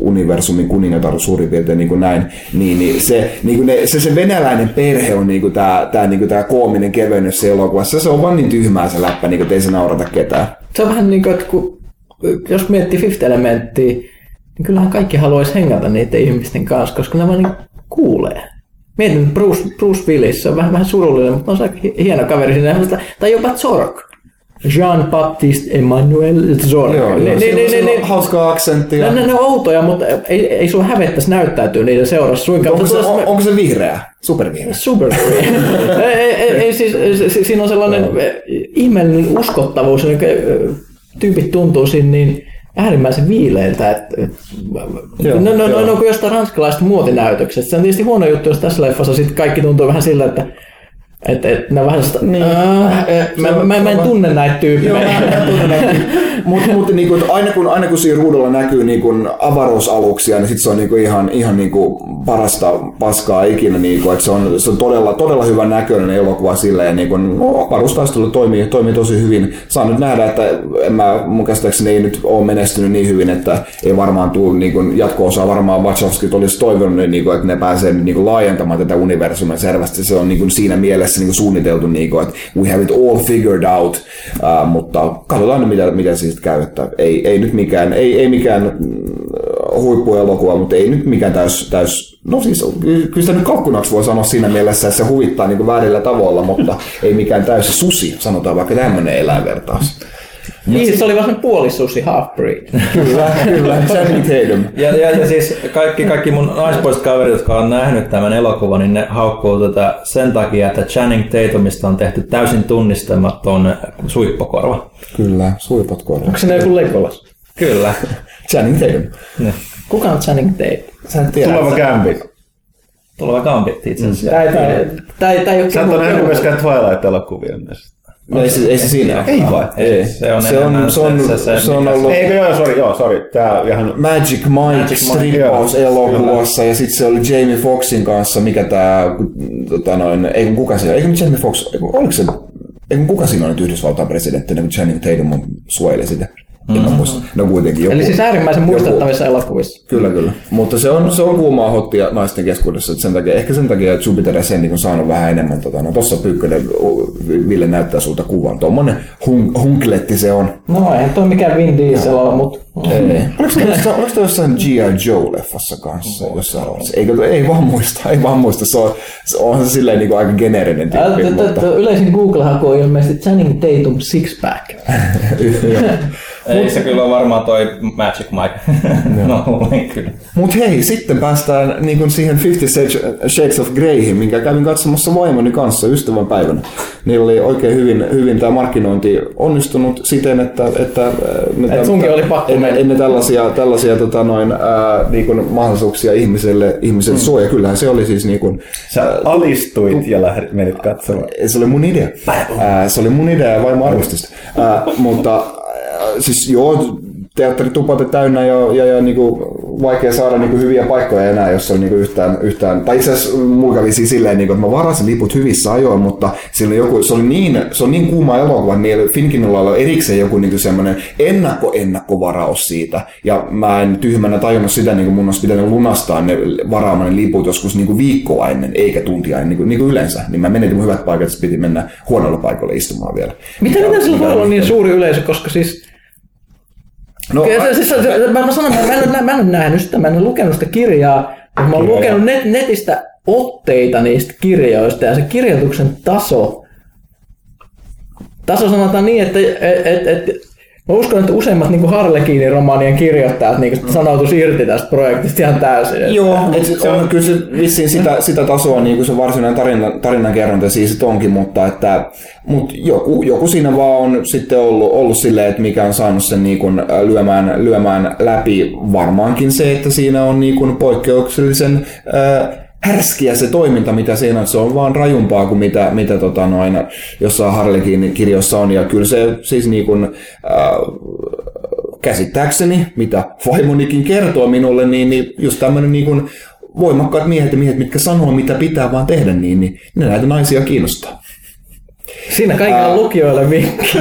universumin kuningatar suurin piirtein niin kuin näin, niin, niin se, niin kuin ne, se, se venäläinen perhe on niin kuin tämä, tämä, niin kuin tämä koominen kevennys se elokuvassa. Se on vaan niin tyhmää se läppä, niin kuin, että ei se naurata ketään. Se on vähän niin kuin, että kun, jos miettii Fifth Elementtiä, niin kyllähän kaikki haluaisi hengata niiden ihmisten kanssa, koska ne vaan niin kuulee. Mietin, Bruce, Bruce Willis, on vähän, vähän surullinen, mutta on se hieno kaveri sinne. Tai jopa Zork. Jean-Baptiste Emmanuel Zork. Joo, Ne- ne- ne- ne- ne- hauskaa aksenttia. Ne, ne, ne on outoja, mutta ei, ei sulla hävettäisi näyttäytyä niiden seurassa suinkaan. Onko se, on, onko se vihreä? Supervihreä? Super ei, ei, ei, ei, siis, si- siinä on sellainen ihmeellinen uskottavuus, eh, tyypit tuntuu siinä niin äärimmäisen viileiltä, että et, Joo, no, no, joo. no, no, kuin jostain ranskalaisesta muotinäytöksestä. Se on tietysti huono juttu, jos tässä leffassa sitten kaikki tuntuu vähän siltä, että Et, et, ne vähän sitä, niin. mä, mä, mä, mä, en tunne näitä tyyppejä. Mutta mut, niinku, et aina, kun, aina kun siinä ruudulla näkyy niinku, avaruusaluksia, niin sit se on niinku, ihan, ihan niinku, parasta paskaa ikinä. Niinku, et se, on, se on todella, todella hyvän näköinen elokuva sillä ja niinku, no, avaruustaistelu toimii, toimii tosi hyvin. Saan nyt nähdä, että en mä, mun käsittääkseni ei nyt ole menestynyt niin hyvin, että ei varmaan tule niinku, jatko-osaa. Varmaan Wachowskit olisi toivonut, niinku, että ne pääsee niinku, laajentamaan tätä universumia selvästi. Se on niinku, siinä mielessä niinku, suunniteltu, niinku, että we have it all figured out. Uh, mutta katsotaan nyt, mitä, mitä siitä käy. Että ei, ei nyt mikään, ei, ei mikään mm, huippuelokuva, mutta ei nyt mikään täys, täys No siis, kyllä sitä nyt kalkkunaksi voi sanoa siinä mielessä, että se huvittaa niin väärillä tavoilla, mutta ei mikään täysi susi, sanotaan vaikka tämmöinen eläinvertaus. Niin, se oli vähän puolisusi, half breed. Kyllä, kyllä. Channing Tatum. Ja, ja, ja siis kaikki, kaikki mun naispuoliset kaverit, jotka on nähnyt tämän elokuvan, niin ne haukkuu tätä sen takia, että Channing Tatumista on tehty täysin tunnistamaton suippokorva. Kyllä, suipot korvat. Onko se joku Legolas? Kyllä. Channing Tatum. Ne. Kuka on Channing Tatum? Sä tiedä. Tuleva Gambit. Tuleva Gambitti itse asiassa. Tai, tai, tai, tai joku Sä et ole nähnyt myöskään Twilight-elokuvia näistä. No, ei, se, ei se siinä ole. Ei vai? Ei. Se on se on, se on, se- se- se on ollut Eikö joo, sori, joo, sori. Tää ihan... Magic Mike strippaus elokuvassa ja sitten se oli Jamie Foxxin kanssa, mikä tää, tota noin, ei kun kuka siinä, eikö nyt Jamie Foxx, ei kun, oliko se, ei kun kuka siinä on nyt Yhdysvaltain presidentti, niin kun Channing Tatum suojeli sitä. Muista. No kuitenkin joku. Eli siis äärimmäisen muistettavissa elokuvissa. Kyllä, kyllä. Mutta se on, se on kuumaa hottia naisten keskuudessa. Että sen takia, ehkä sen takia, että Jupiter Ascending on saanut vähän enemmän. Tota, no tossa Pyykkönen, Ville näyttää sulta kuvan. Tuommoinen hun, hunkletti se on. No eihän toi mikään Vin Diesel ole, mutta Ei. Oliko se jossain, oliko se jossain G.I. Joe-leffassa kanssa? Roolissa? Eikö, ei vaan muista, ei vaan muista. Se on, se on se silleen niin kuin aika geneerinen tyyppi. yleisin Google-haku on ilmeisesti Channing Tatum Sixpack. Ei se kyllä varmaan toi Magic Mike. no, kyllä. Mutta hei, sitten päästään niin kuin siihen Fifty Shades of Greyhin, minkä kävin katsomassa vaimoni kanssa ystävän päivänä. Niillä oli oikein hyvin, hyvin tämä markkinointi onnistunut siten, että, että äh, ne Et sunkin oli pakko enne, mennä. ennen tällaisia, tällaisia tota noin, ää, niin kuin mahdollisuuksia ihmiselle, ihmiselle mm. suoja. Kyllähän se oli siis niin kuin, Sä alistuit ja lähdit, menit katsomaan. se oli mun idea. Ää, se oli mun idea ja vaimo arvosti sitä. Ää, mutta ää, siis joo, teatteritupat täynnä ja, ja, ja niinku, vaikea saada niinku, hyviä paikkoja enää, jos on niinku, yhtään, yhtään, tai itse asiassa mulla kävi siis silleen, niinku, että mä varasin liput hyvissä ajoin, mutta oli joku, se, oli niin, se on niin kuuma elokuva, niin Finkinilla oli erikseen joku niinku, semmoinen ennakko-ennakkovaraus siitä, ja mä en tyhmänä tajunnut sitä, niin kuin mun olisi pitänyt lunastaa ne varaamani liput joskus niinku, viikkoa ennen, eikä tuntia ennen, niin kuin, niin kuin yleensä, niin mä menetin mun hyvät paikat, että piti mennä huonolla paikalle istumaan vielä. Miten Mikä- miten sillä voi on olla niin suuri yleisö, koska siis No, Kyllä se, siis, se, mä, mä sanon, mä, en, mä en ole nähnyt sitä, mä en ole lukenut sitä kirjaa, mutta mä oon lukenut net, netistä otteita niistä kirjoista ja se kirjoituksen taso, taso sanotaan niin, että et, et, et, mä uskon, että useimmat niin Harlekiinin romaanien kirjoittajat niin sanoutuisi irti tästä projektista ihan täysin. että- Joo, et se on kyllä se vissiin sitä, sitä tasoa niin kuin se varsinainen tarina, tarinankerronta siis onkin, mutta että mut joku, joku siinä vaan on sitten ollut, ollut silleen, että mikä on saanut sen niin kuin lyömään, lyömään läpi. Varmaankin se, että siinä on niin kuin poikkeuksellisen äh, härskiä se toiminta, mitä siinä on. Se on vaan rajumpaa kuin mitä, mitä tota noin, jossain Harlekin kirjoissa on. Ja kyllä se siis niin kuin, äh, käsittääkseni, mitä vaimonikin kertoo minulle, niin, niin just tämmöinen niin voimakkaat miehet ja miehet, mitkä sanoo, mitä pitää vaan tehdä, niin, niin ne näitä naisia kiinnostaa. Siinä kaikilla lukijoille vinkki.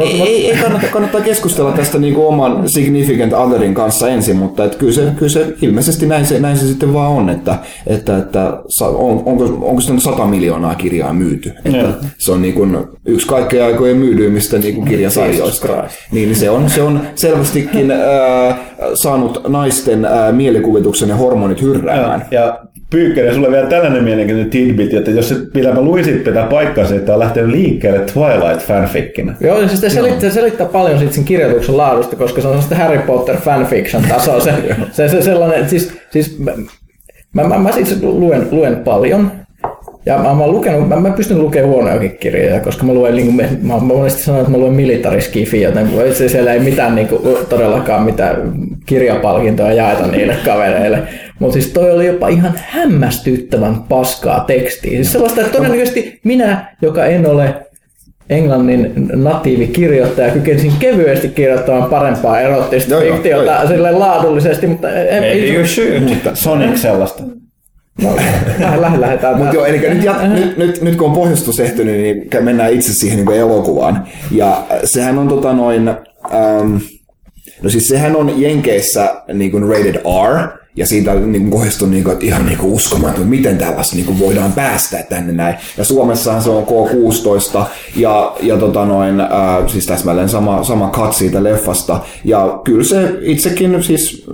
Ei, ei, ei kannata, kannattaa keskustella tästä niin kuin oman significant otherin kanssa ensin, mutta et kyllä, se, kyllä se ilmeisesti näin se, näin se sitten vaan on, että, että, että on, onko, onko sitä nyt 100 miljoonaa kirjaa myyty. Että se on niin kuin yksi kaikkein aikojen myydyimmistä niin kuin kirjasarjoista. Niin, niin se, on, se on selvästikin ää, saanut naisten ää, mielikuvituksen ja hormonit hyrräämään. Ja Pyykkönen, sulle vielä tällainen mielenkiintoinen tidbit, että jos se, mitä mä luisin tätä paikkansa, että on lähtenyt liikkeelle Twilight fanfickinä. Joo, siis se selittää, selittää paljon siitä sen kirjoituksen laadusta, koska se on sellaista Harry Potter fanfiction tasoa. Se, se, se sellainen, siis, siis mä, mä, mä, mä siis luen, luen paljon. Ja mä, mä, lukenut, mä, mä pystyn lukemaan huonojakin kirjoja, koska mä luen, niin kuin, mä, mä monesti sanon, että mä luen militariskifi, joten siellä ei mitään niin kuin, todellakaan mitään kirjapalkintoja jaeta niille kavereille. Mutta siis toi oli jopa ihan hämmästyttävän paskaa tekstiä. Siis sellaista, että todennäköisesti minä, joka en ole englannin natiivikirjoittaja, kykenisin kevyesti kirjoittamaan parempaa erottista fiktiota sille laadullisesti, mutta en, Maybe you should. Mutta Sonic sellaista. No, lähdetään. Mutta joo, eli nyt, jat, nyt, nyt, nyt kun on pohjustus tehty, niin kä- mennään itse siihen niin elokuvaan. Ja äh, sehän on tota noin, ähm, no siis sehän on Jenkeissä niin kuin rated R, ja siitä niin kuin kohdistuu niin kuin, että ihan niin kuin uskomaton, miten tällaista niin kuin voidaan päästä tänne näin. Ja Suomessahan se on K16 ja, ja tota noin, äh, siis täsmälleen sama, sama cut siitä leffasta. Ja kyllä se itsekin siis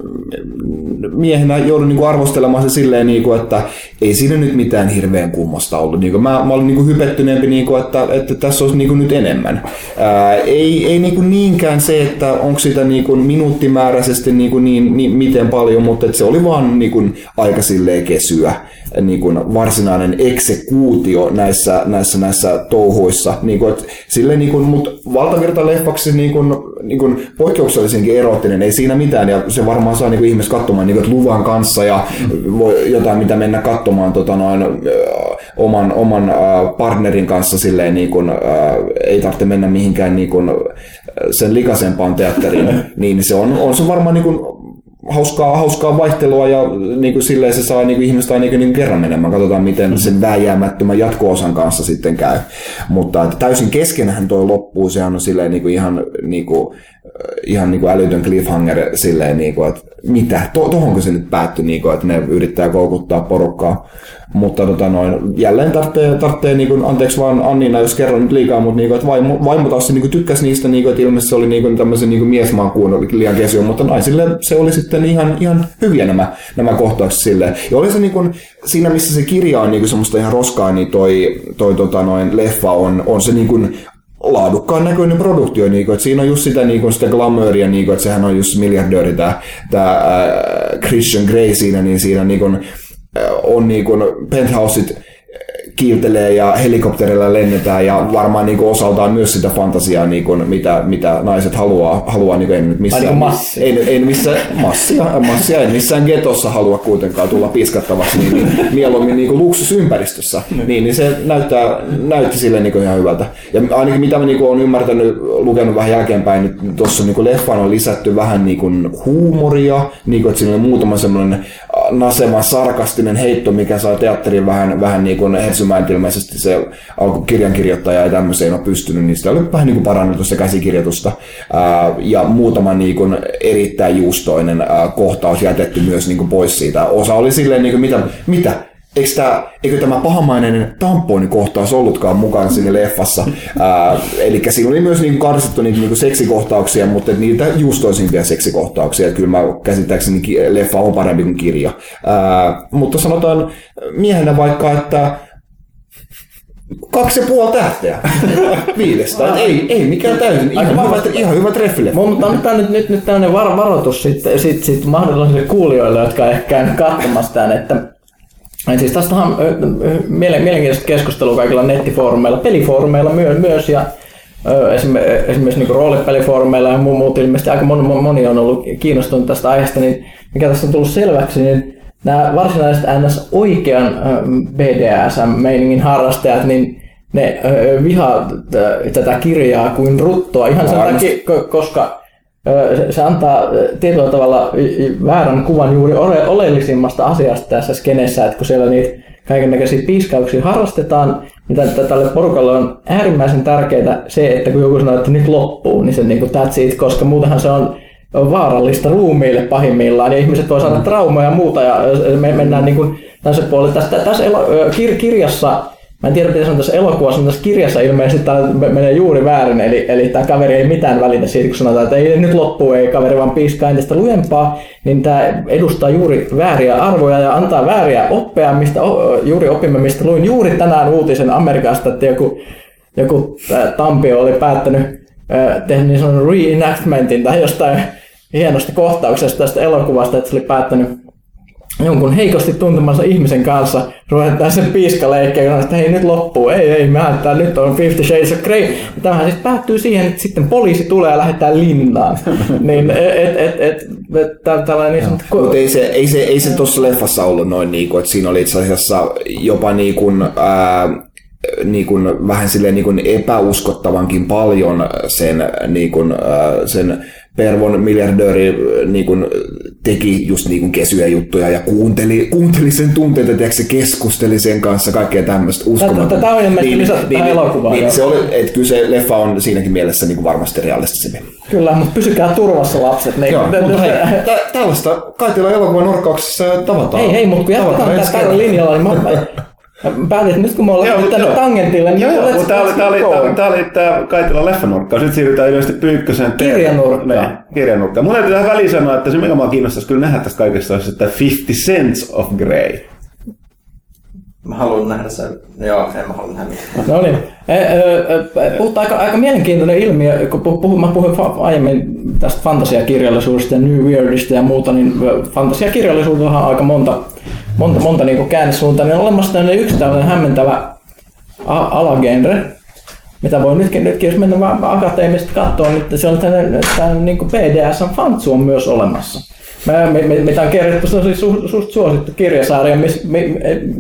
miehenä joudun niin kuin arvostelemaan se silleen, niin kuin, että ei siinä nyt mitään hirveän kummosta ollut. Niin kuin mä, mä olin niin kuin hypettyneempi, niin kuin, että, että tässä olisi niin kuin nyt enemmän. Ää, ei ei niin kuin niinkään se, että onko sitä niin kuin minuuttimääräisesti niin, kuin niin, niin miten paljon, mutta että se oli vaan niin kuin aika silleen kesyä niin kuin varsinainen eksekuutio näissä, näissä, näissä touhuissa. Niin kuin, että silleen, niin kuin, mutta valtavirta leffaksi niin kuin, niin kuin poikkeuksellisenkin erottinen, ei siinä mitään, ja se varmaan saa niin kuin ihmiset katsomaan niin kuin, luvan kanssa ja voi jotain, mitä mennä katsomaan tota noin, oman, oman partnerin kanssa silleen, niin kuin, ei tarvitse mennä mihinkään niin kuin, sen likaisempaan teatteriin, niin se on, on se varmaan niin kuin, hauskaa, hauskaa vaihtelua ja niin kuin silleen se saa niin kuin ihmiset aina niin kuin kerran menemään. Katsotaan, miten sen vääjäämättömän jatko-osan kanssa sitten käy. Mutta että täysin keskenähän toi loppuu. Sehän on silleen niin kuin ihan, niin kuin, ihan niin kuin älytön cliffhanger silleen, niin kuin, että mitä, to, tohonko se nyt päättyi, niin kuin, että ne yrittää koukuttaa porukkaa. Mutta tota noin, jälleen tarvitsee, tarvitsee niin kuin, anteeksi vaan Annina, jos kerron nyt liikaa, mutta niin kuin, että vaimo, vaimo taas niin kuin, tykkäsi niistä, niin kuin, että ilmeisesti se oli niin kuin, tämmöisen niin kuin miesmakuun oli liian kesy, mutta naisille se oli sitten ihan, ihan hyviä nämä, nämä kohtaukset silleen. Ja oli se niin kuin, siinä, missä se kirja on niin kuin, semmoista ihan roskaa, niin toi, toi tota noin, leffa on, on se niin kuin, laadukkaan näköinen produktio, niin kuin, että siinä on just sitä, niin kuin, sitä glamouria, niin kuin, että sehän on just miljardööri tämä, äh, Christian Grey siinä, niin siinä niin kuin, äh, on niin kuin, penthouseit kiiltelee ja helikopterilla lennetään ja varmaan niin kuin osaltaan myös sitä fantasiaa, niin kuin, mitä, mitä naiset haluaa, haluaa niin kuin, nyt missään, Ai niin kuin massia. ei, ei missään, massia, massia, ei missään getossa halua kuitenkaan tulla piskattavaksi, niin, niin mieluummin niin kuin luksusympäristössä, niin, niin se näyttää, näytti sille niin kuin ihan hyvältä. Ja ainakin mitä mä niin kuin olen ymmärtänyt, lukenut vähän jälkeenpäin, niin tuossa niin kuin leffaan on lisätty vähän niin kuin huumoria, niin kuin, että siinä on muutama semmoinen nasema sarkastinen heitto, mikä saa teatterin vähän, vähän niin kuin hersymään, ilmeisesti se alkukirjankirjoittaja ei tämmöiseen ole pystynyt, niin sitä oli vähän niin kuin parannettu se käsikirjoitusta. Ja muutama niin kuin erittäin juustoinen kohtaus jätetty myös niin kuin pois siitä. Osa oli silleen, niin kuin, mitä, mitä, Eikö tämä, eikö tämä pahamainen tamponikohtaus ollutkaan mukana siinä leffassa? Ää, eli siinä oli myös niinku karsittu niitä niinku seksikohtauksia, mutta niitä juustoisimpia seksikohtauksia. Kyllä mä käsittääkseni leffa on parempi kuin kirja. Ää, mutta sanotaan miehenä vaikka, että kaksi ja puoli tähteä viidestä. Et ei, ei mikään täysin. Ihan, hyvä, ihan hyvä treffileffa. Mutta on tämä nyt, nyt, nyt tämmöinen var, varoitus sitten sit, sit mahdollisille kuulijoille, jotka ehkä käynyt katsomassa tämän, että et siis tästä on mielenkiintoista keskustelua kaikilla nettifoorumeilla, pelifoorumeilla myö, myös ja esimerkiksi niin roolipelifoorumeilla ja muu, muut ilmeisesti aika moni, moni on ollut kiinnostunut tästä aiheesta, niin mikä tässä on tullut selväksi, niin nämä varsinaiset NS oikean BDSM-meiningin harrastajat, niin ne vihaa tätä kirjaa kuin ruttoa ihan sen Varmasti. takia, ko- koska se- antaa tietyllä tavalla väärän kuvan juuri ole- oleellisimmasta asiasta tässä skenessä, että kun siellä niitä kaiken näköisiä piiskauksia harrastetaan, niin tä- tälle porukalle on äärimmäisen tärkeää se, että kun joku sanoo, että nyt loppuu, niin se niin kuin that's it, koska muutenhan se on vaarallista ruumiille pahimmillaan ja ihmiset voi saada traumaa ja muuta ja me mennään niin kuin tässä puolelle. Tässä, tässä kirjassa Mä en tiedä, mitä on tässä elokuvassa, mutta tässä kirjassa ilmeisesti tämä menee juuri väärin, eli, eli tämä kaveri ei mitään välitä siitä, kun sanotaan, että ei nyt loppuu, ei kaveri vaan piiskaa entistä lujempaa, niin tämä edustaa juuri vääriä arvoja ja antaa vääriä oppeja, mistä juuri opimme, mistä luin juuri tänään uutisen Amerikasta, että joku, joku Tampio oli päättänyt ää, tehdä niin sanotun reenactmentin tai jostain hienosta kohtauksesta tästä elokuvasta, että se oli päättänyt jonkun heikosti tuntemansa ihmisen kanssa ruvetaan sen piiskaleikkeen, että hei nyt loppuu, ei ei, mä tää nyt on Fifty Shades of Grey. Tämähän siis päättyy siihen, että sitten poliisi tulee ja lähdetään linnaan. niin et, et, et, et, tällainen niin sanottu... Mutta ei se, ei se, ei se tuossa leffassa ollut noin, niin kuin, että siinä oli itse asiassa jopa niin kuin, ää, niin kuin, vähän silleen niin kuin epäuskottavankin paljon sen, niin kuin, ää, sen Pervon miljardööri niin kuin, teki just niin kuin kesyjä juttuja ja kuunteli, kuunteli sen tunteita, että se keskusteli sen kanssa, kaikkea tämmöistä uskomatonta. Tämä on ilmeisesti lisätty tähän elokuvaan, Niin, joo. se oli, että kyllä se leffa on siinäkin mielessä niin kuin varmasti realistisempi. Kyllä, mutta pysykää turvassa lapset. Niin, Joo, mutta hei, tä- tällaista Kaitila elokuvan nurkkauksessa tavataan. Hei, hei, mutta kun jatketaan tällä linjalla, niin mä, mä päätin, että nyt kun me ollaan Joo, tänne joo. tangentille, niin Joo, joo, let's- mutta tää oli, let's tää oli, go. tää, oli- tää oli tää Kaitila leffanurkkaus. Nyt siirrytään ilmeisesti Pyykkösen Kirjanurkkaan. Ne, kirjanurkkaan. Mun täytyy tähän väliin sanoa, että se mikä mua kiinnostaisi kyllä nähdä tästä kaikesta olisi, että 50 Cents of Grey. Mä haluan nähdä sen. Joo, en mä halua nähdä mitään. No niin. E, e, e, Puhutaan aika, aika mielenkiintoinen ilmiö, kun puh, puh, mä puhuin aiemmin tästä fantasiakirjallisuudesta ja New Weirdista ja muuta, niin ö, fantasiakirjallisuudella on aika monta, monta, monta niin käännesuuntaa, niin on olemassa tämmöinen yksi tällainen hämmentävä alagenre, mitä voi nytkin, nytkin jos mennään vaan akateemisesti katsoa, niin se on tämmöinen, niin BDSM-fantsu on myös olemassa. Mä, me, me, mitä on kerrottu, se on siis su, suht suosittu kirjasarja, missä me,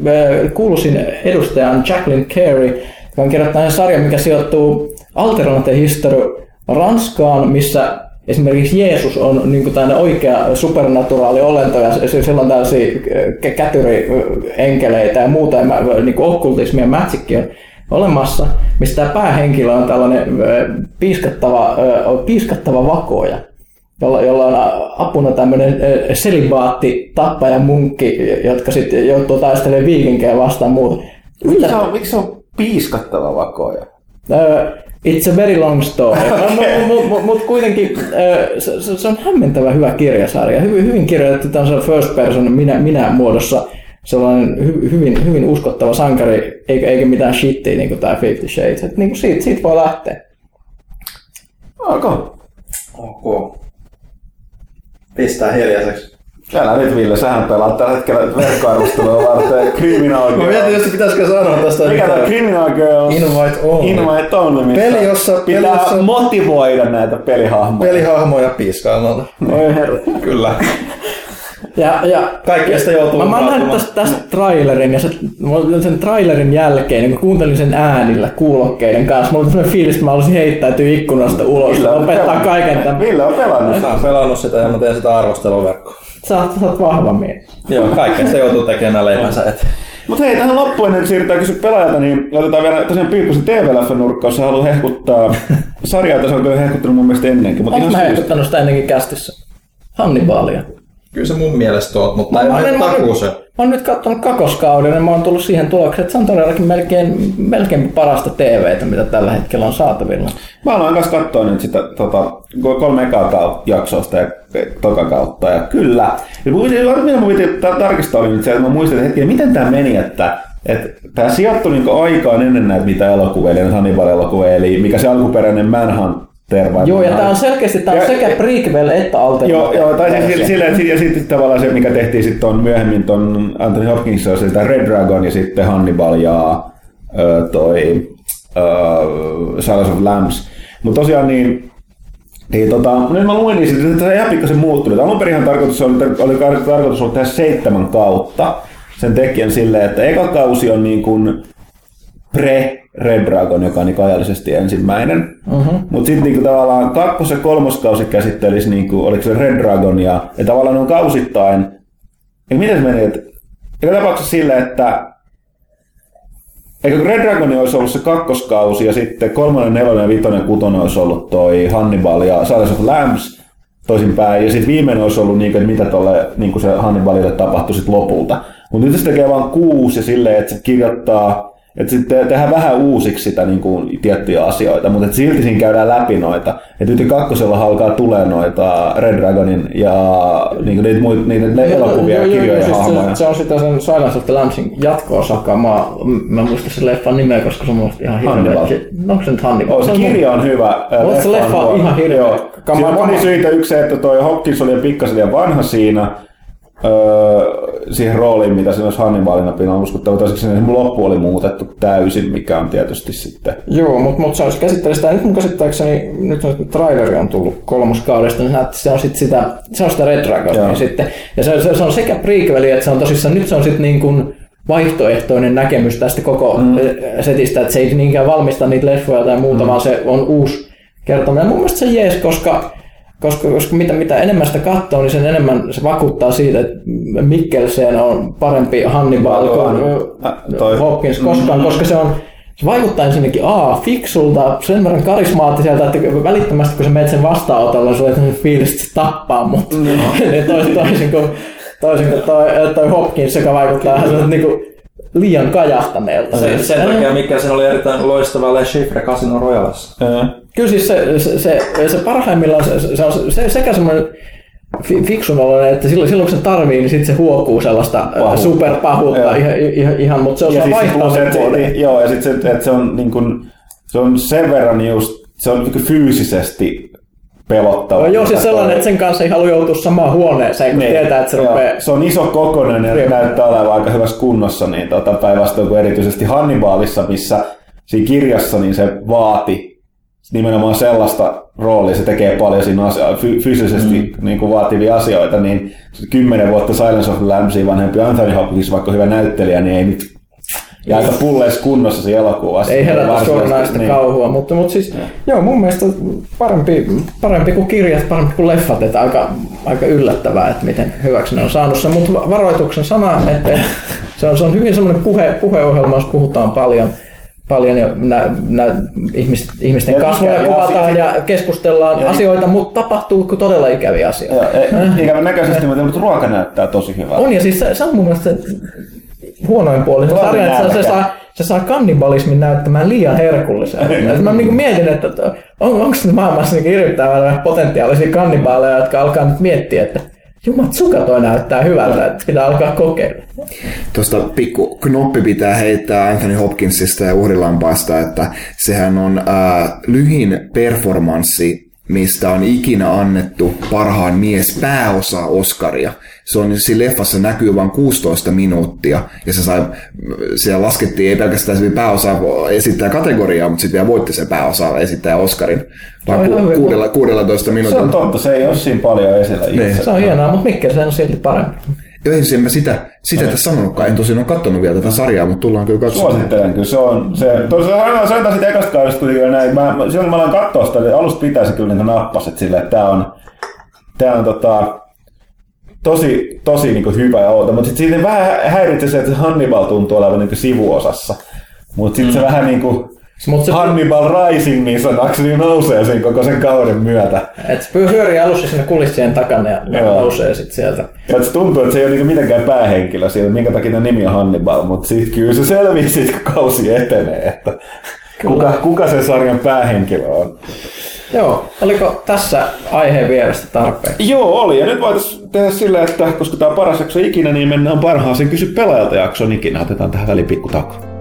me, kuuluisin edustajan Jacqueline Carey, joka on kirjoittanut sarjan, mikä sijoittuu Alternative History Ranskaan, missä esimerkiksi Jeesus on niin tämmöinen oikea supernaturaali olento ja sillä on tällaisia kä- kätyrienkeleitä ja muuta ja niin okkultismi ja magic on olemassa, missä tämä päähenkilö on tällainen piiskattava, piiskattava vakoja jolla, jolla on apuna tämmöinen selibaatti, tappaja, munkki, jotka sitten joutuu taistelemaan viikinkejä vastaan muuta. Miksi se on, miksi se on piiskattava vakoja? Uh, it's a very long story. Mutta mut, mut, mut kuitenkin uh, se, se, on hämmentävä hyvä kirjasarja. Hyvin, hyvin kirjoitettu tämmöisen first person minä, minä muodossa sellainen hy, hyvin, hyvin uskottava sankari, eikä, eikä mitään shittiä niin kuin tämä Fifty Shades. Et, niin kuin siitä, siitä voi lähteä. Okay. Ok. Pistää hiljaiseksi. Älä nyt Ville, sähän pelaat tällä hetkellä verkkoarvostelua varten Criminal Mä mietin, jos pitäisikö sanoa tästä Mikä on Criminal Girls? Invite only. Invite Only, missä Peli, jossa- pitää peli, jossa- motivoida näitä pelihahmoja. Pelihahmoja piiskaamalla. Oi herra. Kyllä. Ja, ja, Kaikkea sitä joutuu Mä, mä oon nähnyt vaatimaan. tästä, tästä trailerin ja se, sen trailerin jälkeen, niin kun kuuntelin sen äänillä kuulokkeiden kanssa, mulla oli sellainen fiilis, että mä haluaisin heittäytyä ikkunasta ulos ja lopettaa kaiken tämän. Ville on pelannut. Mä oon pelannut sitä ja mä teen sitä arvosteluverkkoa. Sä oot, sä oot vahva mies. Joo, kaikkea sitä joutuu tekemään leipänsä eteen. Mutta hei, tähän loppuun ennen siirrytään kysyä pelaajalta, niin otetaan vielä tosiaan Pyykkösen TV-leffan nurkka, jos sä haluat hehkuttaa sarjaa, jota se on kyllä hehkuttanut mun mielestä ennenkin. Mutta Onko ihan mä hehkuttanut sitä ennenkin kästissä? Hannibalia. Kyllä se mun mielestä oot, mutta Mä, en mä, mä, takuuseen. mä oon nyt katsonut kakoskauden ja mä oon tullut siihen tulokseen, että se on todellakin melkein, melkein parasta TVtä, mitä tällä hetkellä on saatavilla. Mä aloin kanssa katsoa nyt sitä tota, kolme ekaa kautta jaksosta ja toka kautta. Ja kyllä. Ja mun piti, mitä mun piti tar- tarkistaa oli nyt se, että mä muistin, että hetki, miten tämä meni, että että tämä sijoittui niinku aikaan ennen näitä mitä elokuvia, eli Hannibal-elokuvia, eli mikä se alkuperäinen Manhunter vai Joo, ja Manhunt- tää on selkeästi tää on Ja- sekä prequel että alternate. Joo, joo tai siis versio. sillä, sillä, ja sitten tavallaan se, mikä tehtiin sitten on myöhemmin ton Anthony Hopkins, on se sitä Red Dragon ja sitten Hannibal ja ö, toi ö, Silence of Lambs. Mutta tosiaan niin, niin tota, nyt mä luin niin, että se ihan pikkasen muuttunut. Alun perin tarkoitus oli, oli tar- tarkoitus ollut tehdä seitsemän kautta sen tekijän silleen, että eka kausi on niin kuin pre Red Dragon, joka on niin ajallisesti ensimmäinen. Uh-huh. Mutta sitten niinku tavallaan kakkos- ja kolmoskausi käsittelisi, niinku, oliko se Red Dragon, ja, ja tavallaan on kausittain. Ja miten se meni? Et, joka tapauksessa silleen, että Eikö Red Dragon olisi ollut se kakkoskausi ja sitten kolmonen, nelonen, ja vitonen, kutonen olisi ollut toi Hannibal ja Silence of Lambs toisinpäin. Ja sitten viimeinen olisi ollut, niin, että mitä tolle, niin se Hannibalille tapahtui sit lopulta. Mutta nyt se tekee vain kuusi ja silleen, että se kirjoittaa, että sitten tehdään vähän uusiksi sitä niin kuin, tiettyjä asioita, mutta silti siinä käydään läpi noita. Et nyt kakkosella alkaa tulee noita Red Dragonin ja niin kuin, niitä, muita, niitä ne elokuvia ja kirjoja ja siis hahmoja. se, se, on sitä sen Silence of the Lambsin jatko-osakaan. Mä, mä en muista sen leffan nimeä, koska se on musta ihan hirveä. No, onko se nyt Hannibal? Oh, se kirja on hyvä. Mutta se leffa on ihan hirveä. Joo. Siinä on moni syitä. Yksi se, että toi Hopkins oli pikkasen liian vanha siinä. Öö, siihen rooliin, mitä siinä olisi Hannibalina pinnalla uskottava. Toiseksi sinne loppu oli muutettu täysin, mikä on tietysti sitten... Joo, mutta mut se olisi käsittelystä, sitä, nyt mun käsittääkseni, nyt on traileri on tullut kolmoskaudesta, niin näette, se on sitten sitä, se on sitä Red Dragonia sitten. Ja se, se, se, on sekä prequeli, että se on tosissaan, nyt se on sitten niin kuin vaihtoehtoinen näkemys tästä koko mm. setistä, että se ei niinkään valmista niitä leffoja tai muuta, mm. vaan se on uusi kertominen. Mun mielestä se jees, koska koska, koska mitä, mitä enemmän sitä katsoo, niin sen enemmän se vakuuttaa siitä, että Mikkelsen on parempi Hannibal kuin äh, Hopkins koskaan, mm. koska se on se vaikuttaa ensinnäkin A, fiksulta, sen verran karismaattiselta, että välittömästi kun se menet sen vastaanotolla, sulla on fiilis, että se tappaa mut. Mm. toisin, toisin kuin, toisin kuin toi, toi Hopkins, joka vaikuttaa vähän niin kuin liian kajahtaneelta. Se, sen takia mikä sen oli erittäin loistava Le Chiffre Casino Royalessa. Kyllä siis se, se, se, se parhaimmillaan se, se on se, sekä semmoinen fiksun oloinen, että silloin, silloin kun se tarvii, niin sitten se huokuu sellaista Pahu. superpahuutta ihan, ihan, ihan, mutta se on ja vaihtaa se, se, niin, Joo, ja sitten se, että se on, niin kuin, se on sen verran just, se on niin fyysisesti pelottava. No, joo, siis sellainen, että sen kanssa ei halua joutua samaan huoneeseen, kun niin. tietää, että se joo. rupeaa... Se on iso kokoinen ja joo. näyttää olevan aika hyvässä kunnossa, niin tota, päinvastoin kuin erityisesti Hannibalissa, missä siinä kirjassa niin se vaati nimenomaan sellaista roolia, se tekee paljon siinä asia, fyysisesti mm. niin kuin vaativia asioita, niin kymmenen vuotta Silence of the Lambsia vanhempi Anthony Hopkins, vaikka hyvä näyttelijä, niin ei nyt ja aika pulleessa kunnossa se elokuva. Ei herätä suoranaista niin. kauhua, mutta, mutta siis, ja. joo, mun mielestä parempi, parempi kuin kirjat, parempi kuin leffat, että aika, aika yllättävää, että miten hyväksi ne on saanut sen, mutta varoituksen sana, että, että se, on, se on hyvin semmoinen puhe, puheohjelma, jos puhutaan paljon – paljon ja nä, nä, ihmisten, ihmisten ja kasvoja kuvataan ja, ja keskustellaan ja, asioita, mutta tapahtuu todella ikäviä asioita. Ja, äh. ikävän näköisesti, mutta ruoka näyttää tosi hyvältä. On ja siis se, se on mun mielestä huonoin puoli. Se, sarja, että se, se, saa, se saa kannibalismin näyttämään liian herkulliselta. mä niin mietin, että on, onko maailmassa niin hirvittävän potentiaalisia kannibaaleja, jotka alkaa nyt miettiä, että Jumatsuka toi näyttää hyvältä, että pitää alkaa kokeilla. Tuosta pikku knoppi pitää heittää Anthony Hopkinsista ja uhrilampaasta, että sehän on äh, lyhin performanssi mistä on ikinä annettu parhaan mies pääosa Oscaria. Se on siinä leffassa näkyy vain 16 minuuttia, ja se sai, siellä laskettiin ei pelkästään se pääosa esittää kategoriaa, mutta sitten vielä voitti se pääosa esittää Oscarin vain ku, kuudella, 16 minuuttia. Se on totta, se ei ole siinä paljon esillä. Niin. Se on hienoa, mutta se on silti parempi. Ei mä sitä, sitä tässä sanonutkaan. En tosiaan ole katsonut vielä tätä sarjaa, mutta tullaan kyllä katsomaan. Suosittelen kyllä. Se on, se, tosiaan sen taas ekasta kaudesta tuli näin. Mä, silloin mä aloin katsoa sitä, eli alusta pitäisi kyllä niin nappaset silleen, että tää on, tää on tota, tosi, tosi niin hyvä ja outo. Mutta sitten siinä vähän häiritsee se, että Hannibal tuntuu olevan niin sivuosassa. Mutta sitten mm. se vähän niin kuin, Mut se Hannibal Rising niin sanakseni nousee sen koko sen kauden myötä. Et se pyörii alussa sinne kulissien takana ja Joo. nousee sitten sieltä. Ja se tuntuu, että se ei ole niinku mitenkään päähenkilö siellä, minkä takia nimi on Hannibal, mutta sitten kyllä se selvii siitä, kun kausi etenee, että kuka, kuka se sarjan päähenkilö on. Joo, oliko tässä aiheen vierestä tarpeen? Joo, oli. Ja nyt voitaisiin tehdä sillä, että koska tämä on paras jakso ikinä, niin mennään parhaaseen kysy pelaajalta jakson ikinä. Otetaan tähän väliin pikku tauko.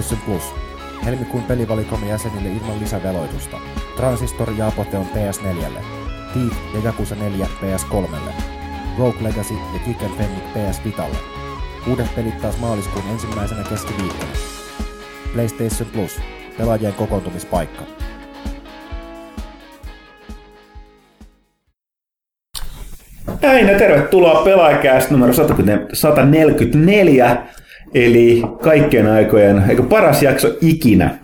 PlayStation Plus. Helmikuun pelivalikomi jäsenille ilman lisäveloitusta. Transistor ja Apoteon PS4. Thief ja Jakusa 4 PS3. Rogue Legacy ja Kick Fennic PS Vitalle. Uudet pelit taas maaliskuun ensimmäisenä keskiviikkona. PlayStation Plus, pelaajien kokoontumispaikka. Näin ja tervetuloa pelaajakäästä numero 144, eli kaikkien aikojen, eikö paras jakso ikinä,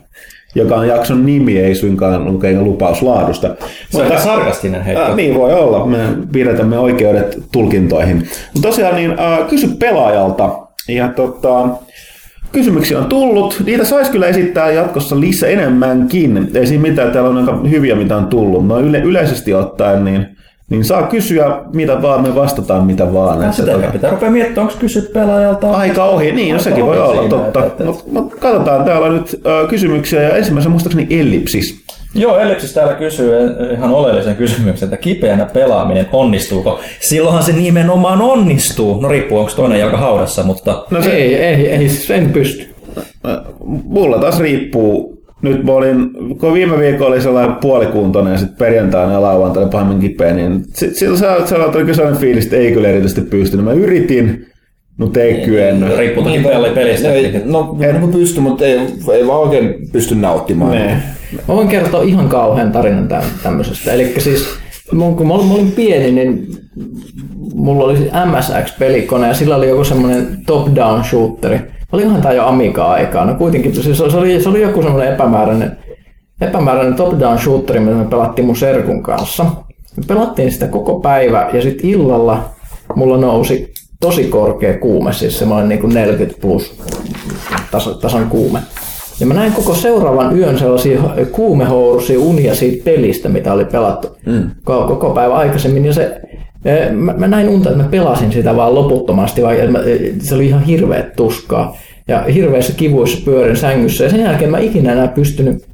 joka on jakson nimi, ei suinkaan lukeinen lupaus laadusta. Se on sarkastinen heitto. Äh, niin voi olla, me pidetämme oikeudet tulkintoihin. Mutta tosiaan niin, äh, kysy pelaajalta, ja tota, kysymyksiä on tullut. Niitä saisi kyllä esittää jatkossa lisää enemmänkin. Ei siinä mitään, täällä on aika hyviä mitä on tullut. No yle, yleisesti ottaen, niin niin saa kysyä mitä vaan, me vastataan mitä vaan. Että Sitä tota- pitää rupea miettimään, onko kysyt pelaajalta. Aika ohi, niin, no Aika sekin voi olla, siinä, totta. että- Mutta mut katsotaan, täällä nyt kysymyksiä ja ensimmäisen muistaakseni ellipsis. Joo, Ellipsis täällä kysyy ihan oleellisen kysymyksen, että kipeänä pelaaminen onnistuuko? Silloinhan se nimenomaan onnistuu. No riippuu, onko toinen jalka haudassa, mutta No se, Ei, ei, ei, siis en pysty. Mulla taas riippuu. Nyt mä olin, kun viime viikolla oli sellainen puolikuntoinen ja sitten perjantaina ja lauantaina pahemmin kipeä, niin sillä sä, olet oikein sellainen fiilis, että ei kyllä erityisesti pystynyt. Mä yritin, mutta ei kyennyt. riippuu toki peli- pelistä. Ei, no, en niin pysty, mutta ei, ei vaan oikein pysty nauttimaan. Ne. Mä voin kertoa ihan kauhean tarinan täm- tämmöisestä. Eli siis mun, kun mä olin, mä olin pieni, niin mulla oli MSX-pelikone ja sillä oli joku semmoinen top-down shooteri. Olikohan tää jo Amiga-aikaa? No kuitenkin se, se, oli, se oli joku semmoinen epämääräinen, epämääräinen top-down shooteri, mitä me pelattiin mun serkun kanssa. Me pelattiin sitä koko päivä ja sitten illalla mulla nousi tosi korkea kuume, siis semmoinen niin kuin 40 plus tasan, tasan kuume. Ja mä näin koko seuraavan yön sellaisia kuumehouruisia unia siitä pelistä, mitä oli pelattu mm. koko, päivä aikaisemmin. Ja se, mä, mä näin unta, että mä pelasin sitä vaan loputtomasti, vaikka mä, se oli ihan hirveä tuskaa. Ja hirveissä kivuissa pyörin sängyssä. Ja sen jälkeen mä ikinä enää pystynyt,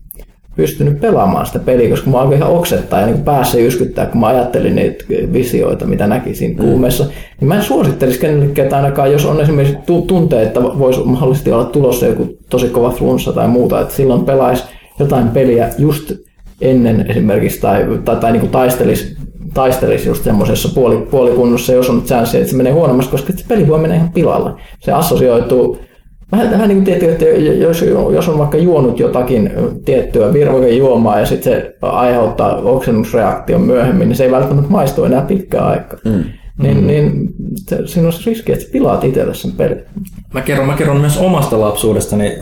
pystynyt pelaamaan sitä peliä, koska mä alkoi ihan oksettaa ja niin päässä jyskyttää, kun mä ajattelin niitä visioita, mitä näki siinä kuumeessa. Niin mä en suosittelisi kenellekään, että ainakaan jos on esimerkiksi tu- tuntee, että voisi mahdollisesti olla tulossa joku tosi kova flunssa tai muuta, että silloin pelaisi jotain peliä just ennen esimerkiksi tai, tai, tai niin kuin taistelisi taistelisi just semmoisessa puoli, puolikunnossa, jos on chanssi, että se menee huonommaksi, koska se peli voi mennä ihan pilalle. Se assosioituu Vähän, vähän niin kuin tietty, että jos, jos on vaikka juonut jotakin tiettyä virvoken juomaa ja sitten se aiheuttaa oksennusreaktion myöhemmin, niin se ei välttämättä maistu enää pitkään aikaa. Mm. Niin, niin se, siinä on se riski, että pilaat itselle sen pelin. Mä kerron, mä kerron myös omasta lapsuudestani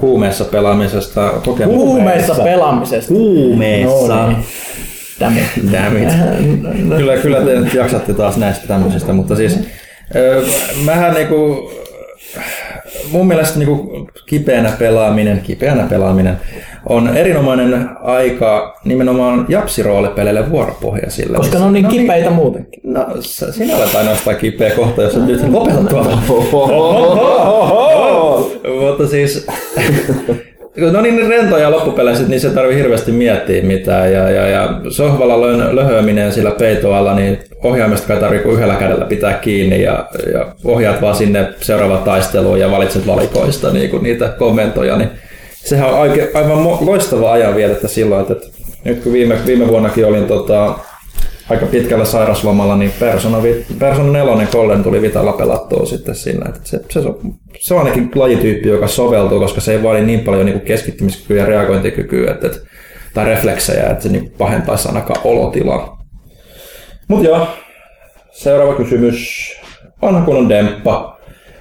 kuumeessa pelaamisesta. Kokemus. Kuumeissa pelaamisesta. Kuumeessa. No niin. Damn it. Damn it. Kyllä, kyllä te nyt jaksatte taas näistä tämmöisistä, mutta siis mähän niinku, mun mielestä niinku kipeänä pelaaminen, kipeänä pelaaminen on erinomainen aika nimenomaan japsiroolipeleille vuoropohjaisille. Koska ne on niin kipeitä muutenkin. No, sinä olet ainoastaan kipeä kohta, jos nyt lopetat tuolla. Mutta siis, no niin rentoja loppupeleissä, niin se tarvii hirveästi miettiä mitään. Ja, ja, ja sohvalla lö- löhöäminen sillä peitoalla, niin ohjaimesta kai tarvii kuin yhdellä kädellä pitää kiinni ja, ja ohjaat vaan sinne seuraavaan taisteluun ja valitset valikoista niin kuin niitä komentoja. Niin sehän on aivan loistava ajanvietettä silloin, että, että nyt kun viime, viime vuonnakin olin tota, aika pitkällä sairaslomalla, niin Persona, Persona 4 Golden tuli Vitalla pelattua sitten siinä. Että se, se, se, on ainakin lajityyppi, joka soveltuu, koska se ei vaadi niin paljon niin keskittymiskykyä ja reagointikykyä että, tai refleksejä, että se niin pahentaisi ainakaan olotilaa. Mutta joo, seuraava kysymys. Vanha kunnon demppa.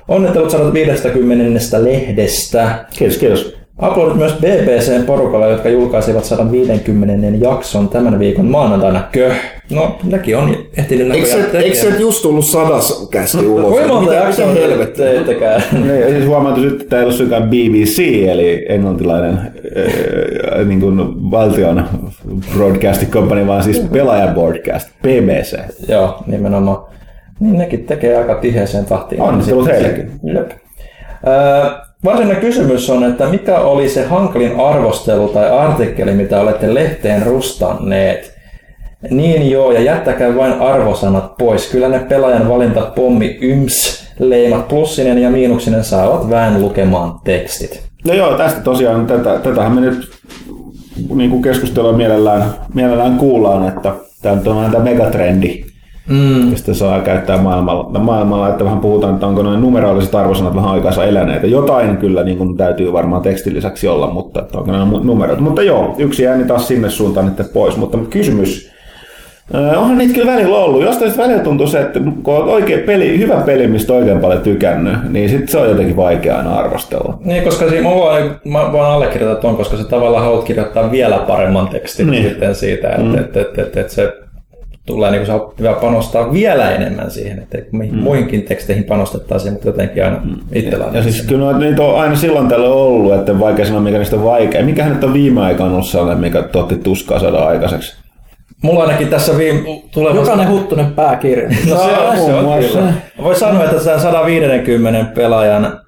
Onnittelut 150 lehdestä. Kiitos, kiitos. Uploadit myös BBCn porukalle, jotka julkaisivat 150 jakson tämän viikon maanantaina. Kö? No, nekin on ehtinyt Eikö näköjään se, eikö se just tullut sadas kästi ulos? Kuinka monta Mitä- jaksoa helvettiä teettekään? Niin, ja siis huomaatu nyt, että täällä on suinkaan BBC, eli englantilainen äh, niin kuin valtion broadcasting company, vaan siis pelaajan broadcast, BBC. Joo, nimenomaan. Niin nekin tekee aika tiheeseen tahtiin. Onnittelut heillekin. Jep. Öö, varsinainen kysymys on, että mikä oli se hankalin arvostelu tai artikkeli, mitä olette lehteen rustanneet? Niin joo, ja jättäkää vain arvosanat pois. Kyllä ne pelaajan valinta pommi yms, leimat plussinen ja miinuksinen saavat vähän lukemaan tekstit. No joo, tästä tosiaan, tätä, tätähän me nyt niin kuin mielellään, mielellään kuullaan, että tämä on tämä megatrendi, Mm. Ja sitten saa käyttää maailmalla, maailmalla, että vähän puhutaan, että onko noin numeraaliset arvosanat vähän aikansa eläneitä. Jotain kyllä niin kuin täytyy varmaan tekstin lisäksi olla, mutta että onko nämä numerot. Mutta joo, yksi ääni taas sinne suuntaan nyt pois. Mutta kysymys, Onhan niitä kyllä välillä ollut. Jostain välillä tuntuu se, että kun on oikein peli, hyvä peli, mistä oikein paljon tykännyt, niin sitten se on jotenkin vaikea aina arvostella. Niin, koska siinä mä voin, mä voin allekirjoittaa tuon, koska se tavallaan haluat kirjoittaa vielä paremman tekstin niin. sitten siitä, että mm. et, et, et, et se tulee niin kuin se panostaa vielä enemmän siihen, että mm. muihinkin teksteihin panostettaisiin, mutta jotenkin aina mm. itsellä Ja, ja siis kyllä niitä on aina silloin tällä ollut, että vaikea sanoa, mikä niistä on vaikea. Mikähän nyt on viime aikoina ollut sellainen, mikä tuotti tuskaa saada aikaiseksi? Mulla ainakin tässä viime... Tulevassa... Jokainen huttunen pääkirja. No, se, on, se on kyllä. Voi sanoa, että sen 150 pelaajan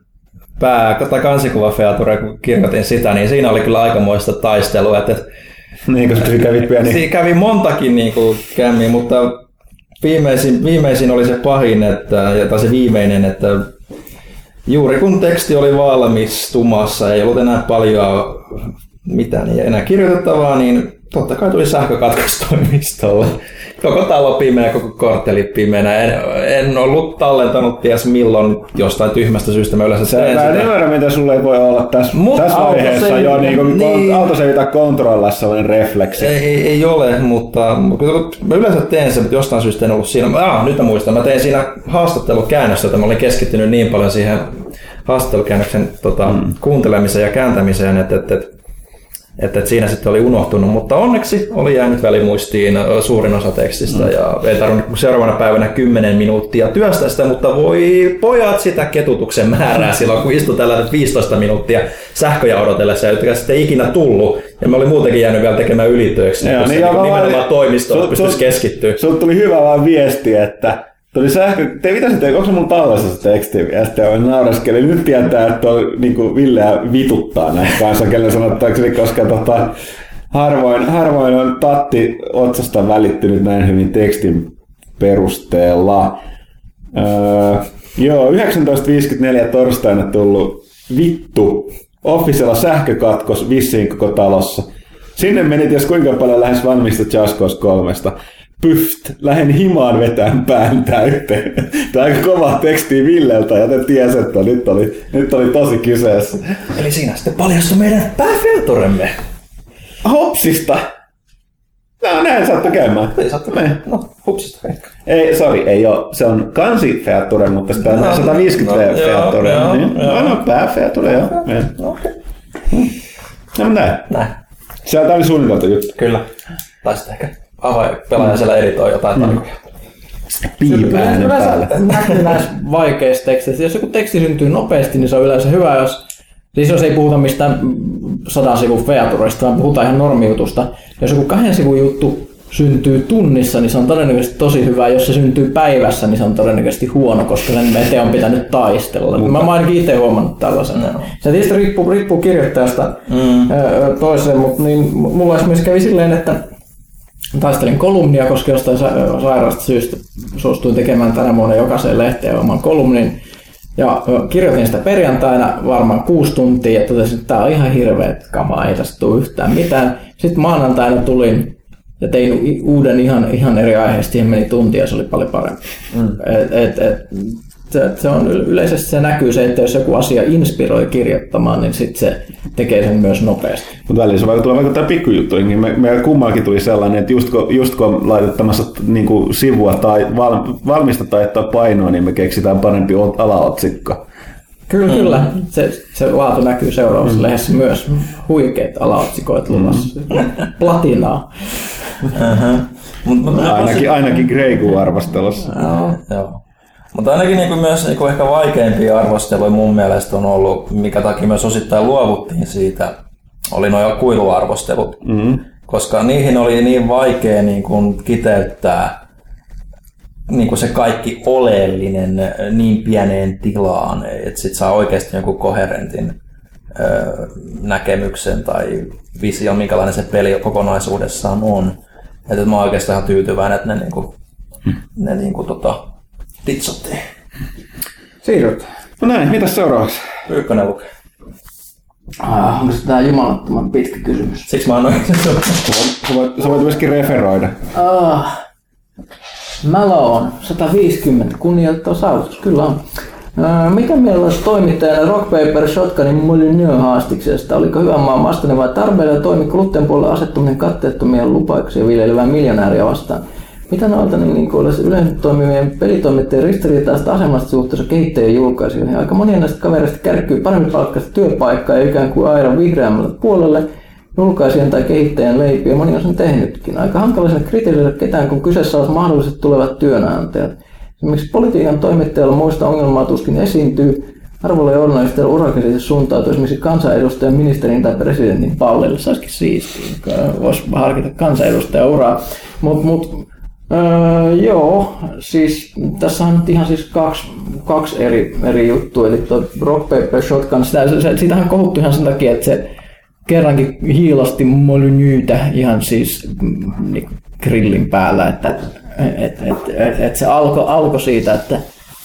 pää- tai kansikuva kun kirjoitin sitä, niin siinä oli kyllä aikamoista taistelua. Että, niin, koska se kävi pieni. Siinä kävi montakin niin kuin, kämmiä, mutta viimeisin, viimeisin oli se pahin, että, tai se viimeinen, että juuri kun teksti oli valmistumassa, ei ollut enää paljon mitään enää kirjoitettavaa, niin totta kai tuli sähkökatkos toimistolle. Koko talo pimeä, koko kortteli pimeänä. En, en ollut tallentanut ties milloin jostain tyhmästä syystä. Mä yleensä teen Mä en ymmärrä, mitä sulle ei voi olla tässä, Mut tässä vaiheessa jo niin kuin niin, autosevita kontrollissa sellainen refleksi. Ei, ei, ei, ole, mutta mä yleensä teen sen, mutta jostain syystä en ollut siinä. Ah, nyt mä muistan. Mä tein siinä haastattelukäännöstä, että mä olin keskittynyt niin paljon siihen haastattelukäännöksen tota, mm. kuuntelemiseen ja kääntämiseen, että, että, että että, että siinä sitten oli unohtunut, mutta onneksi oli jäänyt välimuistiin suurin osa tekstistä mm. ja ei tarvinnut seuraavana päivänä 10 minuuttia työstä sitä, mutta voi pojat sitä ketutuksen määrää silloin, kun istui tällä 15 minuuttia sähköjä odotellessa, jotka sitten ei ikinä tullut. Ja me oli muutenkin jäänyt vielä tekemään ylitöiksi, niin, niin nimenomaan toimistolla pystyisi keskittyä. Sinulle tuli hyvä vaan viesti, että Tuli sähkö, te mitä se onko se mun tallessa se teksti? Ja sitten on nauraskeli. Nyt tietää, että on, niin kuin Villeä vituttaa näitä kanssa, kelle sanottaakseni, koska tota, harvoin, harvoin on Tatti otsasta välittynyt näin hyvin tekstin perusteella. Öö, joo, 1954 torstaina tullut vittu. Officiella sähkökatkos vissiin koko talossa. Sinne meni ties kuinka paljon lähes valmista Cause kolmesta pyft, lähden himaan vetään pään täyteen. Tämä aika kova teksti Villeltä, ja te tiesi, että nyt oli, nyt oli tosi kyseessä. Eli siinä sitten paljastui meidän pääfilturemme. Hopsista. No näin sattu käymään. Ei sattu käymään. No, hupsista ehkä. Ei, sorry, ei ole. Se on kansi feature, mutta sitä no, 150 no, feature. Joo, niin. joo, no, no, pääfeature, joo. No, okei. Okay. No, näin. Näin. Se oli suunniteltu juttu. Kyllä. Tai sitten ehkä pelaaja siellä editoi jotain mm. tarkoja. Piipää päälle. Näkyy näissä vaikeissa teksteissä. Jos joku teksti syntyy nopeasti, niin se on yleensä hyvä, jos Siis jos ei puhuta mistään sadan sivun featurista, vaan puhutaan ihan normijutusta. Jos joku kahden sivun juttu syntyy tunnissa, niin se on todennäköisesti tosi hyvä. Jos se syntyy päivässä, niin se on todennäköisesti huono, koska sen eteen on pitänyt taistella. Mutta... Mä, mä ainakin itse huomannut tällaisen. No. Se tietysti riippuu, riippuu kirjoittajasta mm. toiseen, mutta niin, mulla esimerkiksi kävi silleen, että taistelin kolumnia, koska jostain sairaasta syystä suostuin tekemään tänä vuonna jokaiseen lehteen oman kolumnin. Ja kirjoitin sitä perjantaina varmaan kuusi tuntia ja totesin, että tämä on ihan hirveä kama, ei tästä tule yhtään mitään. Sitten maanantaina tulin ja tein uuden ihan, ihan eri aiheesta, siihen meni tunti ja se oli paljon parempi. Mm. Et, et, et, se, se on yleisesti se näkyy se, että jos joku asia inspiroi kirjoittamaan, niin sit se tekee sen myös nopeasti. Mutta välillä se tulee vaikuttaa pikkujuttuihin. Me, me kummallakin tuli sellainen, että just kun, just kun laitettamassa niin kuin sivua tai val, valmista taittaa painoa, niin me keksitään parempi alaotsikko. Kyllä, mm. kyllä. Se, se laatu näkyy seuraavassa mm. lehdessä myös. Huikeat alaotsikoit luvassa. Mm. Platinaa. Uh-huh. Mut, ainakin, ainakin Greiku arvostelussa. Joo. Joo. Mutta ainakin niin kuin myös niin kuin ehkä vaikeimpia arvosteluja mun mielestä on ollut, mikä takia myös osittain luovuttiin siitä, oli nuo kuiluarvostelut. Mm-hmm. Koska niihin oli niin vaikea niin kuin kiteyttää niin kuin se kaikki oleellinen niin pieneen tilaan, että sit saa oikeasti jonkun koherentin näkemyksen tai vision, minkälainen se peli kokonaisuudessaan on. Että mä oon oikeastaan tyytyväinen, että ne, niin kuin, mm. ne niin kuin, tota, Titsottiin. Siirryt. No näin, mitä seuraavaksi? Ykkönen lukee. Ah, onko se tää jumalattoman pitkä kysymys? Siksi mä annoin sen sä, voit, sä voit myöskin referoida. Ah. Malone, 150, kunnioittava saavutus, kyllä on. Öö, mitä mieltä olisi toimittajana Rock Paper Shotgunin Molyneux haastiksesta? Oliko hyvän maan vastainen vai tarpeella toimi kuluttajan puolella asettuminen katteettomia lupauksia viljelevää miljonääriä vastaan? Mitä noilta niin, niin olisi yleensä toimivien pelitoimittajien ristiriitaista asemasta suhteessa kehittäjien julkaisijoihin? Aika monia näistä kavereista kärkkyy paremmin palkkaista työpaikkaa ja ikään kuin aidan vihreämmälle puolelle julkaisijan tai kehittäjän leipiä. Moni on sen tehnytkin. Aika hankala sen kritisoida ketään, kun kyseessä ovat mahdolliset tulevat työnantajat. Esimerkiksi politiikan toimittajalla muista ongelmaa tuskin esiintyy. Arvolla ja onnellista urakäsitys suuntautuu esimerkiksi kansanedustajan, ministerin tai presidentin pallille. Se olisikin siistiä, voisi harkita kansanedustajan uraa. Mutta mut, öö, joo, siis tässä on nyt ihan siis kaksi, kaksi eri, eri juttua. Eli tuo Rock Paper Shotgun, sitä, se, siitähän kohuttu ihan sen takia, että se kerrankin hiilasti Molynyytä ihan siis mm, niin grillin päällä, että et, et, et, et se alkoi alko siitä, että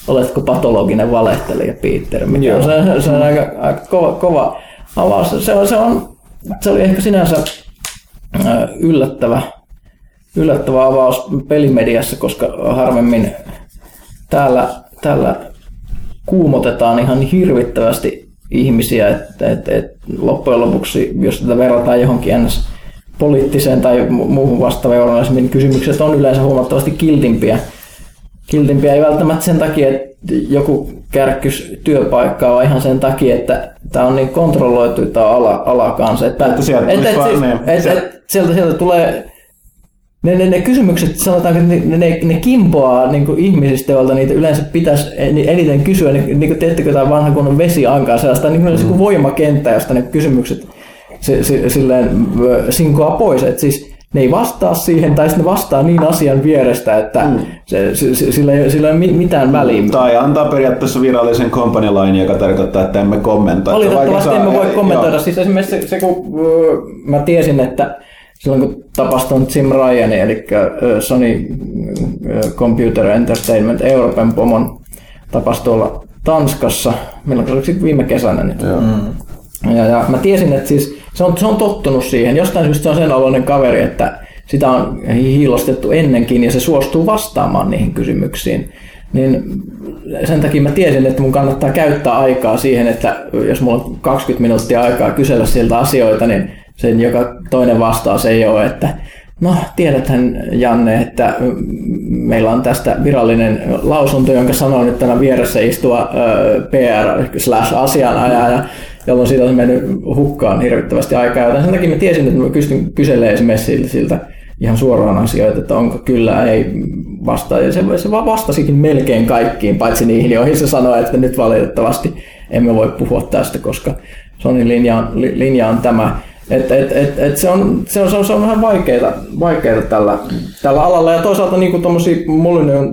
oletko patologinen valehtelija Peter, mikä on, se, se on aika, aika kova, kova avaus. Se, on, se, on, se oli ehkä sinänsä yllättävä, yllättävä avaus pelimediassa, koska harvemmin täällä, täällä kuumotetaan ihan hirvittävästi ihmisiä, että et, et loppujen lopuksi, jos tätä verrataan johonkin ns poliittiseen tai muuhun vastaavaan journalismiin, niin kysymykset on yleensä huomattavasti kiltimpiä. Kiltimpiä ei välttämättä sen takia, että joku kärkkys työpaikkaa, vaan ihan sen takia, että tämä on niin kontrolloitu tämä ala, ala kanssa. Että, että sieltä, et, et, siis, et, et, sieltä, sieltä tulee ne, ne, ne kysymykset, sanotaan, että ne, ne, ne kimpoaa niin kuin ihmisistä, joilta niitä yleensä pitäisi eniten kysyä. Niin, niin kuin teettekö tämä vanha kunnon vesiankaa, sellaista niin kuin mm. voimakenttä, josta ne kysymykset se, se, silleen sinkoa pois. Että siis ne ei vastaa siihen, tai sitten ne vastaa niin asian vierestä, että mm. se, se, sillä, ei, sillä ei ole mitään väliä. Tai antaa periaatteessa virallisen company joka tarkoittaa, että emme kommentoi. Valitettavasti emme voi kommentoida. Joo. Siis esimerkiksi se, se kun mä tiesin, että silloin kun tapasin Jim Ryan, eli Sony Computer Entertainment Euroopan pomon tapasi tuolla Tanskassa, milloin se oli viime kesänä nyt. Joo. Mm. Ja, ja mä tiesin, että siis se on, se on tottunut siihen. Jostain syystä se on sen aloinen kaveri, että sitä on hiilostettu ennenkin ja se suostuu vastaamaan niihin kysymyksiin. Niin sen takia mä tiesin, että mun kannattaa käyttää aikaa siihen, että jos mulla on 20 minuuttia aikaa kysellä siltä asioita, niin sen joka toinen vastaus ei ole, että no tiedäthän Janne, että meillä on tästä virallinen lausunto, jonka sanoin nyt tänä vieressä istua PR-asianajaja, jolloin siitä on mennyt hukkaan hirvittävästi aikaa. Joten sen takia mä tiesin, että mä pystyn kyselemään esimerkiksi siltä ihan suoraan asioita, että onko kyllä, ei vastaa. Ja se, se vastasikin melkein kaikkiin, paitsi niihin, joihin se sanoi, että nyt valitettavasti emme voi puhua tästä, koska Sonin linja on, linja on tämä. Et, et, et, et se, on, se, on, se, on, se on vähän vaikeaa, vaikeaa tällä, tällä alalla. Ja toisaalta niin tuommoisia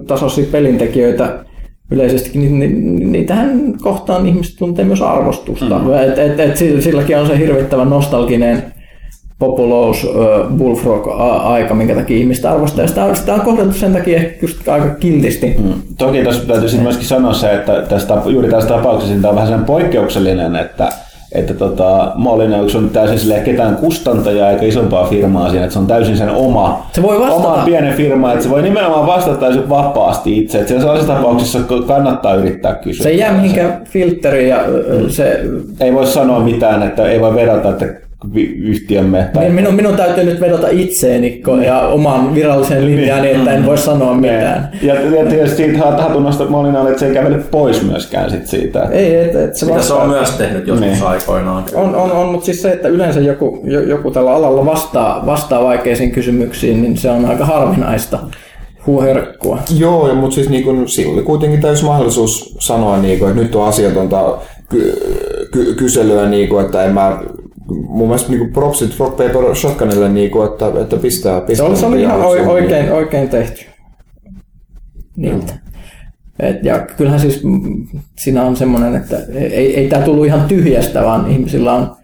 tasoisia pelintekijöitä yleisestikin, niin, niin, niitähän kohtaan ihmiset tuntee myös arvostusta. Mm. Et, et, et, silläkin on se hirvittävän nostalginen populous uh, bullfrog-aika, minkä takia ihmistä arvostaa. Sitä, sitä on kohdeltu sen takia ehkä just aika kiltisti. Mm. Toki tässä täytyy myöskin sanoa se, että tästä, juuri tässä tapauksessa tämä on vähän sen poikkeuksellinen, että että tota, Molineux on täysin sille ketään kustantajaa eikä isompaa firmaa siinä, että se on täysin sen oma, se voi oma pienen firma, että se voi nimenomaan vastata täysin vapaasti itse, että sellaisessa tapauksessa kannattaa yrittää kysyä. Se ei jää mihinkään filtteriin ja se... Ei voi sanoa mitään, että ei voi vedota, että yhtiömme. Tai... Minun, minun täytyy nyt vedota itseeni ja omaan viralliseen linjaan, niin että en voi sanoa mitään. Ja, ja tietysti siitä hatunnosta Molinalle, että se ei kävele pois myöskään sit siitä. Ei, et, et se, se on myös tehnyt joskus niin. aikoinaan. On, on, on, mutta siis se, että yleensä joku, joku tällä alalla vastaa, vastaa vaikeisiin kysymyksiin, niin se on aika harvinaista huoherkkua. Joo, ja, mutta siis niin kun, silloin oli kuitenkin täysi mahdollisuus sanoa, niin kun, että nyt on asiatonta ky- ky- kyselyä, niin kun, että en mä mun mielestä niin propsit Rock Paper Shotgunille, niin kuin, että, että pistää, pistää. Se oli, se oli ihan oikein, oikein tehty niiltä. Et, ja kyllähän siis siinä on semmoinen, että ei, ei tämä tullut ihan tyhjästä, vaan ihmisillä on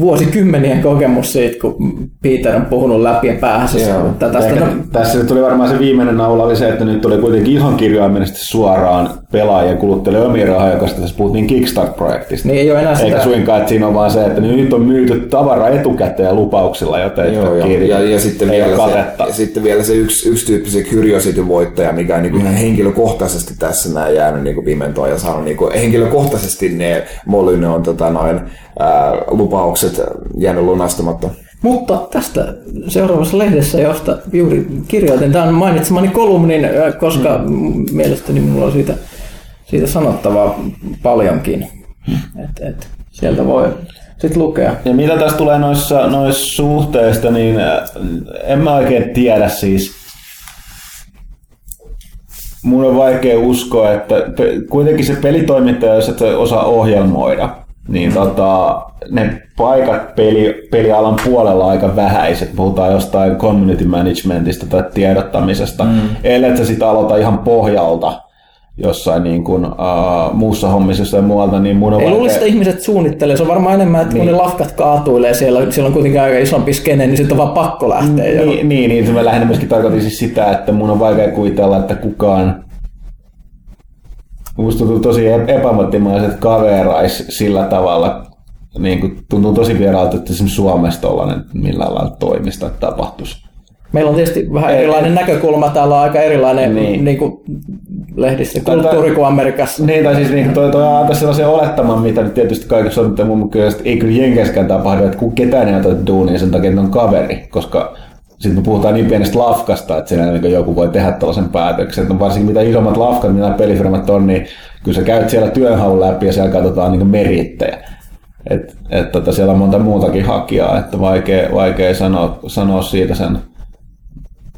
vuosikymmenien kokemus siitä, kun Peter on puhunut läpi ja päähänsä. Joo. Tästä, Ehkä no, tässä nyt tuli varmaan se viimeinen naula oli se, että nyt tuli kuitenkin ihan kirjaimellisesti suoraan pelaajien kuluttajille omia rahoja, koska tässä puhuttiin Kickstart-projektista. niin ei ole enää sitä. Eikä suinkaan, että siinä on vaan se, että nyt on myyty tavara etukäteen ja lupauksilla, joten Joo, ja, kirja ja, ja, sitten ei vielä ole se, katetta. ja sitten vielä se yksi, yksi tyyppi se Curiosity-voittaja, mikä on niin Mm. ihan henkilökohtaisesti tässä näin jäänyt niin pimentoon ja saanut niin henkilökohtaisesti ne Molyne on tota, noin, ää, lupaukset jäänyt lunastamatta. Mutta tästä seuraavassa lehdessä, josta juuri kirjoitin tämän mainitsemani kolumnin, ö, koska mm. mielestäni minulla on siitä, siitä sanottavaa paljonkin. Et, et, sieltä voi sitten lukea. Ja mitä tässä tulee noissa, noissa suhteista, niin äh, en mä oikein tiedä siis. Mun on vaikea uskoa, että kuitenkin se pelitoimittaja, jos et osaa ohjelmoida, niin tota, ne paikat peli, pelialan puolella aika vähäiset. Puhutaan jostain community managementista tai tiedottamisesta. Mm. Ellei sä sit aloita ihan pohjalta jossain niin kuin, uh, muussa hommissa jossain muualta, niin mun on Ei vaikea... luulisi, että ihmiset suunnittelee. Se on varmaan enemmän, että niin. kun ne lafkat kaatuilee siellä, siellä on kuitenkin aika isompi skene, niin sitten on vaan pakko lähteä. jo. Niin, niin, niin se mä lähinnä myöskin tarkoitin siis sitä, että mun on vaikea kuvitella, että kukaan Musta tuntuu tosi ep- epämotimaiset kaverais sillä tavalla, niin kuin, tuntuu tosi vieraalta, että esimerkiksi Suomessa tollainen millään lailla toimista että tapahtuisi. Meillä on tietysti vähän erilainen näkökulma. Täällä on aika erilainen Niin. niin. Kuin lehdissä kulttuuri kuin Amerikassa. Niin, tai siis niin, toi, toi antaa sellaisen olettaman, mitä nyt tietysti kaikessa on, mutta mun mielestä ei kyllä Jenkeskään tapahdu, että kun ketään ei oteta duunia sen takia, että on kaveri, koska sitten me puhutaan niin pienestä lafkasta, että siinä niin joku voi tehdä tällaisen päätöksen. Että varsinkin mitä isommat lafkat, mitä pelifirmat on, niin kyllä sä käyt siellä työnhaun läpi ja siellä katsotaan niin merittejä. Et, et, tota, siellä on monta muutakin hakijaa, että vaikea, vaikea sanoa, sanoa siitä sen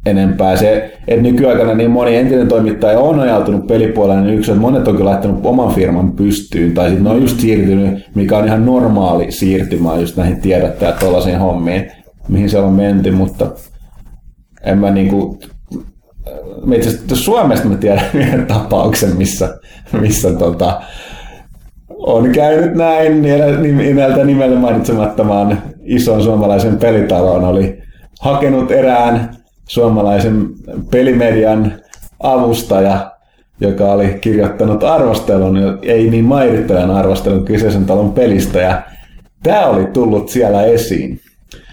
enempää. Se, että nykyaikana niin moni entinen toimittaja on ajautunut pelipuolelle, niin yksi on, että monet on laittanut oman firman pystyyn, tai sitten ne on just siirtynyt, mikä on ihan normaali siirtymä just näihin tiedottajat tuollaisiin hommiin, mihin se on menty, mutta en mä niinku, mä itse asiassa Suomesta mä tiedän yhden tapauksen, missä, missä tota, on käynyt näin nimeltä nimellä mainitsemattomaan ison suomalaisen pelitaloon, oli hakenut erään suomalaisen pelimedian avustaja, joka oli kirjoittanut arvostelun, ei niin mairittajan arvostelun kyseisen talon pelistä, ja tämä oli tullut siellä esiin.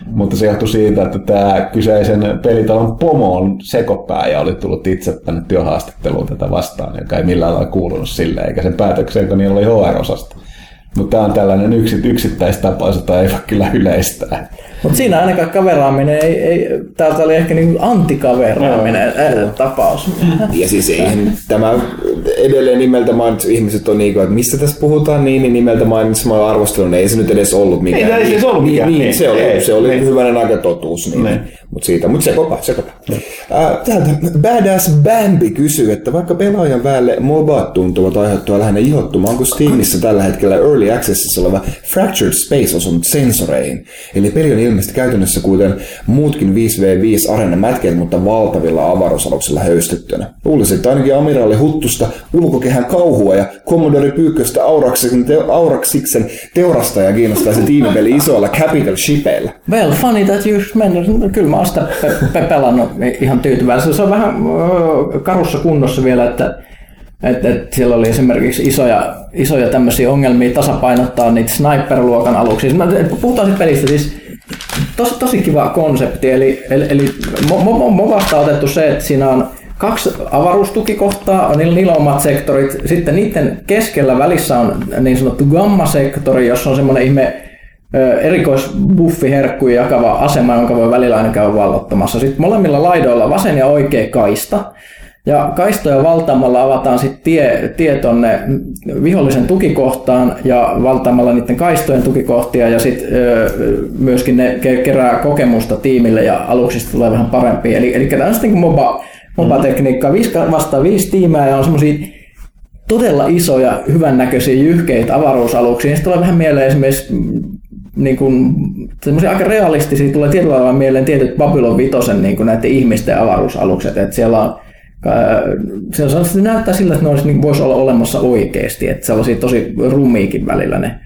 Mutta se johtui siitä, että tämä kyseisen pelitalon on sekopää ja oli tullut itse tänne työhaastatteluun tätä vastaan, joka ei millään lailla kuulunut sille, eikä sen päätökseen, kun niillä oli HR-osasta. Mutta tämä on tällainen yksi, yksittäistapaus, jota ei voi kyllä yleistää. Mutta siinä ainakaan kaveraaminen ei, ei täältä oli ehkä niin antikaveraaminen ää, tapaus. Ja siis eihän tämä edelleen nimeltä mainitsu ihmiset on niin kuin, että mistä tässä puhutaan niin, niin nimeltä mainitsemalla arvostelun, ei se nyt edes ollut mikään. Ei, ei se ollut niin, mikään. niin, Niin, se oli, ei, se oli niin. hyvänen aika totuus. Niin. Niin. Mutta siitä, mutta se kopa, se kopa. Äh, täältä Badass Bambi kysyy, että vaikka pelaajan väelle MOBA tuntuvat aiheuttua lähinnä ihottumaan, onko Steamissa tällä hetkellä Early Accessissa oleva Fractured Space osunut sensoreihin. Eli peli on ilmeisesti käytännössä kuten muutkin 5v5 areenamätkeet, mutta valtavilla avaruusaluksilla höystettynä. Luulisin, että ainakin Amiraali Huttusta, ulkokehän kauhua ja Commodore Pyykköstä Auraksiksen, te, Auraksiksen teurastaja kiinnostaisi tiimipeli isoilla Capital Shipeillä. Well, funny that you mentioned. Kyllä mä oon sitä pe- pe- pelannut ihan tyytyväisenä. Se on vähän karussa kunnossa vielä, että et, et siellä oli esimerkiksi isoja, isoja tämmöisiä ongelmia tasapainottaa niitä sniper-luokan aluksia. Puhutaan sitten pelistä, siis tosi, tosi kiva konsepti. Eli, eli, eli mo- mo- Movasta on otettu se, että siinä on kaksi avaruustukikohtaa, on niillä, on omat sektorit. Sitten niiden keskellä välissä on niin sanottu gamma-sektori, jossa on semmoinen ihme erikoisbuffiherkkuja jakava asema, jonka voi välillä aina käydä vallottamassa. Sitten molemmilla laidoilla vasen ja oikea kaista. Ja kaistoja valtaamalla avataan sitten tie, tie tonne vihollisen tukikohtaan ja valtaamalla niiden kaistojen tukikohtia ja sitten myöskin ne ke- kerää kokemusta tiimille ja aluksista tulee vähän parempia. Eli, eli tämä on sitten niin MOBA, MOBA-tekniikka, viisi vastaan viisi tiimää ja on semmoisia todella isoja, hyvännäköisiä, jyhkeitä avaruusaluksia. Sitten tulee vähän mieleen esimerkiksi mm, niin kuin, semmoisia aika realistisia, tulee tietyllä tavalla mieleen tietyt Babylon Vitosen niin kuin näiden ihmisten avaruusalukset, että siellä on se, on, se näyttää siltä, että ne olisi, niin voisi olla olemassa oikeasti, että sellaisia tosi rumiikin välillä ne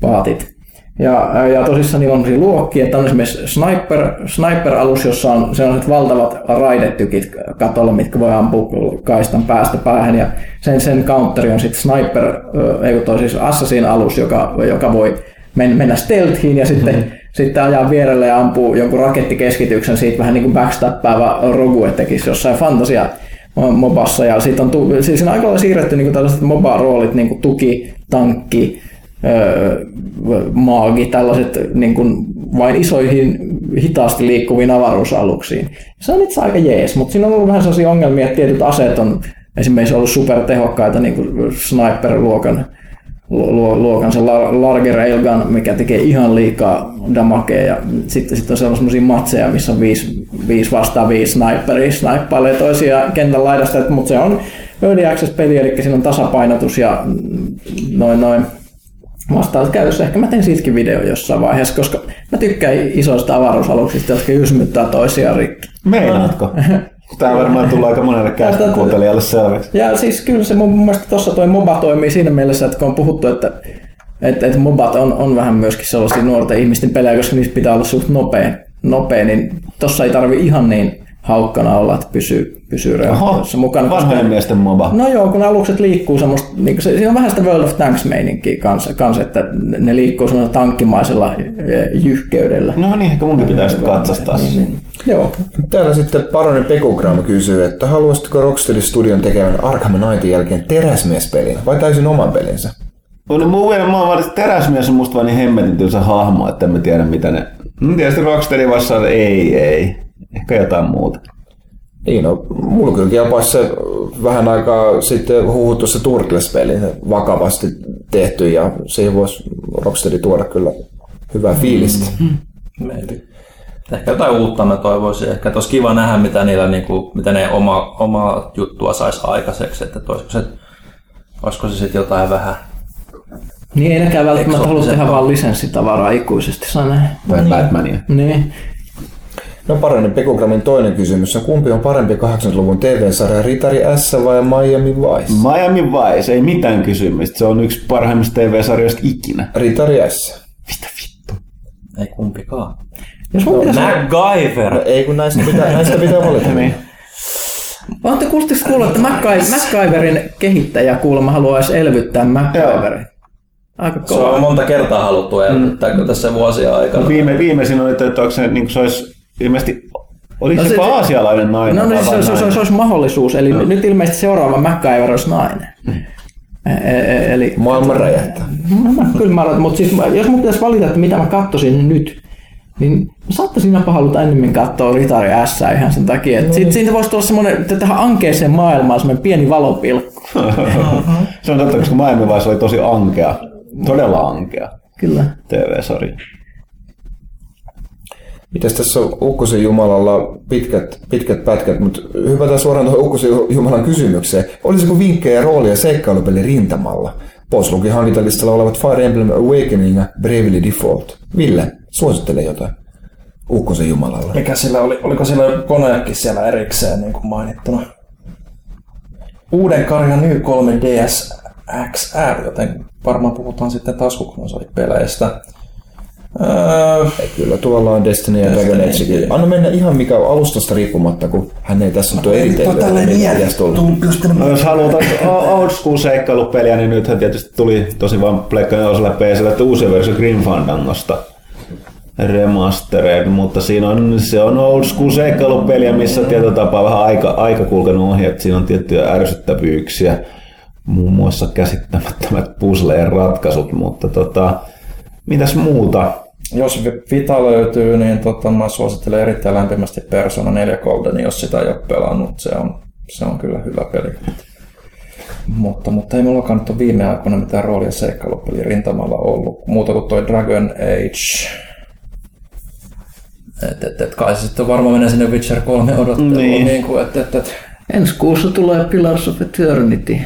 paatit. Ja, ja tosissaan niillä on luokkia, että on esimerkiksi sniper, sniper-alus, jossa on sellaiset valtavat raidetykit katolla, mitkä voi ampua kaistan päästä päähän. Ja sen, sen counteri on sitten sniper, ei kun siis assassin alus, joka, joka voi men- mennä stealthiin ja sitten, mm-hmm. sitten ajaa vierelle ja ampuu jonkun rakettikeskityksen siitä vähän niin kuin backstappaava Rogue tekisi jossain fantasia mobassa. Ja siitä on, tu- siis siinä aika siirretty niin tällaiset moba-roolit, niin kuin tuki, tankki, öö, maagi, tällaiset niin kuin vain isoihin hitaasti liikkuviin avaruusaluksiin. Se on itse aika jees, mutta siinä on ollut vähän sellaisia ongelmia, että tietyt aseet on esimerkiksi ollut supertehokkaita, niin kuin sniper-luokan luokan se Larger Railgun, mikä tekee ihan liikaa damakea ja sitten, sitten on sellaisia matseja, missä on viisi, viisi vastaan viisi sniperia, snipeilee toisia kentän laidasta, mutta se on early access peli, eli siinä on tasapainotus ja noin noin vastaavat käytössä. Ehkä mä teen siitäkin video jossain vaiheessa, koska mä tykkään isoista avaruusaluksista, jotka ysmyttää toisiaan rikki. Meinaatko? Tämä varmaan tulee aika monelle kuuntelijalle selväksi. Ja siis kyllä se mun mielestä tuossa toi MOBA toimii siinä mielessä, että kun on puhuttu, että että, että MOBAt on, on vähän myöskin sellaisia nuorten ihmisten pelejä, koska niistä pitää olla suht nopea, nopea niin tossa ei tarvi ihan niin haukkana olla, että pysyy, pysyy reaktioissa mukana. Vanhojen koska, miesten MOBA. No joo, kun alukset liikkuu semmoista, niin se, siinä on vähän sitä World of Tanks meininkiä kanssa, kanssa että ne liikkuu semmoisella tankkimaisella eh, jyhkeydellä. No niin, ehkä munkin pitäisi katsastaa. Niin, niin. Joo. Täällä sitten Paronen Pekugram kysyy, että haluaisitko Rocksteady Studion tekevän Arkham Knightin jälkeen teräsmiespelin vai täysin oman pelinsä? No mun mielestä mä että teräsmies on musta vaan niin hemmetin tylsä hahmo, että en mä tiedä mitä ne... No, tietysti Rocksteady vastaan, ei, ei. Ehkä jotain muuta. Niin, no, mulla kyllä kelpaisi se vähän aikaa sitten huhuttu se Turtles-peli vakavasti tehty ja siihen voisi Rocksteady tuoda kyllä hyvää fiilistä. Mm-hmm. Ehkä jotain uutta mä toivoisin. Ehkä olisi kiva nähdä, mitä, niillä, niin kuin, mitä ne oma, oma juttua saisi aikaiseksi. Että olisiko se, olisiko se sitten jotain vähän niin ei nekään välttämättä halua tehdä vaan lisenssitavaraa ikuisesti, saa näin. Niin. Batmania. Niin. No parainen Pekugramin toinen kysymys on, kumpi on parempi 80-luvun TV-sarja, Ritari S vai Miami Vice? Miami Vice, ei mitään kysymystä. Se on yksi parhaimmista TV-sarjoista ikinä. Ritari S. Mitä vittu? Ei kumpikaan. Jos no, MacGyver. No, ei kun näistä pitää, näistä pitää valita. niin. Oletteko kuulletteko kuulla, että MacGyverin kehittäjä kuulemma haluaisi elvyttää MacGyverin? Aika kova. Se on monta kertaa haluttu elvyttää mm. tässä vuosia aikana. No viime, viimeisin oli, että onko se, niin se olisi ilmeisesti Oliko no, se, se aasialainen nainen? No, no se, se, se, se, olisi mahdollisuus. Eli no. nyt ilmeisesti seuraava MacGyver olisi nainen. Mm. E, e, eli, Maailman räjähtää. No, kyllä mä mutta siis, jos mun pitäisi valita, että mitä mä katsoisin nyt, niin mä saattaisin jopa haluta enemmän katsoa Ritari S ihan sen takia. Että no, siitä, niin. siitä voisi tulla semmoinen, että tähän ankeeseen maailmaan semmoinen pieni valopilkku. se on totta, koska Miami Vice oli tosi ankea. Todella ankea. Kyllä. TV-sarja. Mitäs tässä on Ukkosen Jumalalla pitkät, pitkät pätkät, mutta hypätään suoraan tuohon Ukkosen Jumalan kysymykseen. Olisiko vinkkejä roolia seikkailupeli rintamalla? Postluki hankintalistalla olevat Fire Emblem Awakening ja Bravely Default. Ville, suosittele jotain. Ukkosen Jumalalla. Mikä sillä oli? Oliko sillä koneakin siellä erikseen niin kuin mainittuna? Uuden karjan Ny 3DS XR, joten varmaan puhutaan sitten taskukonsolipeleistä. Öö, Kyllä tuolla on Destiny ja Dragon Age. Anna mennä ihan mikä on alustasta riippumatta, kun hän ei tässä nyt ole eriteillä. No, jos haluat old school seikkailupeliä, niin nythän tietysti tuli tosi vaan Pleikka 4 PClle, että uusi versio Grim Fandangosta remastered, mutta siinä on, se on old school seikkailupeliä, missä tietyllä tapaa vähän aika, aika kulkenut ohi, että siinä on tiettyjä ärsyttävyyksiä, muun muassa käsittämättömät puzzleen ratkaisut, mutta tota, Mitäs muuta? Jos Vita löytyy, niin tota, mä suosittelen erittäin lämpimästi Persona 4 Golden, jos sitä ei ole pelannut. Se on, se on kyllä hyvä peli. Mutta, mutta ei mulla nyt ole viime aikoina mitään roolia seikkailupeli rintamalla ollut. Muuta kuin toi Dragon Age. Et, et, et, kai se sitten varmaan menee sinne Witcher 3 odotteluun. Niin. Niin kuin, et, et, et. Ensi kuussa tulee Pillars of Eternity.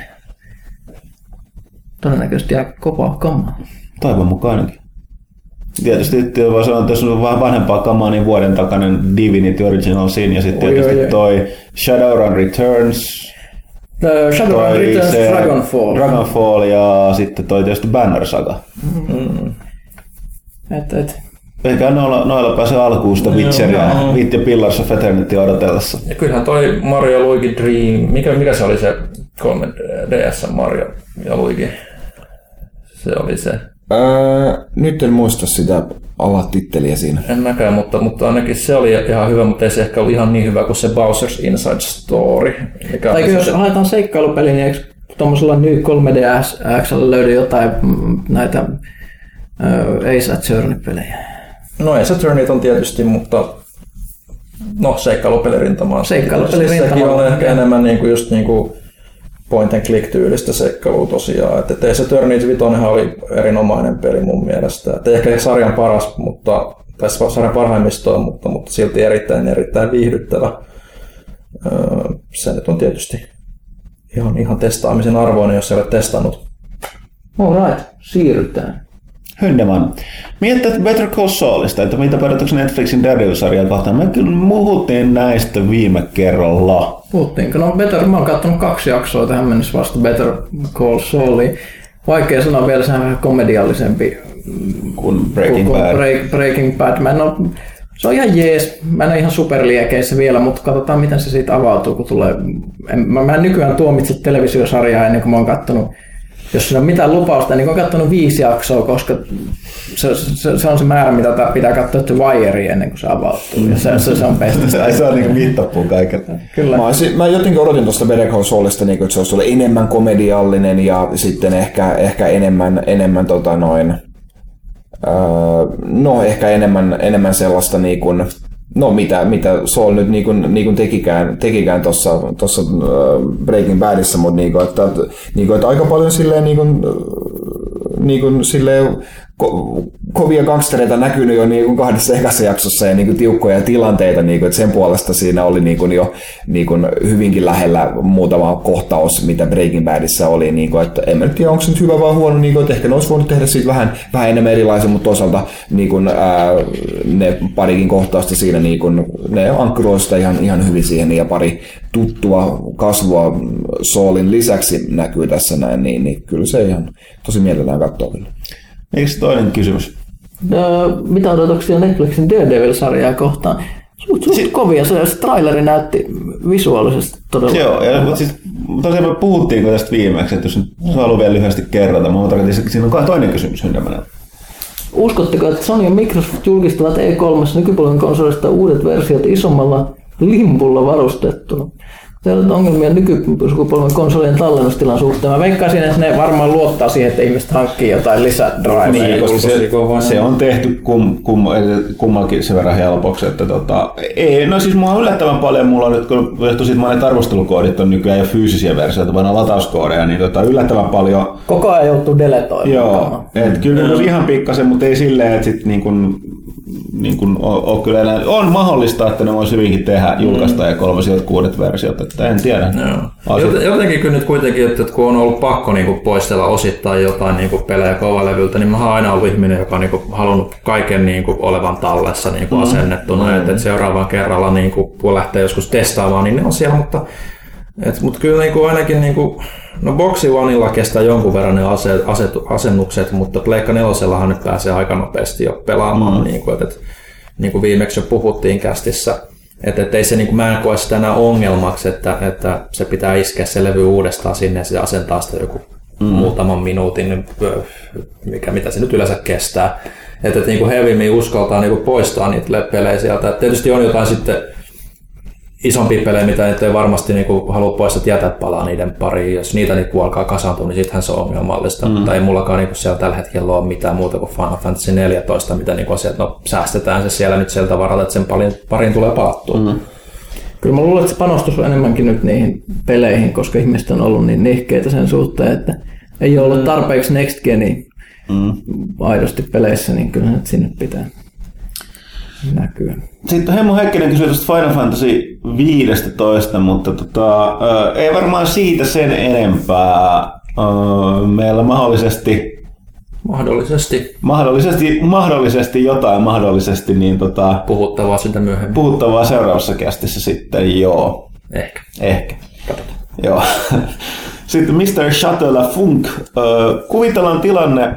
Todennäköisesti aika kova kamaa. Toivon mukaan ainakin. Tietysti voi sanoa, että jos on vähän vanhempaa kamaa, niin vuoden takainen Divinity Original Sin ja sitten tietysti oi, toi Shadowrun Returns. The Shadowrun Returns, se Dragonfall. Dragonfall ja sitten toi tietysti Banner Saga. Mm. Et, et, Eikä noilla, noilla pääse alkuun sitä Witcheria. Wit ja Pillars of Eternity odotellessa. Ja kyllähän toi Mario Luigi Dream, mikä, mikä se oli se 3DS Mario ja Luigi? Se oli se. Öö, nyt en muista sitä alatitteliä siinä. En mäkään, mutta, mutta ainakin se oli ihan hyvä, mutta ei se ehkä ollut ihan niin hyvä kuin se Bowser's Inside Story. Mikä tai jos se, haetaan seikkailupäli, niin eikö tuommoisella New 3DS XL löydy jotain mm, näitä äh, Ace Attorney-pelejä? No Ace Attorney on tietysti, mutta no seikkailupelirintamaan. Seikkailupelirintamaan, Sekin on ehkä enemmän niinku just niinku point and click tyylistä seikkailua tosiaan. Että Ace Attorney 5 oli erinomainen peli mun mielestä. Et ei ehkä sarjan paras, mutta, tai sarjan parhaimmistoa, mutta, mutta silti erittäin erittäin viihdyttävä. Öö, se nyt on tietysti ihan, ihan testaamisen arvoinen, jos ei ole testannut. Alright, siirrytään. Hyndeman. Miettii Better Call Saulista, että mitä periaatteessa Netflixin Daredevil-sarjaa kohtaan. Me kyllä puhuttiin näistä viime kerralla. Puhuttiinko? No Better, mä oon katsonut kaksi jaksoa tähän mennessä vasta Better Call Sauliin. Vaikea sanoa vielä, sehän on vähän komediallisempi Kun Breaking kuin Bad. Break, Breaking Bad. Mä en ole, se on ihan jees. Mä en ole ihan superliekeissä vielä, mutta katsotaan miten se siitä avautuu, kun tulee. En, mä, mä en nykyään tuomitse televisiosarjaa ennen kuin mä oon kattonut, jos siinä on mitään lupausta, niin mä oon kattonut viisi jaksoa, koska se, se, se on se määrä, mitä tää pitää katsoa The Wire ennen kuin se avautuu. Ja se, se, se on best. Se on niin mittapuu kaiken. Kyllä. Mä, olisin, mä jotenkin odotin tuosta Better Call Saulista, niin kuin, että se olisi ollut enemmän komediallinen ja sitten ehkä, ehkä enemmän, enemmän tota noin, öö, no ehkä enemmän, enemmän sellaista niin kuin, no mitä, mitä Saul nyt niin kuin, niin kuin tekikään, tekikään tuossa tossa, äh, Breaking Badissa, mutta niin kuin, että, niin kuin, että aika paljon silleen niin kuin, niin kuin silleen ko- kovia gangstereita näkynyt jo niin kuin kahdessa ekassa jaksossa ja niin kuin tiukkoja tilanteita, niin kuin, että sen puolesta siinä oli niin kuin jo niin kuin hyvinkin lähellä muutama kohtaus, mitä Breaking Badissa oli, niin kuin, että en mä tiedä, onko se nyt hyvä vai huono, niin kuin, että ehkä ne olisi voinut tehdä siitä vähän, vähän enemmän erilaisen, mutta toisaalta niin kuin, ää, ne parikin kohtausta siinä, niin kuin, ne ankkuroi sitä ihan, ihan hyvin siihen ja pari tuttua kasvua Soolin lisäksi näkyy tässä näin, niin, niin kyllä se ihan tosi mielellään katsoo. Eikö toinen kysymys? Öö, mitä odotuksia Netflixin Daredevil-sarjaa kohtaan? Suht, suht Si- kovia. Se, se traileri näytti visuaalisesti todella. Joo, ja, mutta siis, tosiaan me puhuttiinko tästä viimeksi, että jos nyt haluaa vielä lyhyesti kerrata, mä tarkoitin, että siinä on toinen kysymys. Uskotteko, että Sony ja Microsoft julkistavat E3 nykypolven konsolista uudet versiot isommalla limpulla varustettuna? Teillä on ongelmia nykysukupolven konsolien tallennustilan suhteen. Mä veikkaisin, että ne varmaan luottaa siihen, että ihmiset hankkii jotain lisädriveja. Niin, koska se, se on tehty kum, kum, kummallakin sen verran helpoksi, että tota, ei, no siis mua on yllättävän paljon, mulla on nyt, kun johtuu siitä monet arvostelukoodit on nykyään jo fyysisiä versioita, vaan latauskoodeja, niin tota, yllättävän paljon, Koko ajan joutuu deletoimaan. joo, et kyllä mm. ihan pikkasen, mutta ei silleen, että sit niin kuin, niin kuin on, on, kyllä enää, on mahdollista, että ne voisi hyvinkin tehdä, julkaista ja kolmasioit kuudet versiot, että en tiedä. Joo. Asia- Jot- Jotenkin kyllä nyt kuitenkin, että kun on ollut pakko niinku poistella osittain jotain niinku pelejä kovalevyltä, niin mä oon aina ollut ihminen, joka on niinku halunnut kaiken niinku olevan tallessa niinku asennettuna. Mm. Että et seuraavaan kerralla, niinku, kun lähtee joskus testaamaan, niin ne on siellä, mutta et, mut kyllä niinku ainakin, niinku, no Boxi Oneilla kestää jonkun verran ne ase, asetu, asennukset, mutta Pleikka nelosellahan nyt pääsee aika nopeasti jo pelaamaan. Mm. Niinku, et, et, niin kuin viimeksi jo puhuttiin kästissä, että, että ei se, niin kuin, mä en koe sitä enää ongelmaksi, että, että se pitää iskeä se levy uudestaan sinne ja se asentaa sitä joku mm. muutaman minuutin, niin, ö, mikä, mitä se nyt yleensä kestää. Että, että niin kuin helvimmin uskaltaa niin kuin poistaa niitä le- pelejä sieltä. Et tietysti on jotain sitten isompia pelejä, mitä ei varmasti niin kuin halua pois, että jätät palaa niiden pariin. Jos niitä niin alkaa kasaantua, niin sittenhän se on ongelmallista. Mm. Mutta ei mullakaan niin kuin siellä tällä hetkellä ole mitään muuta kuin Final Fantasy 14, mitä niin kuin se, että no, säästetään se siellä nyt sieltä varalta, että sen pariin, pariin tulee palattua. Mm. Kyllä mä luulen, että se panostus on enemmänkin nyt niihin peleihin, koska ihmiset on ollut niin nihkeitä sen suhteen, että ei ole ollut tarpeeksi Next Geni mm. aidosti peleissä, niin kyllä nyt sinne pitää näkyä. Sitten Hemmo Heikkinen kysyi tuosta Final Fantasy 15, mutta tota, ei varmaan siitä sen enempää. Meillä mahdollisesti, Mahdollisesti mahdollisesti, mahdollisesti jotain, mahdollisesti niin tota, puhuttavaa sitä myöhemmin. puhuttavaa seuraavassa kästissä sitten, joo. Ehkä. Ehkä. Joo. Sitten Mr. Shuttle Funk. Kuvitellaan tilanne,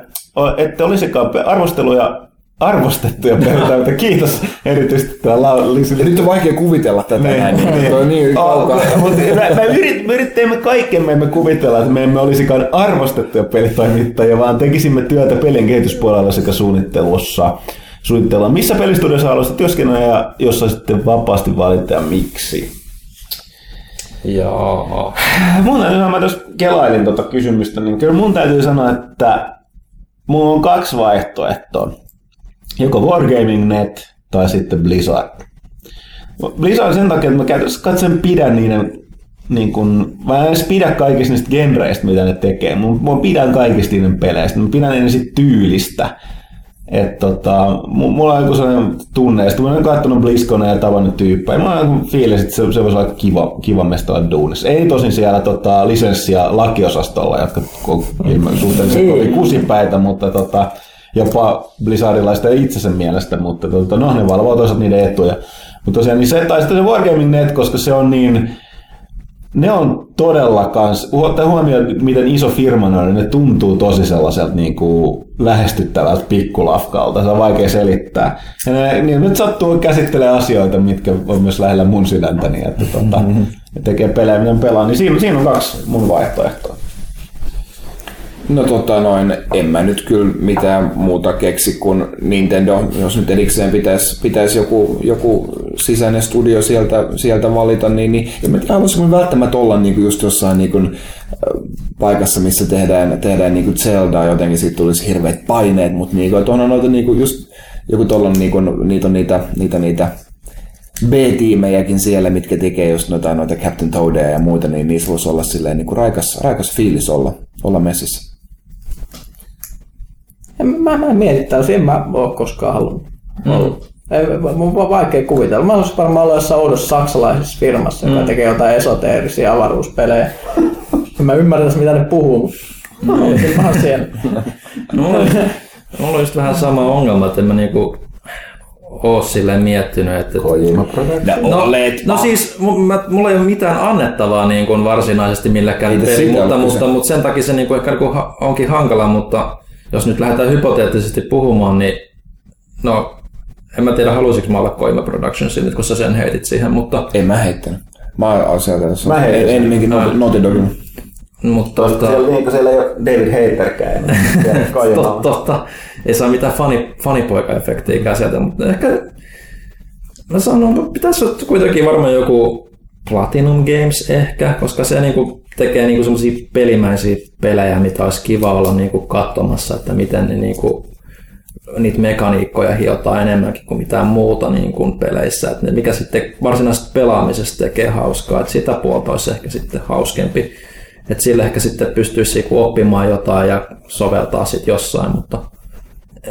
että olisikaan arvosteluja arvostettuja pelitaitoja. Kiitos erityisesti tämä Lauli. Ja nyt on vaikea kuvitella tätä Niin, näin. niin. Niin, on niin kaukaa. Oh, mutta me, me, yrit, me yrittämme kaikkemme me kuvitella, että me emme olisikaan arvostettuja pelitoimittajia, vaan tekisimme työtä pelin kehityspuolella sekä suunnittelussa. Suunnitellaan, missä pelistudiossa haluaisit työskennellä ja jossa sitten vapaasti valita ja miksi. Joo. Mun täytyy sanoa, mä tuossa kelailin tuota kysymystä, niin kyllä mun täytyy sanoa, että mulla on kaksi vaihtoehtoa. Joko Wargaming.net tai sitten Blizzard. Blizzard sen takia, että mä käytännössä katsoen pidän niiden niin kun, mä en edes pidä kaikista niistä genreistä, mitä ne tekee. Mä, mä pidän kaikista niiden peleistä. Mä pidän niiden sit tyylistä. Et tota, mu- mulla on joku sellainen tunne, ja sitten mä olen katsonut BlizzConia ja tavannut tyyppejä. Mulla on joku fiilis, että se, se voisi olla kiva, kiva mesta olla duunissa. Ei tosin siellä tota, lisenssi- ja lakiosastolla, jotka on suhteellisen kovin kusipäitä, mutta tota, jopa Blizzardilaista itsensä mielestä, mutta tota, no, ne valvoo toisaalta niiden etuja. Mutta tosiaan niin se, tai sitten se Wargaming.net, koska se on niin, ne on todella kans, ottaa huomioon, miten iso firma ne on, niin ne tuntuu tosi sellaiselta niin kuin lähestyttävältä pikkulafkalta, se on vaikea selittää. Ja ne, niin nyt sattuu käsittelee asioita, mitkä on myös lähellä mun sydäntäni, että tota, ne tekee pelejä, mitä ne pelaa, niin siinä, siinä on kaksi mun vaihtoehtoa. No tota noin, en mä nyt kyllä mitään muuta keksi kuin Nintendo, jos nyt erikseen pitäisi pitäis joku, joku sisäinen studio sieltä, sieltä valita, niin, niin en mä tiedä, haluaisinko mä välttämättä olla niin kuin just jossain niin kuin, paikassa, missä tehdään, tehdään niin kuin Zeldaa, jotenkin siitä tulisi hirveät paineet, mutta niin kuin, on noita niin kuin just joku tollon, niin kuin, niitä on niitä, niitä, niitä B-tiimejäkin siellä, mitkä tekee just noita, noita Captain Toadia ja muita, niin niissä voisi olla silleen niin kuin raikas, raikas fiilis olla, olla messissä. En, mä, mä en mieti täysin, en mä ole koskaan halunnut. Mm. Ei, mun on vaikea kuvitella. Mä olisin varmaan ollut jossain oudossa saksalaisessa firmassa, joka tekee jotain esoteerisia avaruuspelejä. En mä ymmärrä, mitä ne puhuu, mutta mä olisin vaan siellä. Mulla on, mulla just vähän sama ongelma, että en mä niinku oo silleen miettinyt, että... No, no siis mu- mä, mulla ei ole mitään annettavaa niin kuin varsinaisesti millekään siitä mutta, mutta, mutta, sen takia se niin kuin ehkä niin kuin onkin hankala, mutta jos nyt lähdetään hypoteettisesti puhumaan, niin no en mä tiedä haluaisinko mä olla Koima Productionsin nyt kun sä sen heitit siihen, mutta, En mä heittänyt. Mä oon sieltä tässä. Mä heitin. Ennemminkin Naughty Naughty Dogin. mutta tota, Siellä, niin, siellä ei ole David Haterkään. Niin totta, totta, ei saa mitään fani, fanipoika-efektiä sieltä, mutta ehkä mä sanon, pitäisi olla kuitenkin varmaan joku Platinum Games ehkä, koska se niinku tekee niinku semmoisia pelimäisiä pelejä, mitä olisi kiva olla niinku katsomassa, että miten ne niinku, niitä mekaniikkoja hiotaan enemmänkin kuin mitään muuta niin kuin peleissä. Ne, mikä sitten varsinaisesta pelaamisesta tekee hauskaa, että sitä puolta olisi ehkä sitten hauskempi. Että sille ehkä sitten pystyisi niinku oppimaan jotain ja soveltaa sitten jossain, mutta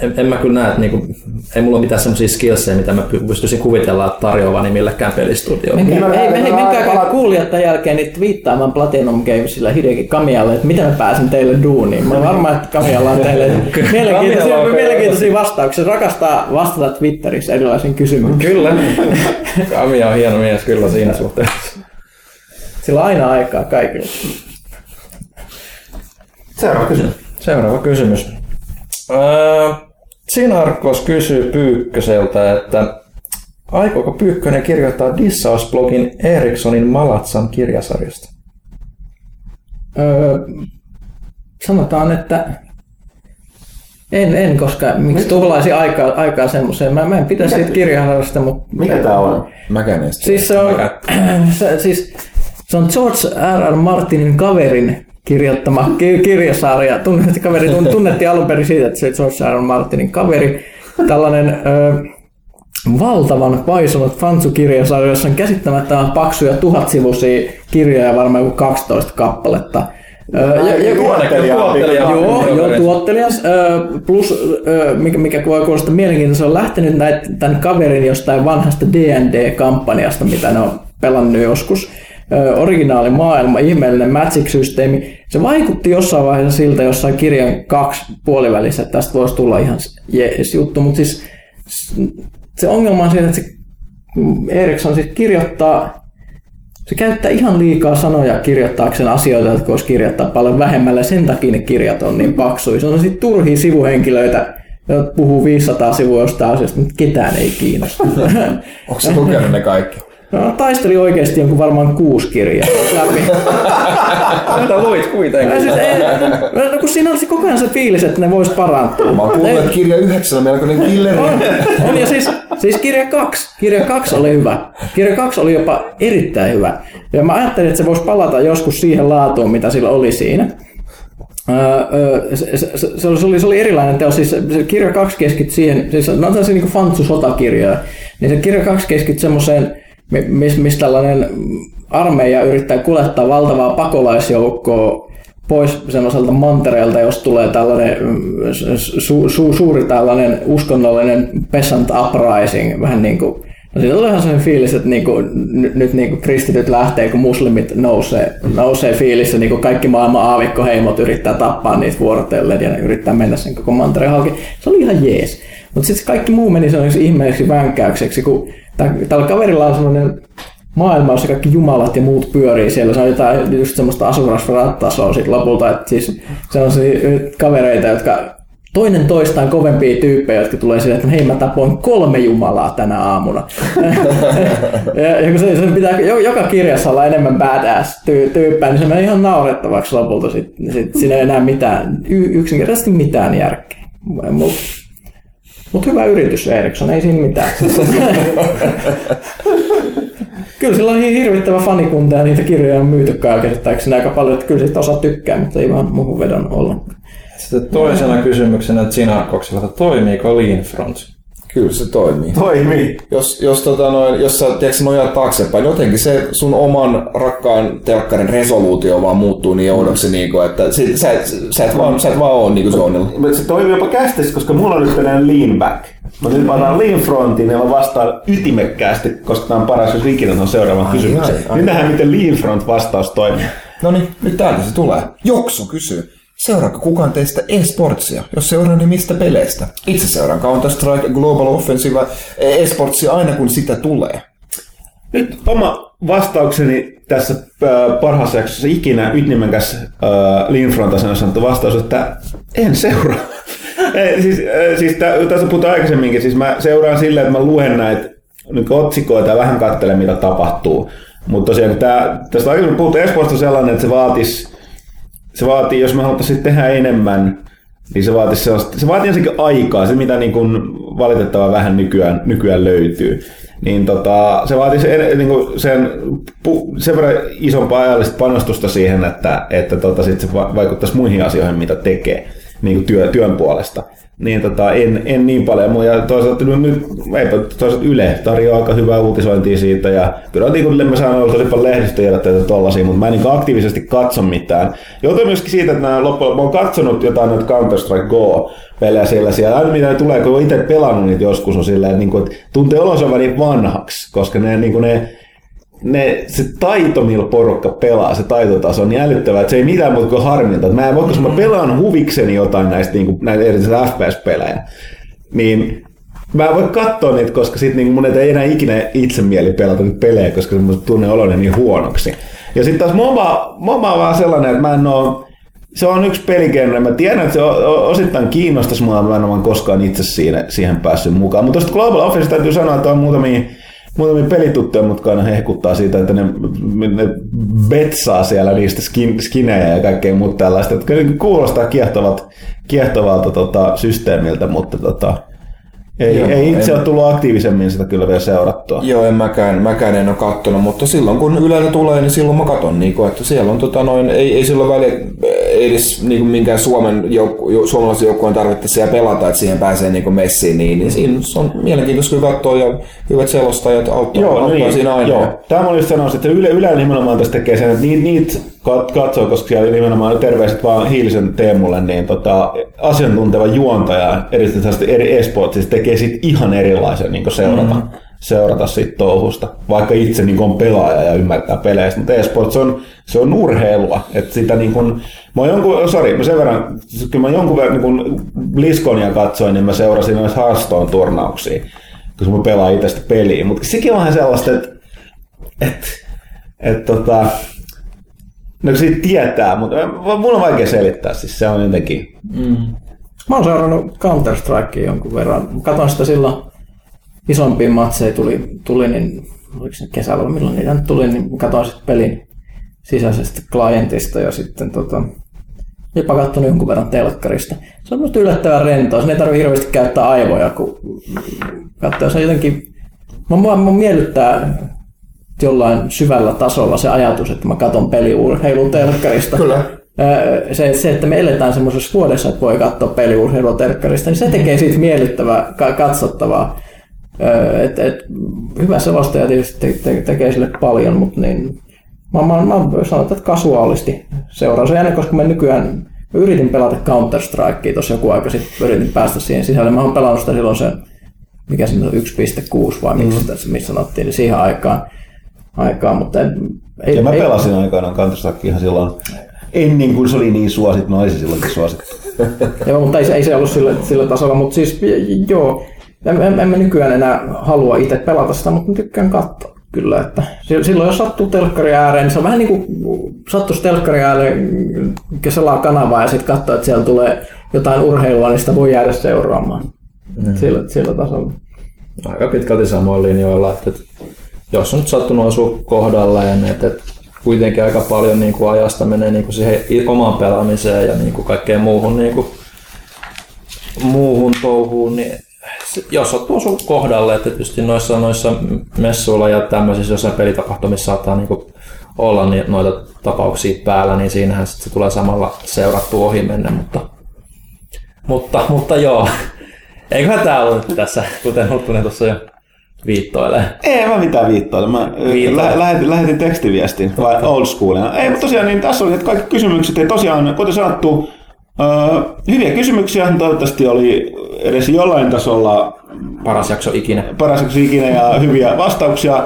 en, en mä kyllä näe, että niinku, ei mulla ole mitään semmoisia skillsejä, mitä mä py- pystyisin kuvitella tarjoavani millekään pelistudioon. Menkää, ei, ei, menkää kaikki kuulijat tämän jälkeen niin twiittaamaan Platinum Gamesilla Hideki Kamialle, että miten mä pääsen teille duuniin. Mä olen varma, että Kamialla on teille mielenkiintoisia, on- mielenkiintoisia vastauksia. Rakastaa vastata Twitterissä erilaisiin kysymyksiin. Kyllä. Kamia on hieno mies kyllä siinä suhteessa. Sillä on aina aikaa kaikille. Seuraava kysymys. Seuraava kysymys. Öö, Sinarkos kysyy Pyykköseltä, että aikooko Pyykkönen kirjoittaa dissausblogin Erikssonin Malatsan kirjasarjasta? Öö, sanotaan, että en, en koska miksi tuhlaisi aikaa, aikaa semmoiseen. Mä, mä en pitäisi siitä kirjaharrasta, mutta Mikä tää on? Mäkään. Siis se on, se, siis, se on George R. R. Martinin kaverin kirjoittama ki- kirjasarja. Tunnetti, kaveri tun- tunnettiin alun perin siitä, että se George R. Martinin kaveri. Tällainen ö, valtavan paisunut fansukirjasarja, jossa on käsittämättömän paksuja tuhatsivuisia kirjoja, varmaan joku 12 kappaletta. Ö, ja- ja- Tuottelija. Joo, joo tuottelias. Plus, mikä, mikä voi kuulostaa mielenkiintoista, se on lähtenyt näit, tämän kaverin jostain vanhasta D&D-kampanjasta, mitä ne on pelannut joskus. Originaali maailma, ihmeellinen Magic-systeemi. Se vaikutti jossain vaiheessa siltä jossain kirjan kaksi puolivälissä, että tästä voisi tulla ihan jees juttu, mutta siis se ongelma on siinä, että se Eriksson siis kirjoittaa se käyttää ihan liikaa sanoja kirjoittaakseen asioita, jotka voisi kirjoittaa paljon vähemmällä. Sen takia ne kirjat on niin paksuja. Se on sitten turhia sivuhenkilöitä, ja puhuu 500 sivua jostain asiasta, mutta ketään ei kiinnosta. Onko se lukenut ne kaikki? No, taisteli oikeasti jonkun varmaan kuusi kirjaa läpi. Mutta luit kuitenkin. Ja siis, ei, no, no, kun siinä olisi koko ajan se fiilis, että ne vois parantua. Mä oon että kirja yhdeksän on melkoinen killeri. on, on, ja siis, siis kirja kaksi. Kirja kaksi oli hyvä. Kirja kaksi oli jopa erittäin hyvä. Ja mä ajattelin, että se voisi palata joskus siihen laatuun, mitä sillä oli siinä. Öö, öö, se, se, se, se, oli, se, oli, se oli erilainen teos. Siis se, se kirja kaksi keskittyi siihen, siis on tällaisia niin fantsu-sotakirjoja, niin se kirja kaksi keskittyi semmoiseen, missä mis tällainen armeija yrittää kuljettaa valtavaa pakolaisjoukkoa pois semmoiselta mantereelta, jos tulee tällainen su, su, suuri tällainen uskonnollinen peasant uprising, vähän niin kuin No siitä tulee ihan sellainen fiilis, että niinku, nyt, nyt niinku kristityt lähtee, kun muslimit nousee, nousee fiilis, ja niinku kaikki maailman aavikkoheimot yrittää tappaa niitä vuorotellen ja ne yrittää mennä sen koko mantereen halki. Se oli ihan jees. Mutta sitten kaikki muu meni sellaisiksi ihmeelliseksi vänkäykseksi, kun tällä kaverilla on sellainen maailma, jossa kaikki jumalat ja muut pyörii siellä. Se on jotain just semmoista asurasfrat-tasoa sit lopulta, että siis sellaisia kavereita, jotka toinen toistaan kovempia tyyppejä, jotka tulee silleen, että hei mä tapoin kolme jumalaa tänä aamuna. ja, ja kun se, se pitää jo- joka kirjassa olla enemmän badass tyy, tyyppejä, niin se menee ihan naurettavaksi lopulta. Sit, sit siinä ei enää mitään, y, yksinkertaisesti mitään järkeä. Mutta mut hyvä yritys Eriksson, ei siinä mitään. Kyllä sillä on hirvittävä fanikunta ja niitä kirjoja on myyty käsittääkseni aika paljon, että kyllä siitä osa tykkää, mutta ei vaan muuhun vedon ollenkaan. Sitten toisena kysymyksenä Zinarkokselta, toimiiko Lean Front? Kyllä se toimii. Toimii. Jos, jos, tota noin, jos sä tiedätkö, nojaat taaksepäin, niin jotenkin se sun oman rakkaan telkkarin resoluutio vaan muuttuu niin oudoksi, niin kuin, että sit, sä, sä, et vaan, sä et vaan ole niin kuin se on. Mutta se toimii jopa kästissä, koska mulla on nyt tällainen lean back. Mutta nyt mä otan lean frontin ja mä vastaan ytimekkäästi, koska tämä on paras, jos ikinä on seuraavan kysymyksen. ai, ai. Nyt nähdään, miten lean front vastaus toimii. No niin, nyt täältä se tulee. Joksu kysyy. Seuraako kukaan teistä e-sportsia? Jos seuraa, niin mistä peleistä? Itse seuraan Counter-Strike Global Offensive e-sportsia aina kun sitä tulee. Nyt oma vastaukseni tässä parhaassa jaksossa ikinä ytimekäs äh, lean front on sanottu vastaus, että en seuraa. Siis, äh, siis tä, tässä puhutaan aikaisemminkin, siis mä seuraan silleen, että mä luen näitä niin otsikoita ja vähän katselen, mitä tapahtuu. Mutta tosiaan tää, tästä aikaisemmin puhuttiin esportista sellainen, että se vaatisi, se vaatii, jos me haluttaisiin tehdä enemmän, niin se vaatii, sellaista, se vaatii ensinnäkin aikaa, se mitä niin kuin valitettavan vähän nykyään, nykyään löytyy. Niin tota, se vaatii se, niin kuin sen, sen verran isompaa ajallista panostusta siihen, että, että tota, sit se va- vaikuttaisi muihin asioihin, mitä tekee niin kuin työ, työn puolesta. Niin tota, en, en niin paljon. Ja toisaalta nyt, nyt eipä, toisaalta Yle tarjoaa aika hyvää uutisointia siitä. Ja kyllä kuin mä saan olla tosi paljon lehdistötiedotteita tollasia, mutta mä en niin aktiivisesti katso mitään. Johtuen myöskin siitä, että mä, loppujen, mä oon katsonut jotain noita Counter-Strike Go pelejä siellä siellä. Aina mitä ne tulee, kun itse pelannut niitä joskus, on silleen, että, niin kuin, että tuntee olonsa vähän vanhaksi, koska ne, niin kuin ne ne, se taito, millä porukka pelaa, se taitotaso on niin älyttävää, että se ei mitään muuta kuin harminta. Että Mä en voi, koska mä pelaan huvikseni jotain näistä, niin kuin, näitä erityisesti FPS-pelejä, niin mä en voi katsoa niitä, koska sit niin mun ei enää ikinä itse mieli pelata niitä pelejä, koska mä tunnen oloni niin huonoksi. Ja sitten taas MOBA, MOBA on vaan sellainen, että mä en oo, se on yksi peligenre. Mä tiedän, että se osittain kiinnostaisi mua, mä en ole koskaan itse siinä, siihen päässyt mukaan. Mutta tuosta Global Offense täytyy sanoa, että on muutamia, muutamia pelituttuja, mutta aina hehkuttaa siitä, että ne, ne betsaa siellä niistä skin, skinejä ja kaikkea muuta tällaista. Että kuulostaa kiehtovalta, kiehtovalta tota, systeemiltä, mutta tota, ei, Joo, ei itse en- ole tullut aktiivisemmin sitä kyllä vielä seurattua. Joo, en mäkään, mäkään en ole kattonut, mutta silloin kun Ylellä tulee, niin silloin mä katon, niin kuin, että siellä on tota noin, ei, ei silloin väliä, ei edes niin kuin minkään Suomen joukku, jo, suomalaisen joukkueen tarvitse siellä pelata, että siihen pääsee niin kuin messiin, niin, niin siinä on mielenkiintoista kyllä katsoa ja hyvät selostajat auttaa, Joo, auttaa niin, siinä aina. Joo. Tämä oli just sanoisin, että Yle, Yle nimenomaan tässä tekee sen, että niitä, niitä kat- katsoo, koska siellä nimenomaan terveiset vaan Hiilisen Teemulle, niin tota, asiantunteva juontaja, erityisesti eri esportsissa, tekee sit ihan erilaisen niin seurata, mm. seurata siitä touhusta, vaikka itse niin on pelaaja ja ymmärtää peleistä, mutta esports on, se on urheilua, että sitä niin kuin, mä jonkun, sorry, mä sen verran, kyllä mä jonkun verran niin Bliskonia katsoin, niin mä seurasin noissa Hearthstone-turnauksia, koska mä pelaan itse peliä, mutta sekin on vähän sellaista, että että et, tota, no siitä tietää, mutta mun on vaikea selittää, siis se on jotenkin, Mm. Mä oon seurannut Counter-Strikea jonkun verran. Katoin sitä silloin isompiin matseja tuli, tuli niin oliko se kesällä vai milloin niitä nyt tuli, niin katsoin sitten pelin sisäisestä klientista ja sitten tota, jopa katsonut jonkun verran telkkarista. Se on musta yllättävän rentoa, sen ei tarvitse hirveästi käyttää aivoja, kun katsoo se jotenkin, mä, mua, mua miellyttää jollain syvällä tasolla se ajatus, että mä katson peliurheilun telkkarista. Kyllä. Se, se, että me eletään semmoisessa vuodessa, että voi katsoa peliurheilua telkkarista, niin se tekee siitä miellyttävää, ka- katsottavaa. Et, et, hyvä selostaja tietysti te, te, tekee sille paljon, mutta niin, mä, mä, mä sanotaan, että kasuaalisti seuraan. Se jännä, koska mä nykyään mä yritin pelata Counter-Strikea tuossa joku aika sitten, yritin päästä siihen sisälle. Mä oon pelannut sitä silloin sen, mikä se on 1.6 vai miksi sitä, missä sanottiin, niin siihen aikaan. Aikaan mutta en, ei, Ja mä ei, pelasin aikanaan counter ihan silloin, ennen kuin se oli niin suosittu, no ei se silloinkin suosittu. Joo, mutta ei, se- ei se ollut sillä, sillä tasolla, mutta siis joo, en, en, en mä nykyään enää halua itse pelata sitä, mutta mä tykkään katsoa kyllä, että si- silloin jos sattuu telkkari ääreen, niin se on vähän niin kuin sattuisi telkkari ääreen, selaa kanavaa ja sitten katsoo, että siellä tulee jotain urheilua, niin sitä voi jäädä seuraamaan mm. sillä, sillä tasolla. aika pitkälti samoilla linjoilla, että jos on nyt sattunut osua kohdalleen, että, että kuitenkin aika paljon niin kuin ajasta menee niin kuin siihen omaan pelaamiseen ja niin kuin kaikkeen muuhun, niin kuin, muuhun touhuun, niin jos sattuu osua kohdalle, että tietysti noissa, noissa messuilla ja tämmöisissä jossain pelitapahtumissa saattaa niin kuin olla niin noita tapauksia päällä, niin siinähän sit se tulee samalla seurattu ohi mennä, mutta, mutta, mutta joo, eiköhän tämä ollut tässä, kuten Huttunen tuossa jo viittoilee. Ei mä mitään viittoilla. Mä lähetin, lähetin tekstiviestin, vai old schoolina. Ei, mutta tosiaan niin tässä oli nyt kaikki kysymykset. Ja tosiaan, kuten sanottu, öö, hyviä kysymyksiä. Toivottavasti oli edes jollain tasolla Paras jakso ikinä. paras ikinä ja hyviä vastauksia.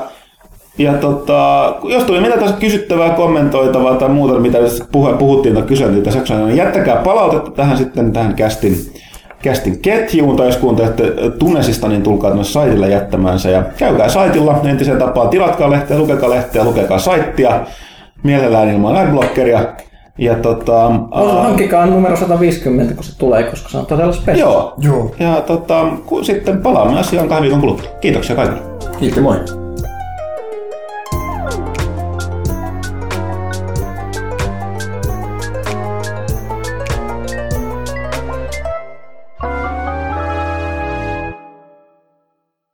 Ja tota, jos tuli mitä tässä kysyttävää, kommentoitavaa tai muuta, mitä puhuttiin tai kyseltiin tässä jaksossa, niin jättäkää palautetta tähän sitten tähän kästin, kästin ketjuun, tai jos kuuntelette Tunesista, niin tulkaa tuonne saitille jättämään se. Ja käykää saitilla entiseen tapaan, tilatkaa lehteä, lukekaa lehteä, lukekaa saittia, mielellään ilman adblockeria. Ja tota, ää, Hankkikaa numero 150, kun se tulee, koska se on todella spesiaali. joo, Joo. ja tota, ku- sitten palaamme asiaan kahden viikon kuluttua. Kiitoksia kaikille. Kiitos, moi.